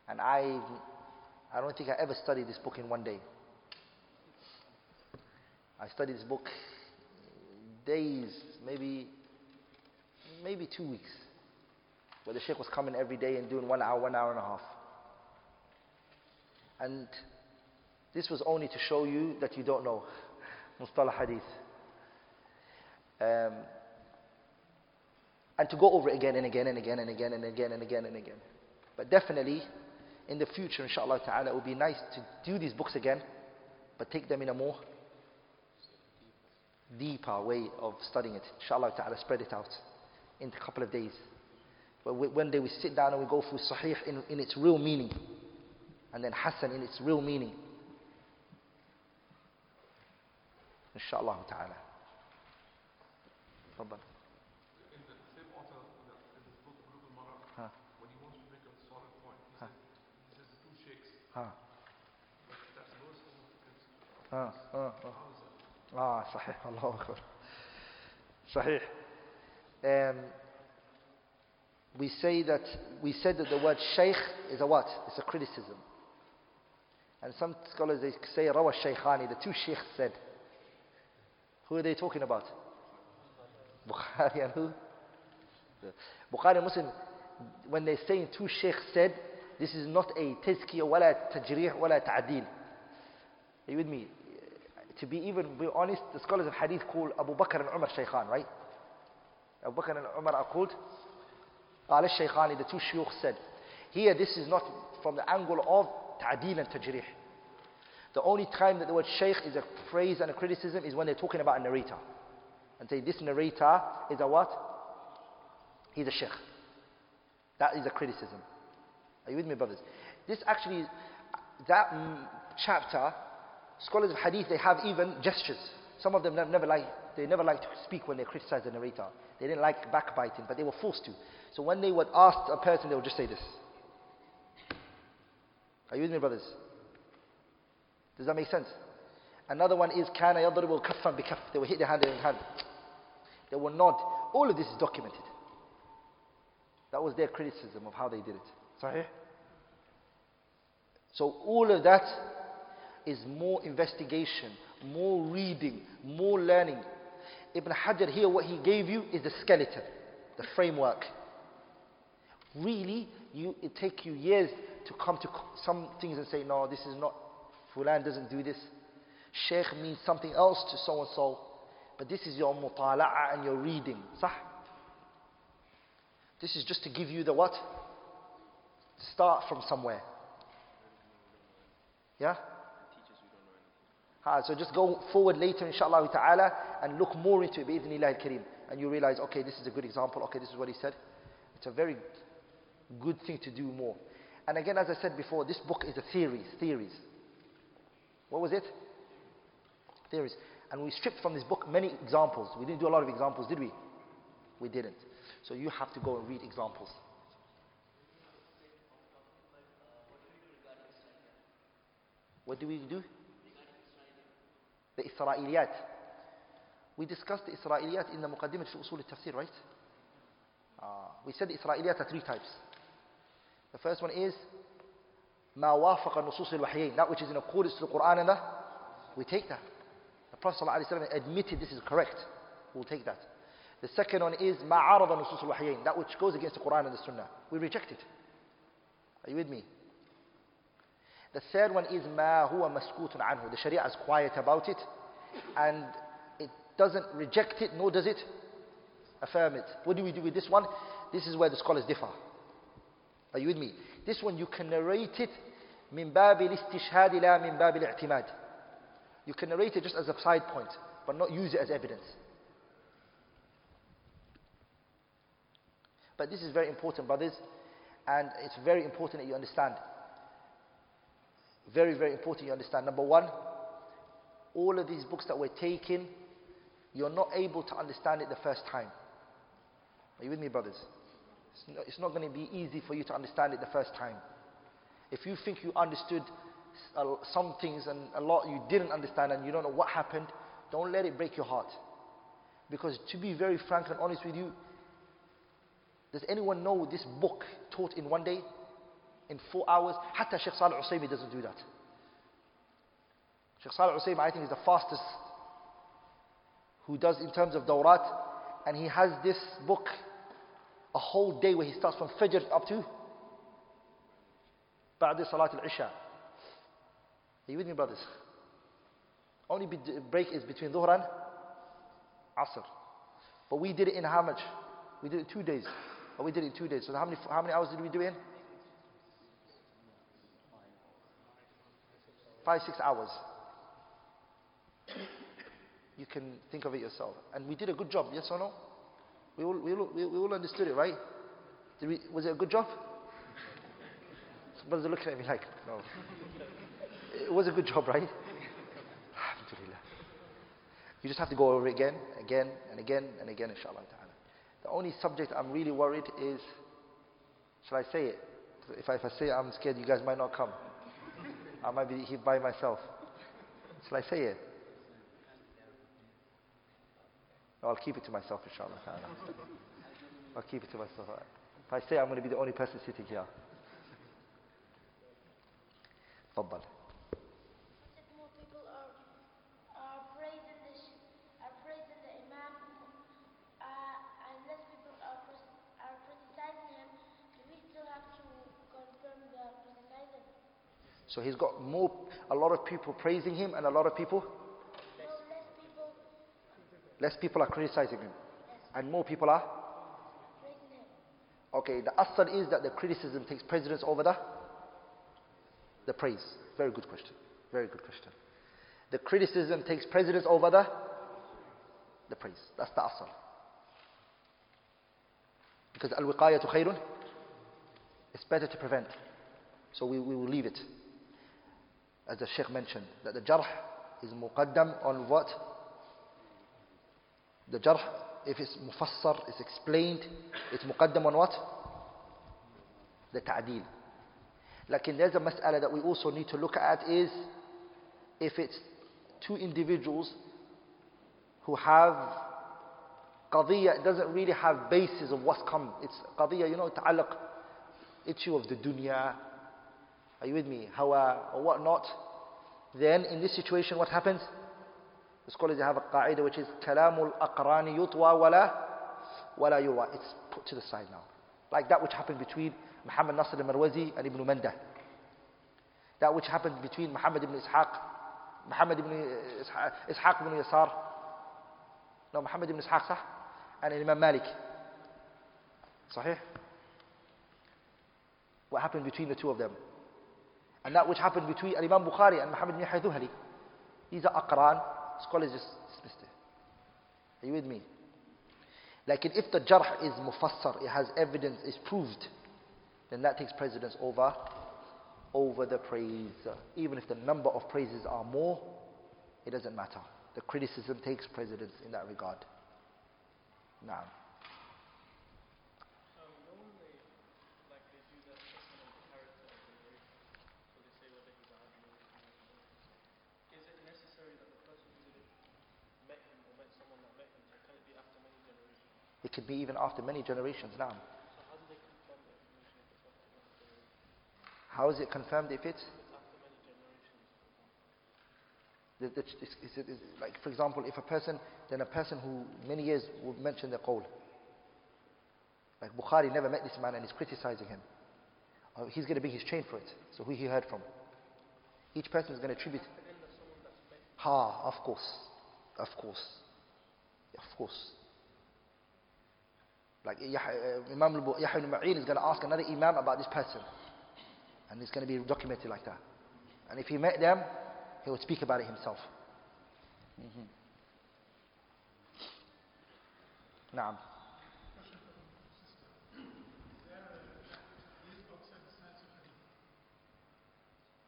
And I've I don't think I ever studied this book in one day. I studied this book days, maybe, maybe two weeks. Where the Sheikh was coming every day and doing one hour, one hour and a half. And this was only to show you that you don't know (laughs) Mustalah Hadith. Um, and to go over it again and again and again and again and again and again and again. But definitely, in the future, inshallah ta'ala, it would be nice to do these books again, but take them in a more deeper way of studying it. Inshallah ta'ala, spread it out in a couple of days. But one day we sit down and we go through Sahih in, in its real meaning, and then Hassan in its real meaning. Inshallah ta'ala. significance. ah, ah, ah. How is that? Ah, صحيح الله أكبر صحيح um, we say that we said that the word shaykh is a what? It's a criticism. And some scholars they say Rawa Shaykhani, the two sheikhs said. Who are they talking about? Bukhari and who? The- Bukhari and Muslim, when they're saying two sheikhs said, this is not a tazkiyah wala tajrih wala ta'dil. Are you with me? To be even be honest, the scholars of hadith call Abu Bakr and Umar Shaykhan, right? Abu Bakr and Umar are called قال الشيخاني, the two shuyukh said. Here, this is not from the angle of ta'dil and tajrih. The only time that the word shaykh is a phrase and a criticism is when they're talking about a narrator. And say, this narrator is a what? He's a sheikh. That is a criticism. Are you with me, brothers? This actually, that mm, chapter, scholars of hadith, they have even gestures. Some of them never, never like, they never like to speak when they criticize the narrator. They didn't like backbiting, but they were forced to. So when they would ask a person, they would just say this. Are you with me, brothers? Does that make sense? Another one is كان يضرب كفا بكف. They will hit their hand in hand. They will nod. All of this is documented. That was their criticism of how they did it. Sahih? So all of that is more investigation, more reading, more learning. Ibn Hajar here, what he gave you is the skeleton, the framework. Really, you, it take you years to come to some things and say, no, this is not, Fulan doesn't do this. Sheikh means something else to so and so. But this is your mutala'a and your reading. Sah? This is just to give you the what? Start from somewhere. Yeah? So just go forward later, inshallah ta'ala, and look more into it, al-kareem. And you realize, okay, this is a good example, okay, this is what he said. It's a very good thing to do more. And again, as I said before, this book is a theories, theories. What was it? Theories. And we stripped from this book many examples. We didn't do a lot of examples, did we? We didn't. So you have to go and read examples. What do we do? The Israeliyat. We discussed the Israeliyat in the Muqaddimat fi Usul al-Tafsir, right? Uh, we said the Israeliyat are three types. The first one is ما وافق النصوص الوحيين that which is in accordance to the Quran and the we take that the Prophet ﷺ admitted this is correct we'll take that the second one is ما عارض النصوص الوحيين that which goes against the Quran and the Sunnah we reject it are you with me the third one is ma huwa maskutun anhu. The Sharia is quiet about it and it doesn't reject it nor does it affirm it. What do we do with this one? This is where the scholars differ. Are you with me? This one you can narrate it min bab al-istishhad ila min bab al-i'timad. You can narrate it just as a side point but not use it as evidence. But this is very important, brothers, and it's very important that you understand. Very, very important you understand. Number one, all of these books that we're taking, you're not able to understand it the first time. Are you with me, brothers? It's not, it's not going to be easy for you to understand it the first time. If you think you understood some things and a lot you didn't understand and you don't know what happened, don't let it break your heart. Because to be very frank and honest with you, does anyone know this book taught in one day? in four hours. Hatta Sheikh Salih Usaymi doesn't do that. Sheikh Salih Usaymi, I think, is the fastest who does in terms of dawrat. And he has this book, a whole day where he starts from Fajr up to Ba'd Salat al-Isha. Are you with me, brothers? Only break is between Dhuhr and Asr. But we did it in how much? We did it two days. Or we did it in two days. So how many, how many hours did we do it in? Five, six hours. You can think of it yourself. And we did a good job, yes or no? We all, we all, we all understood it, right? We, was it a good job? Some brothers are looking at me like, no. It was a good job, right? Alhamdulillah. You just have to go over it again, again, and again, and again, inshallah ta'ala. The only subject I'm really worried is, shall I say it? If I, if I say it, I'm scared you guys might not come. I might be here by myself. Shall I say it? No, I'll keep it to myself, inshallah ta'ala. (laughs) I'll keep it to myself. If I say I'm going to be the only person sitting here. تفضل. So he's got more, a lot of people praising him and a lot of people, less people are criticizing him. And more people are? Okay, the asr is that the criticism takes precedence over the, the praise. Very good question. Very good question. The criticism takes precedence over the, the praise. That's the asr. Because al-wiqayatu khayrun, it's better to prevent. So we, we will leave it. As the Sheikh mentioned, that the jarh is muqaddam on what? The jarh, if it's mufassar, it's explained, it's muqaddam on what? The ta'deel. Lakin there's a mas'ala that we also need to look at is if it's two individuals who have qadiyya, it doesn't really have basis of what's come. It's qadiyya, you know, ta'alluq, issue of the dunya. Are you with me? Hawa uh, or whatnot. Then in this situation, what happens? The scholars have a qaida which is kalamul aqrani yutwa wala wala yurwa. It's put to the side now. Like that which happened between Muhammad Nasr al-Marwazi and Ibn Mandah. That which happened between Muhammad ibn Ishaq, Muhammad ibn uh, Ishaq, Ishaq ibn Yasar, no, Muhammad ibn Ishaq, and Imam Malik. Sahih? What happened between the two of them? And that which happened between Imam Bukhari and Muhammad ibn Yahya al-Dhuhli. These are Aqran. Scholars just dismissed it. Are you with me? Like if the jarh is mufassar, it has evidence, it's proved, then that takes precedence over, over the praise. Even if the number of praises are more, it doesn't matter. The criticism takes precedence in that regard. Now. Um, normally, like they do that assessment of the character of the narrator. So they say whether he's a adil or he's not. Is it necessary that the person who did it met him or met someone that met him? Or can it be after many generations? It could be even after many generations now. How it's is it confirmed if it's? It's after many generations, for example. the- the- is- is it- is- like for example, if a person, then a person who many years would mention the qawl. Like Bukhari never met this man and is criticizing him. Uh, he's going to be his chain for it. So who he heard from. Each person is going to attribute. Ha, of course. Of course. Of course. Like uh, Imam Yahya ibn Ma'in is going to ask another Imam about this person. And it's going to be documented like that. And if he met them, he would speak about it himself. Mm-hmm. Naam.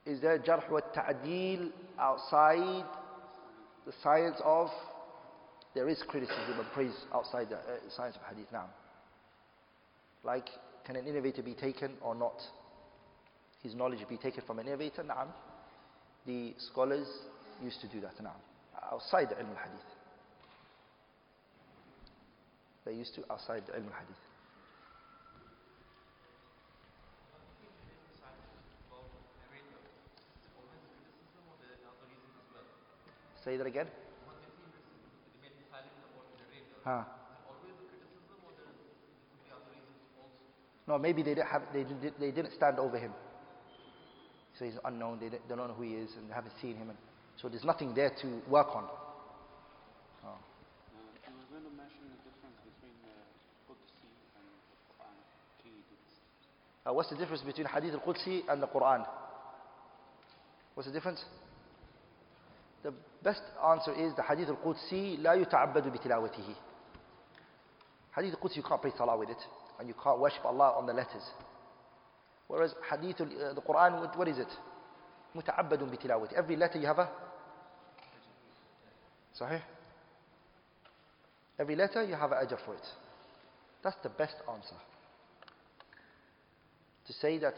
Is there jarh wa ta'deel outside the science of there is criticism and praise outside the uh, science of hadith. Naam. Like, can an innovator be taken or not? His knowledge be taken from an innovator? Na'am. The scholars used to do that, na'am. Outside the ilm al-hadith. They used to outside the ilm al-hadith. Say that again. Huh. No, maybe they didn't, have, they, didn't, they didn't stand over him. So he's unknown, they don't, they don't know who he is, and they haven't seen him. And, so there's nothing there to work on. Oh. Uh, I was going to mention the difference between the Qudsi and the Quran. Key difference. Uh, what's the difference between Hadith al-Qudsi and the Quran? What's the difference? The best answer is the Hadith al-Qudsi لا يتعبد بتلاوته. Hadith al-Qudsi you can't pray salah with it and you can't worship Allah on the letters. Whereas Hadith al- uh, the Quran what- what is it? متعبد بتلاوته. Every letter you have a صحيح? Every letter you have an ajr for it. That's the best answer. To say that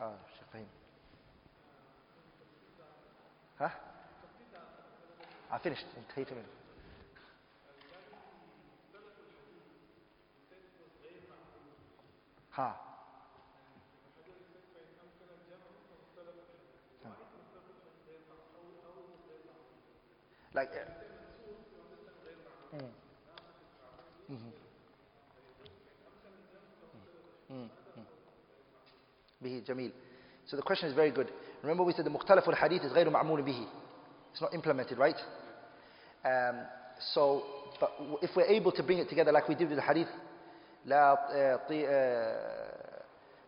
ah, Sheikh Fahim. Huh? I finished. انتهيت منه. ها like uh, mm. Mhm. Mm, mm. به جميل so the question is very good remember we said the مختلف الحديث is غير معمول به it's not implemented right um, so but if we're able to bring it together like we did with the hadith لا آه، طي- آه،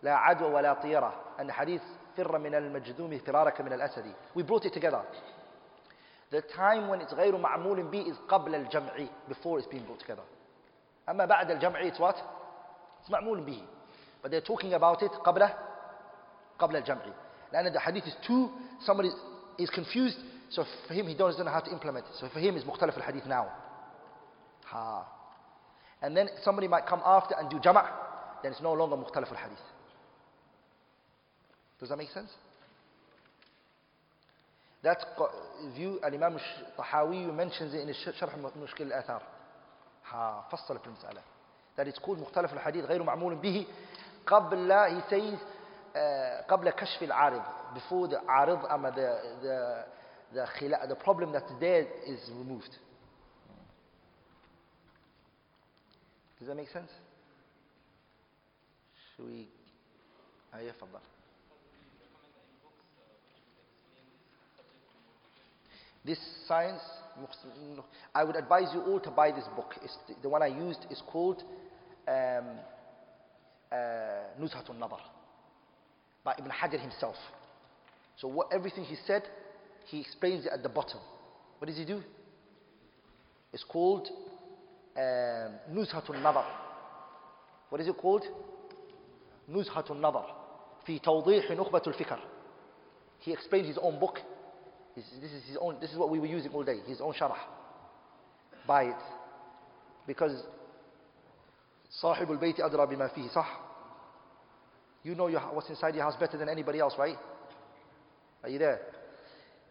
لا عدوى ولا طيرة أن حديث فر من المجذوم فرارك من الأسد we brought it together the time when it's غير معمول به is قبل الجمع before it's being brought together أما بعد الجمع it's what it's معمول به but they're talking about it قبل قبل الجمع لأن the hadith is too somebody is confused so for him he doesn't know how to implement it so for him it's مختلف الحديث now ha and then somebody might come after and do jama' then it's no longer مختلف الحديث does that make sense that view الإمام الطحاوي mentions it in his شرح مشكل الآثار ها فصل في المسألة that it's called مختلف الحديث غير معمول به قبل he says uh, قبل كشف العارض before the عارض the the the, the problem that's there is removed does that make sense should we أيه فضل This science, I would advise you all to buy this book. It's the, the one I used is called um, uh, Nuzhatun Nadar by Ibn Hajar himself. So what, everything he said, he explains it at the bottom. What does he do? It's called um, Nuzhatun Nadar. What is it called? Nuzhatun Nadar. في توضيح نخبة الفكر. He explained his own book. This, this is his own. This is what we were using all day. His own sharh. Buy it, because صاحب البيت أدرى بما فيه صح. You know your, what's inside your house better than anybody else, right? Are you there?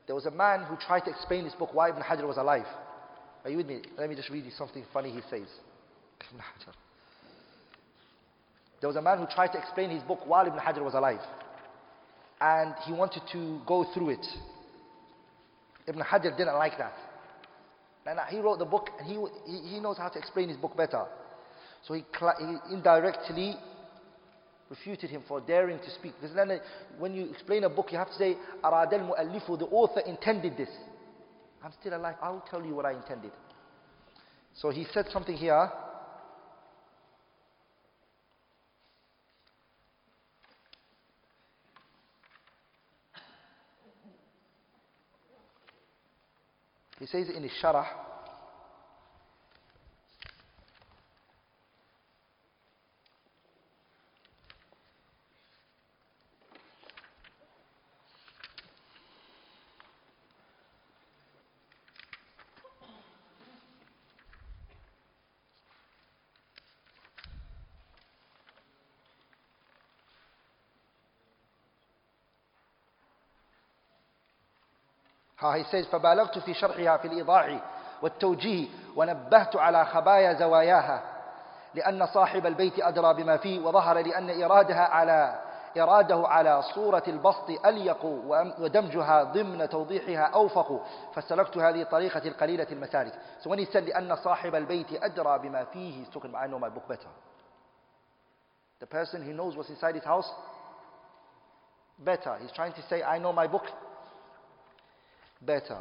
There was a man who tried to explain this book why Ibn Hajar was alive. Are you with me? Let me just read you something funny he says. There was a man who tried to explain his book while Ibn Hajar was alive. And he wanted to go through it. Ibn Hajar didn't like that. And he wrote the book and he, he knows how to explain his book better. So he, he indirectly refuted him for daring to speak. Because then when you explain a book, you have to say, Aradel Mu'allifu, the author intended this. I'm still alive. I will tell you what I intended. So he said something here. He says in his sharah, he says فبالغت في شرحها في الإيضاح والتوجيه ونبهت على خبايا زواياها لأن صاحب البيت أدرى بما فيه وظهر لأن إرادها على إراده على صورة البسط أليق ودمجها ضمن توضيحها أوفق فسلكت هذه الطريقة القليلة المسالك. he said لأن صاحب البيت أدرى بما فيه he's talking about I know The person who knows what's inside his house better. He's trying to say I know my book better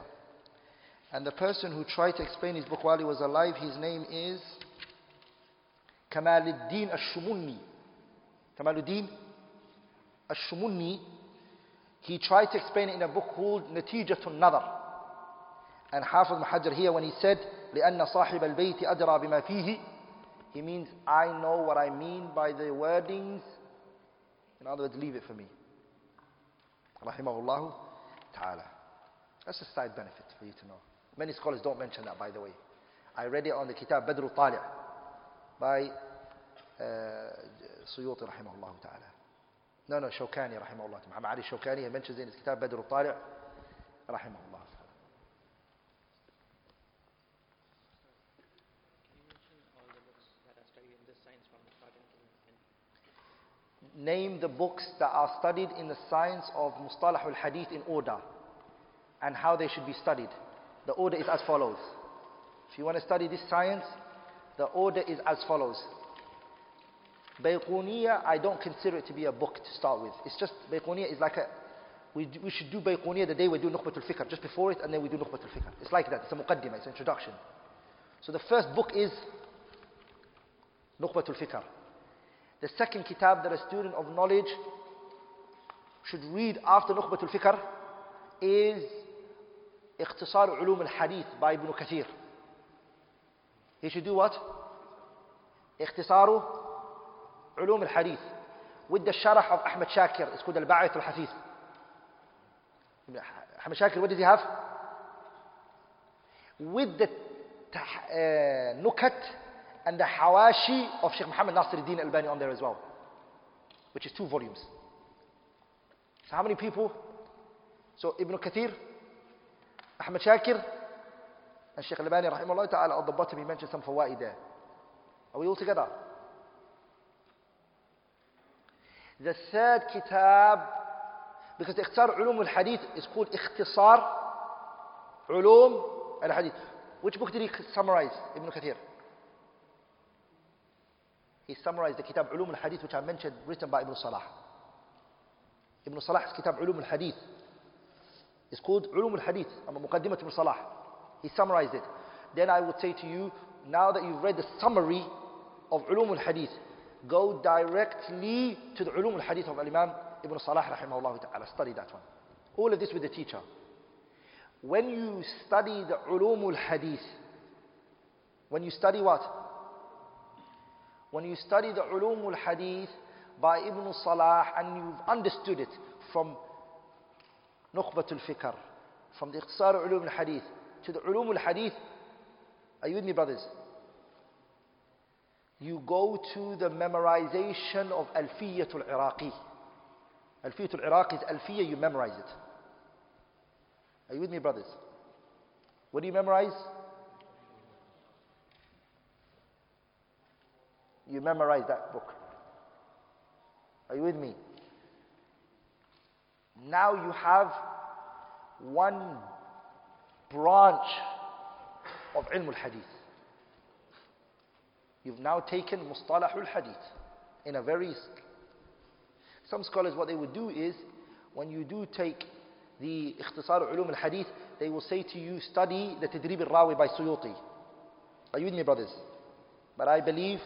and the person who tried to explain his book while he was alive his name is Kamaluddin Ash-Shumunni Kamaluddin Ash-Shumunni he tried to explain it in a book called Natijatun Nadar and Hafiz Muhajir here when he said لأن صاحب البيت أدرى بما فيه he means I know what I mean by the wordings in other words leave it for me rahimahullah ta'ala that's a side benefit for you to know. Many scholars don't mention that by the way. I read it on the kitab Badr al-Tali' by uh, Suyuti rahimahullah ta'ala. No no Shawkani rahimahullah Muhammad Ali Shawkani he mentions in his kitab Badr al-Tali' rahimahullah Name the books that are studied in the science of Mustalah al-Hadith in order and how they should be studied. The order is as follows. If you want to study this science, the order is as follows. Bayquniya, I don't consider it to be a book to start with. It's just, Bayquniya is like a, we, d- we should do Bayquniya the day we do Nukhbat al-Fikr, just before it, and then we do Nukhbat al-Fikr. It's like that, it's a muqaddimah, it's an introduction. So the first book is Nukhbat al-Fikr. The second kitab that a student of knowledge should read after Nukhbat al-Fikr is اختصار علوم الحديث by Ibn Kathir. He should do what? اختصار علوم الحديث with the sharah of Ahmed Shakir. It's called Al-Ba'ith al-Hafiz. Ahmed Shakir, what does he have? With the uh, and the hawashi of Sheikh Muhammad Nasir al-Din al-Albani on there as well, which is two volumes. So how many people? So Ibn Kathir, Ahmed Shakir, and Sheikh al-Albani rahimahullah ta'ala at the bottom he mentioned some fawaid there. Are we all together? The third kitab, because the Ikhtisar Ulum al-Hadith is called Ikhtisar Ulum al-Hadith. Which book did he summarize, Ibn Kathir? He summarized the Kitab Ulum al-Hadith which I mentioned, written by Ibn Salah. Ibn Salah's Kitab Ulum al-Hadith is called Ulum al-Hadith, Muqaddimat Ibn Salah. He summarized it. Then I would say to you, now that you've read the summary of Ulum al-Hadith, go directly to the Ulum al-Hadith of Imam Ibn Salah rahimahullah ta'ala. Study that one. All of this with the teacher. When you study the Ulum al-Hadith, when you study what? When you study the Ulum al-Hadith by Ibn Salah and you've understood it from Nukhbat al-Fikr, from the Iqtisar Ulum al-Hadith to the Ulum al-Hadith, are you with me brothers? You go to the memorization of Alfiyat al-Iraqi. Alfiyat al-Iraqi is Alfiyah, you memorize it. Are you with me brothers? What do you memorize? You memorize that book. Are you with me? Now you have one branch of ilm al-hadith. You've now taken mustalah al-hadith in a very... Some scholars what they would do is, when you do take the ikhtisar ulum al-hadith, they will say to you, study the Tadrib al-Rawi by Suyuti. Are you with me brothers? But I believe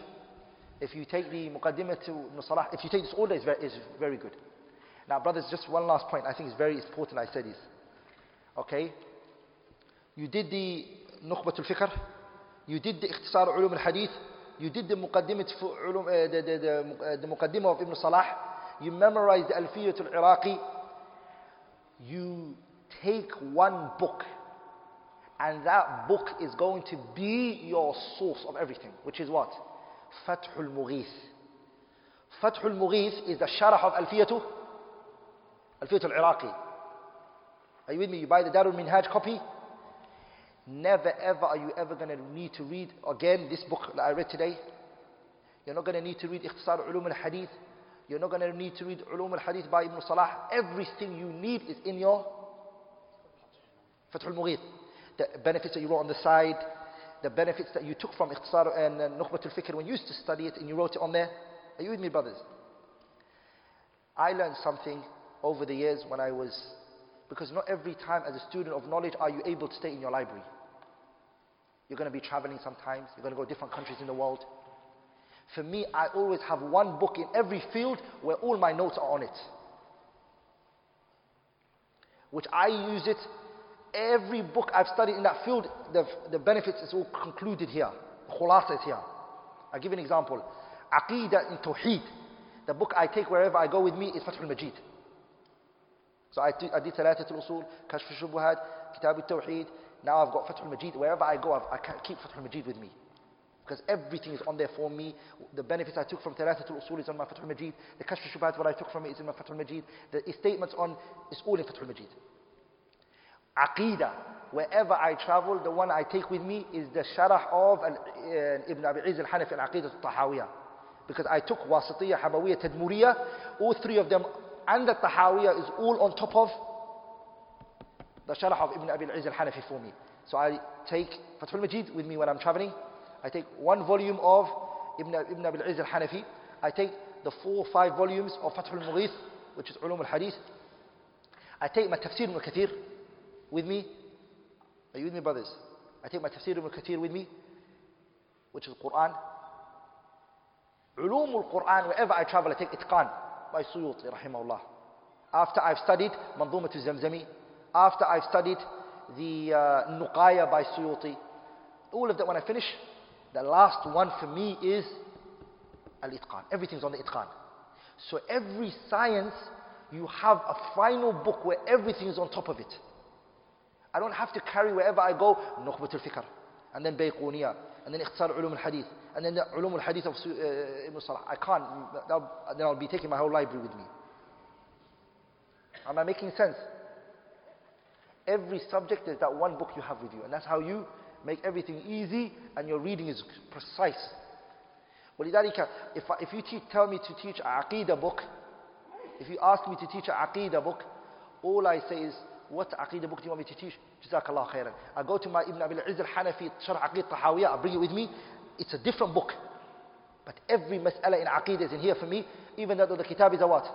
if you take the Muqaddimah to Salah, if you take this order, it's very, it's very good. Now, brothers, just one last point. I think it's very important I said this. Okay? You did the Nukhbat al-Fikr. You did the Ikhtisar Ulum al-Hadith. You did the Muqaddimah, uh, the, the, the, the of Ibn Salah. You memorized the Alfiyat al-Iraqi. You take one book. And that book is going to be your source of everything. Which is what? Fathul Mughith. Fathul Mughith is the sharah of Alfiyatu Alfiyat al-Iraqi. Are you with me? You buy the Darul Minhaj copy. Never ever are you ever going to need to read again this book that I read today. You're not going to need to read Ikhtisar Ulum al-Hadith. You're not going to need to read Ulum al-Hadith by Ibn Salah. Everything you need is in your Fath al-Mughith. The benefits that you wrote on the side, the benefits that you took from Ikhtisar and uh, Nukhbat al-Fikr when you used to study it and you wrote it on there. Are you with me, brothers? I learned something over the years when I was, because not every time as a student of knowledge are you able to stay in your library. You're going to be traveling sometimes, you're going to go different countries in the world. For me, I always have one book in every field where all my notes are on it. Which I use it, every book I've studied in that field, the, the benefits is all concluded here. Khulasa is here. I'll give you an example. Aqidah in Tawheed. The book I take wherever I go with me is Fath al-Majid. So I, I did Thalathat al-Usul, Kashf al-Shubuhat, Kitab al-Tawheed. Now I've got Fath al-Majid. Wherever I go, I've, I can not keep Fath al-Majid with me. Because everything is on there for me. The benefits I took from Thalathat al-Usul is on my Fath al-Majid. The Kashf al-Shubuhat, what I took from it is in my Fath al-Majid. The statements on, is all in Fath al-Majid. Aqidah. Wherever I travel, the one I take with me is the Sharah of uh, Ibn Abi al-Hanafi al-Aqidah al-Tahawiyah. Because I took Wasitiyah, Hamawiyah, Tadmuriyah, all three of them, and the Tahawiyah is all on top of the Sharah of Ibn Abi Izz al-Hanafi for me. So I take Fathul Majid with me when I'm traveling. I take one volume of Ibn, Ibn Abi Izz al-Hanafi. I take the four or five volumes of Fathul Mughith, which is Ulum al-Hadith. I take my Tafsir al-Kathir with me. Are you with me, brothers? I take my Tafsir al-Kathir with me, which is Quran. Ulum al-Quran, wherever I travel, I take Itqan by Suyuti, rahimahullah. After I've studied Manzumat al-Zamzami, after I've studied the uh, Nuqaya by Suyuti, all of that when I finish, the last one for me is Al-Itqan. Everything's on the Itqan. So every science, you have a final book where everything is on top of it. I don't have to carry wherever I go, Nukhbat al-Fikr, and then Bayquniya, and then Ikhtisar Ulum al-Hadith, and then the Ulum al-Hadith of uh, Ibn Salah. I can't, then I'll be taking my whole library with me. Am I making sense? Every subject is that one book you have with you, and that's how you make everything easy and your reading is precise. ولذلك, if, I, if you teach, tell me to teach a Aqidah book, if you ask me to teach a Aqidah book, all I say is, what Aqidah book do you want me to teach? Jazakallah khairan. I go to my Ibn Abi al-Izz al-Hanafi, Sharh Aqid Tahawiyah, I bring it with me. it's a different book. But every mas'ala in Aqidah is in here for me, even though the kitab is a what?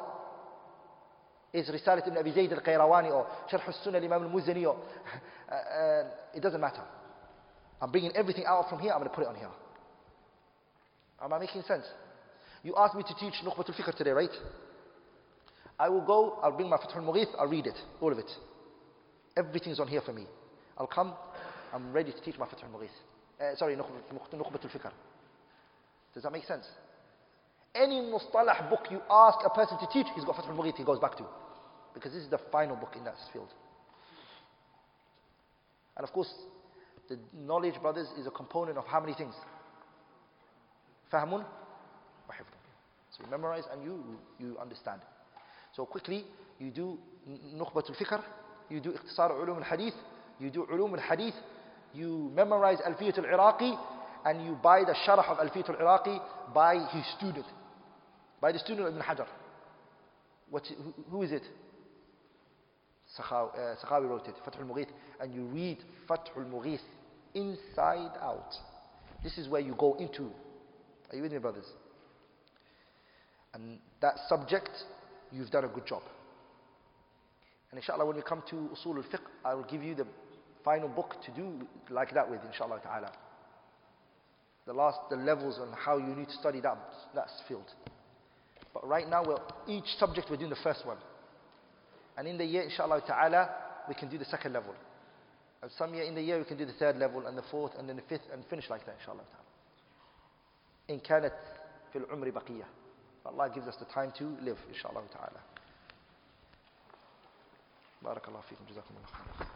Is Risalat ibn Abi Zayd al-Qayrawani or Sharh al-Sunnah al-Imam al-Muzani or, (laughs) uh, uh, it doesn't matter. I'm bringing everything out from here, I'm going to put it on here. Am I making sense? You asked me to teach Nukhbat al-Fikr today, right? I will go, I'll bring my Fath al-Mughith, I'll read it, all of it. Everything's on here for me. I'll come, I'm ready to teach my Fath al-Mughith. Uh, sorry, Nukhbat al-Fikr. Does that make sense? Any mustalah book you ask a person to teach, he's got Fath al-Mughith he goes back to. Because this is the final book in that field. And of course, the knowledge, brothers, is a component of how many things? Fahmun wa So you memorize and you, you understand. So quickly, you do Nukhbat al-Fikr, you do Ikhtisar Ulum al-Hadith, you do Ulum al-Hadith, you memorize Alfiyat al-Iraqi, and you buy the Sharah of Alfiyat al-Iraqi by his student, by the student of Ibn Hajar. What, who, who is it? Uh, Sakhawi wrote it, Fath al-Mughith, and you read Fath al-Mughith inside out. This is where you go into. Are you with me, brothers? And that subject, you've done a good job. And inshallah, when we come to Usul al-Fiqh, I will give you the final book to do like that with, inshallah ta'ala. The last, the levels on how you need to study that, that field. But right now, we're, each subject we're doing the first one. And in the year, inshallah ta'ala, we can do the second level. And some year in the year we can do the third level and the fourth and then the fifth and finish like that inshallah ta'ala. إن كانت في العمر بقية. Allah gives us the time to live inshallah ta'ala. بارك الله فيكم جزاكم الله خيرا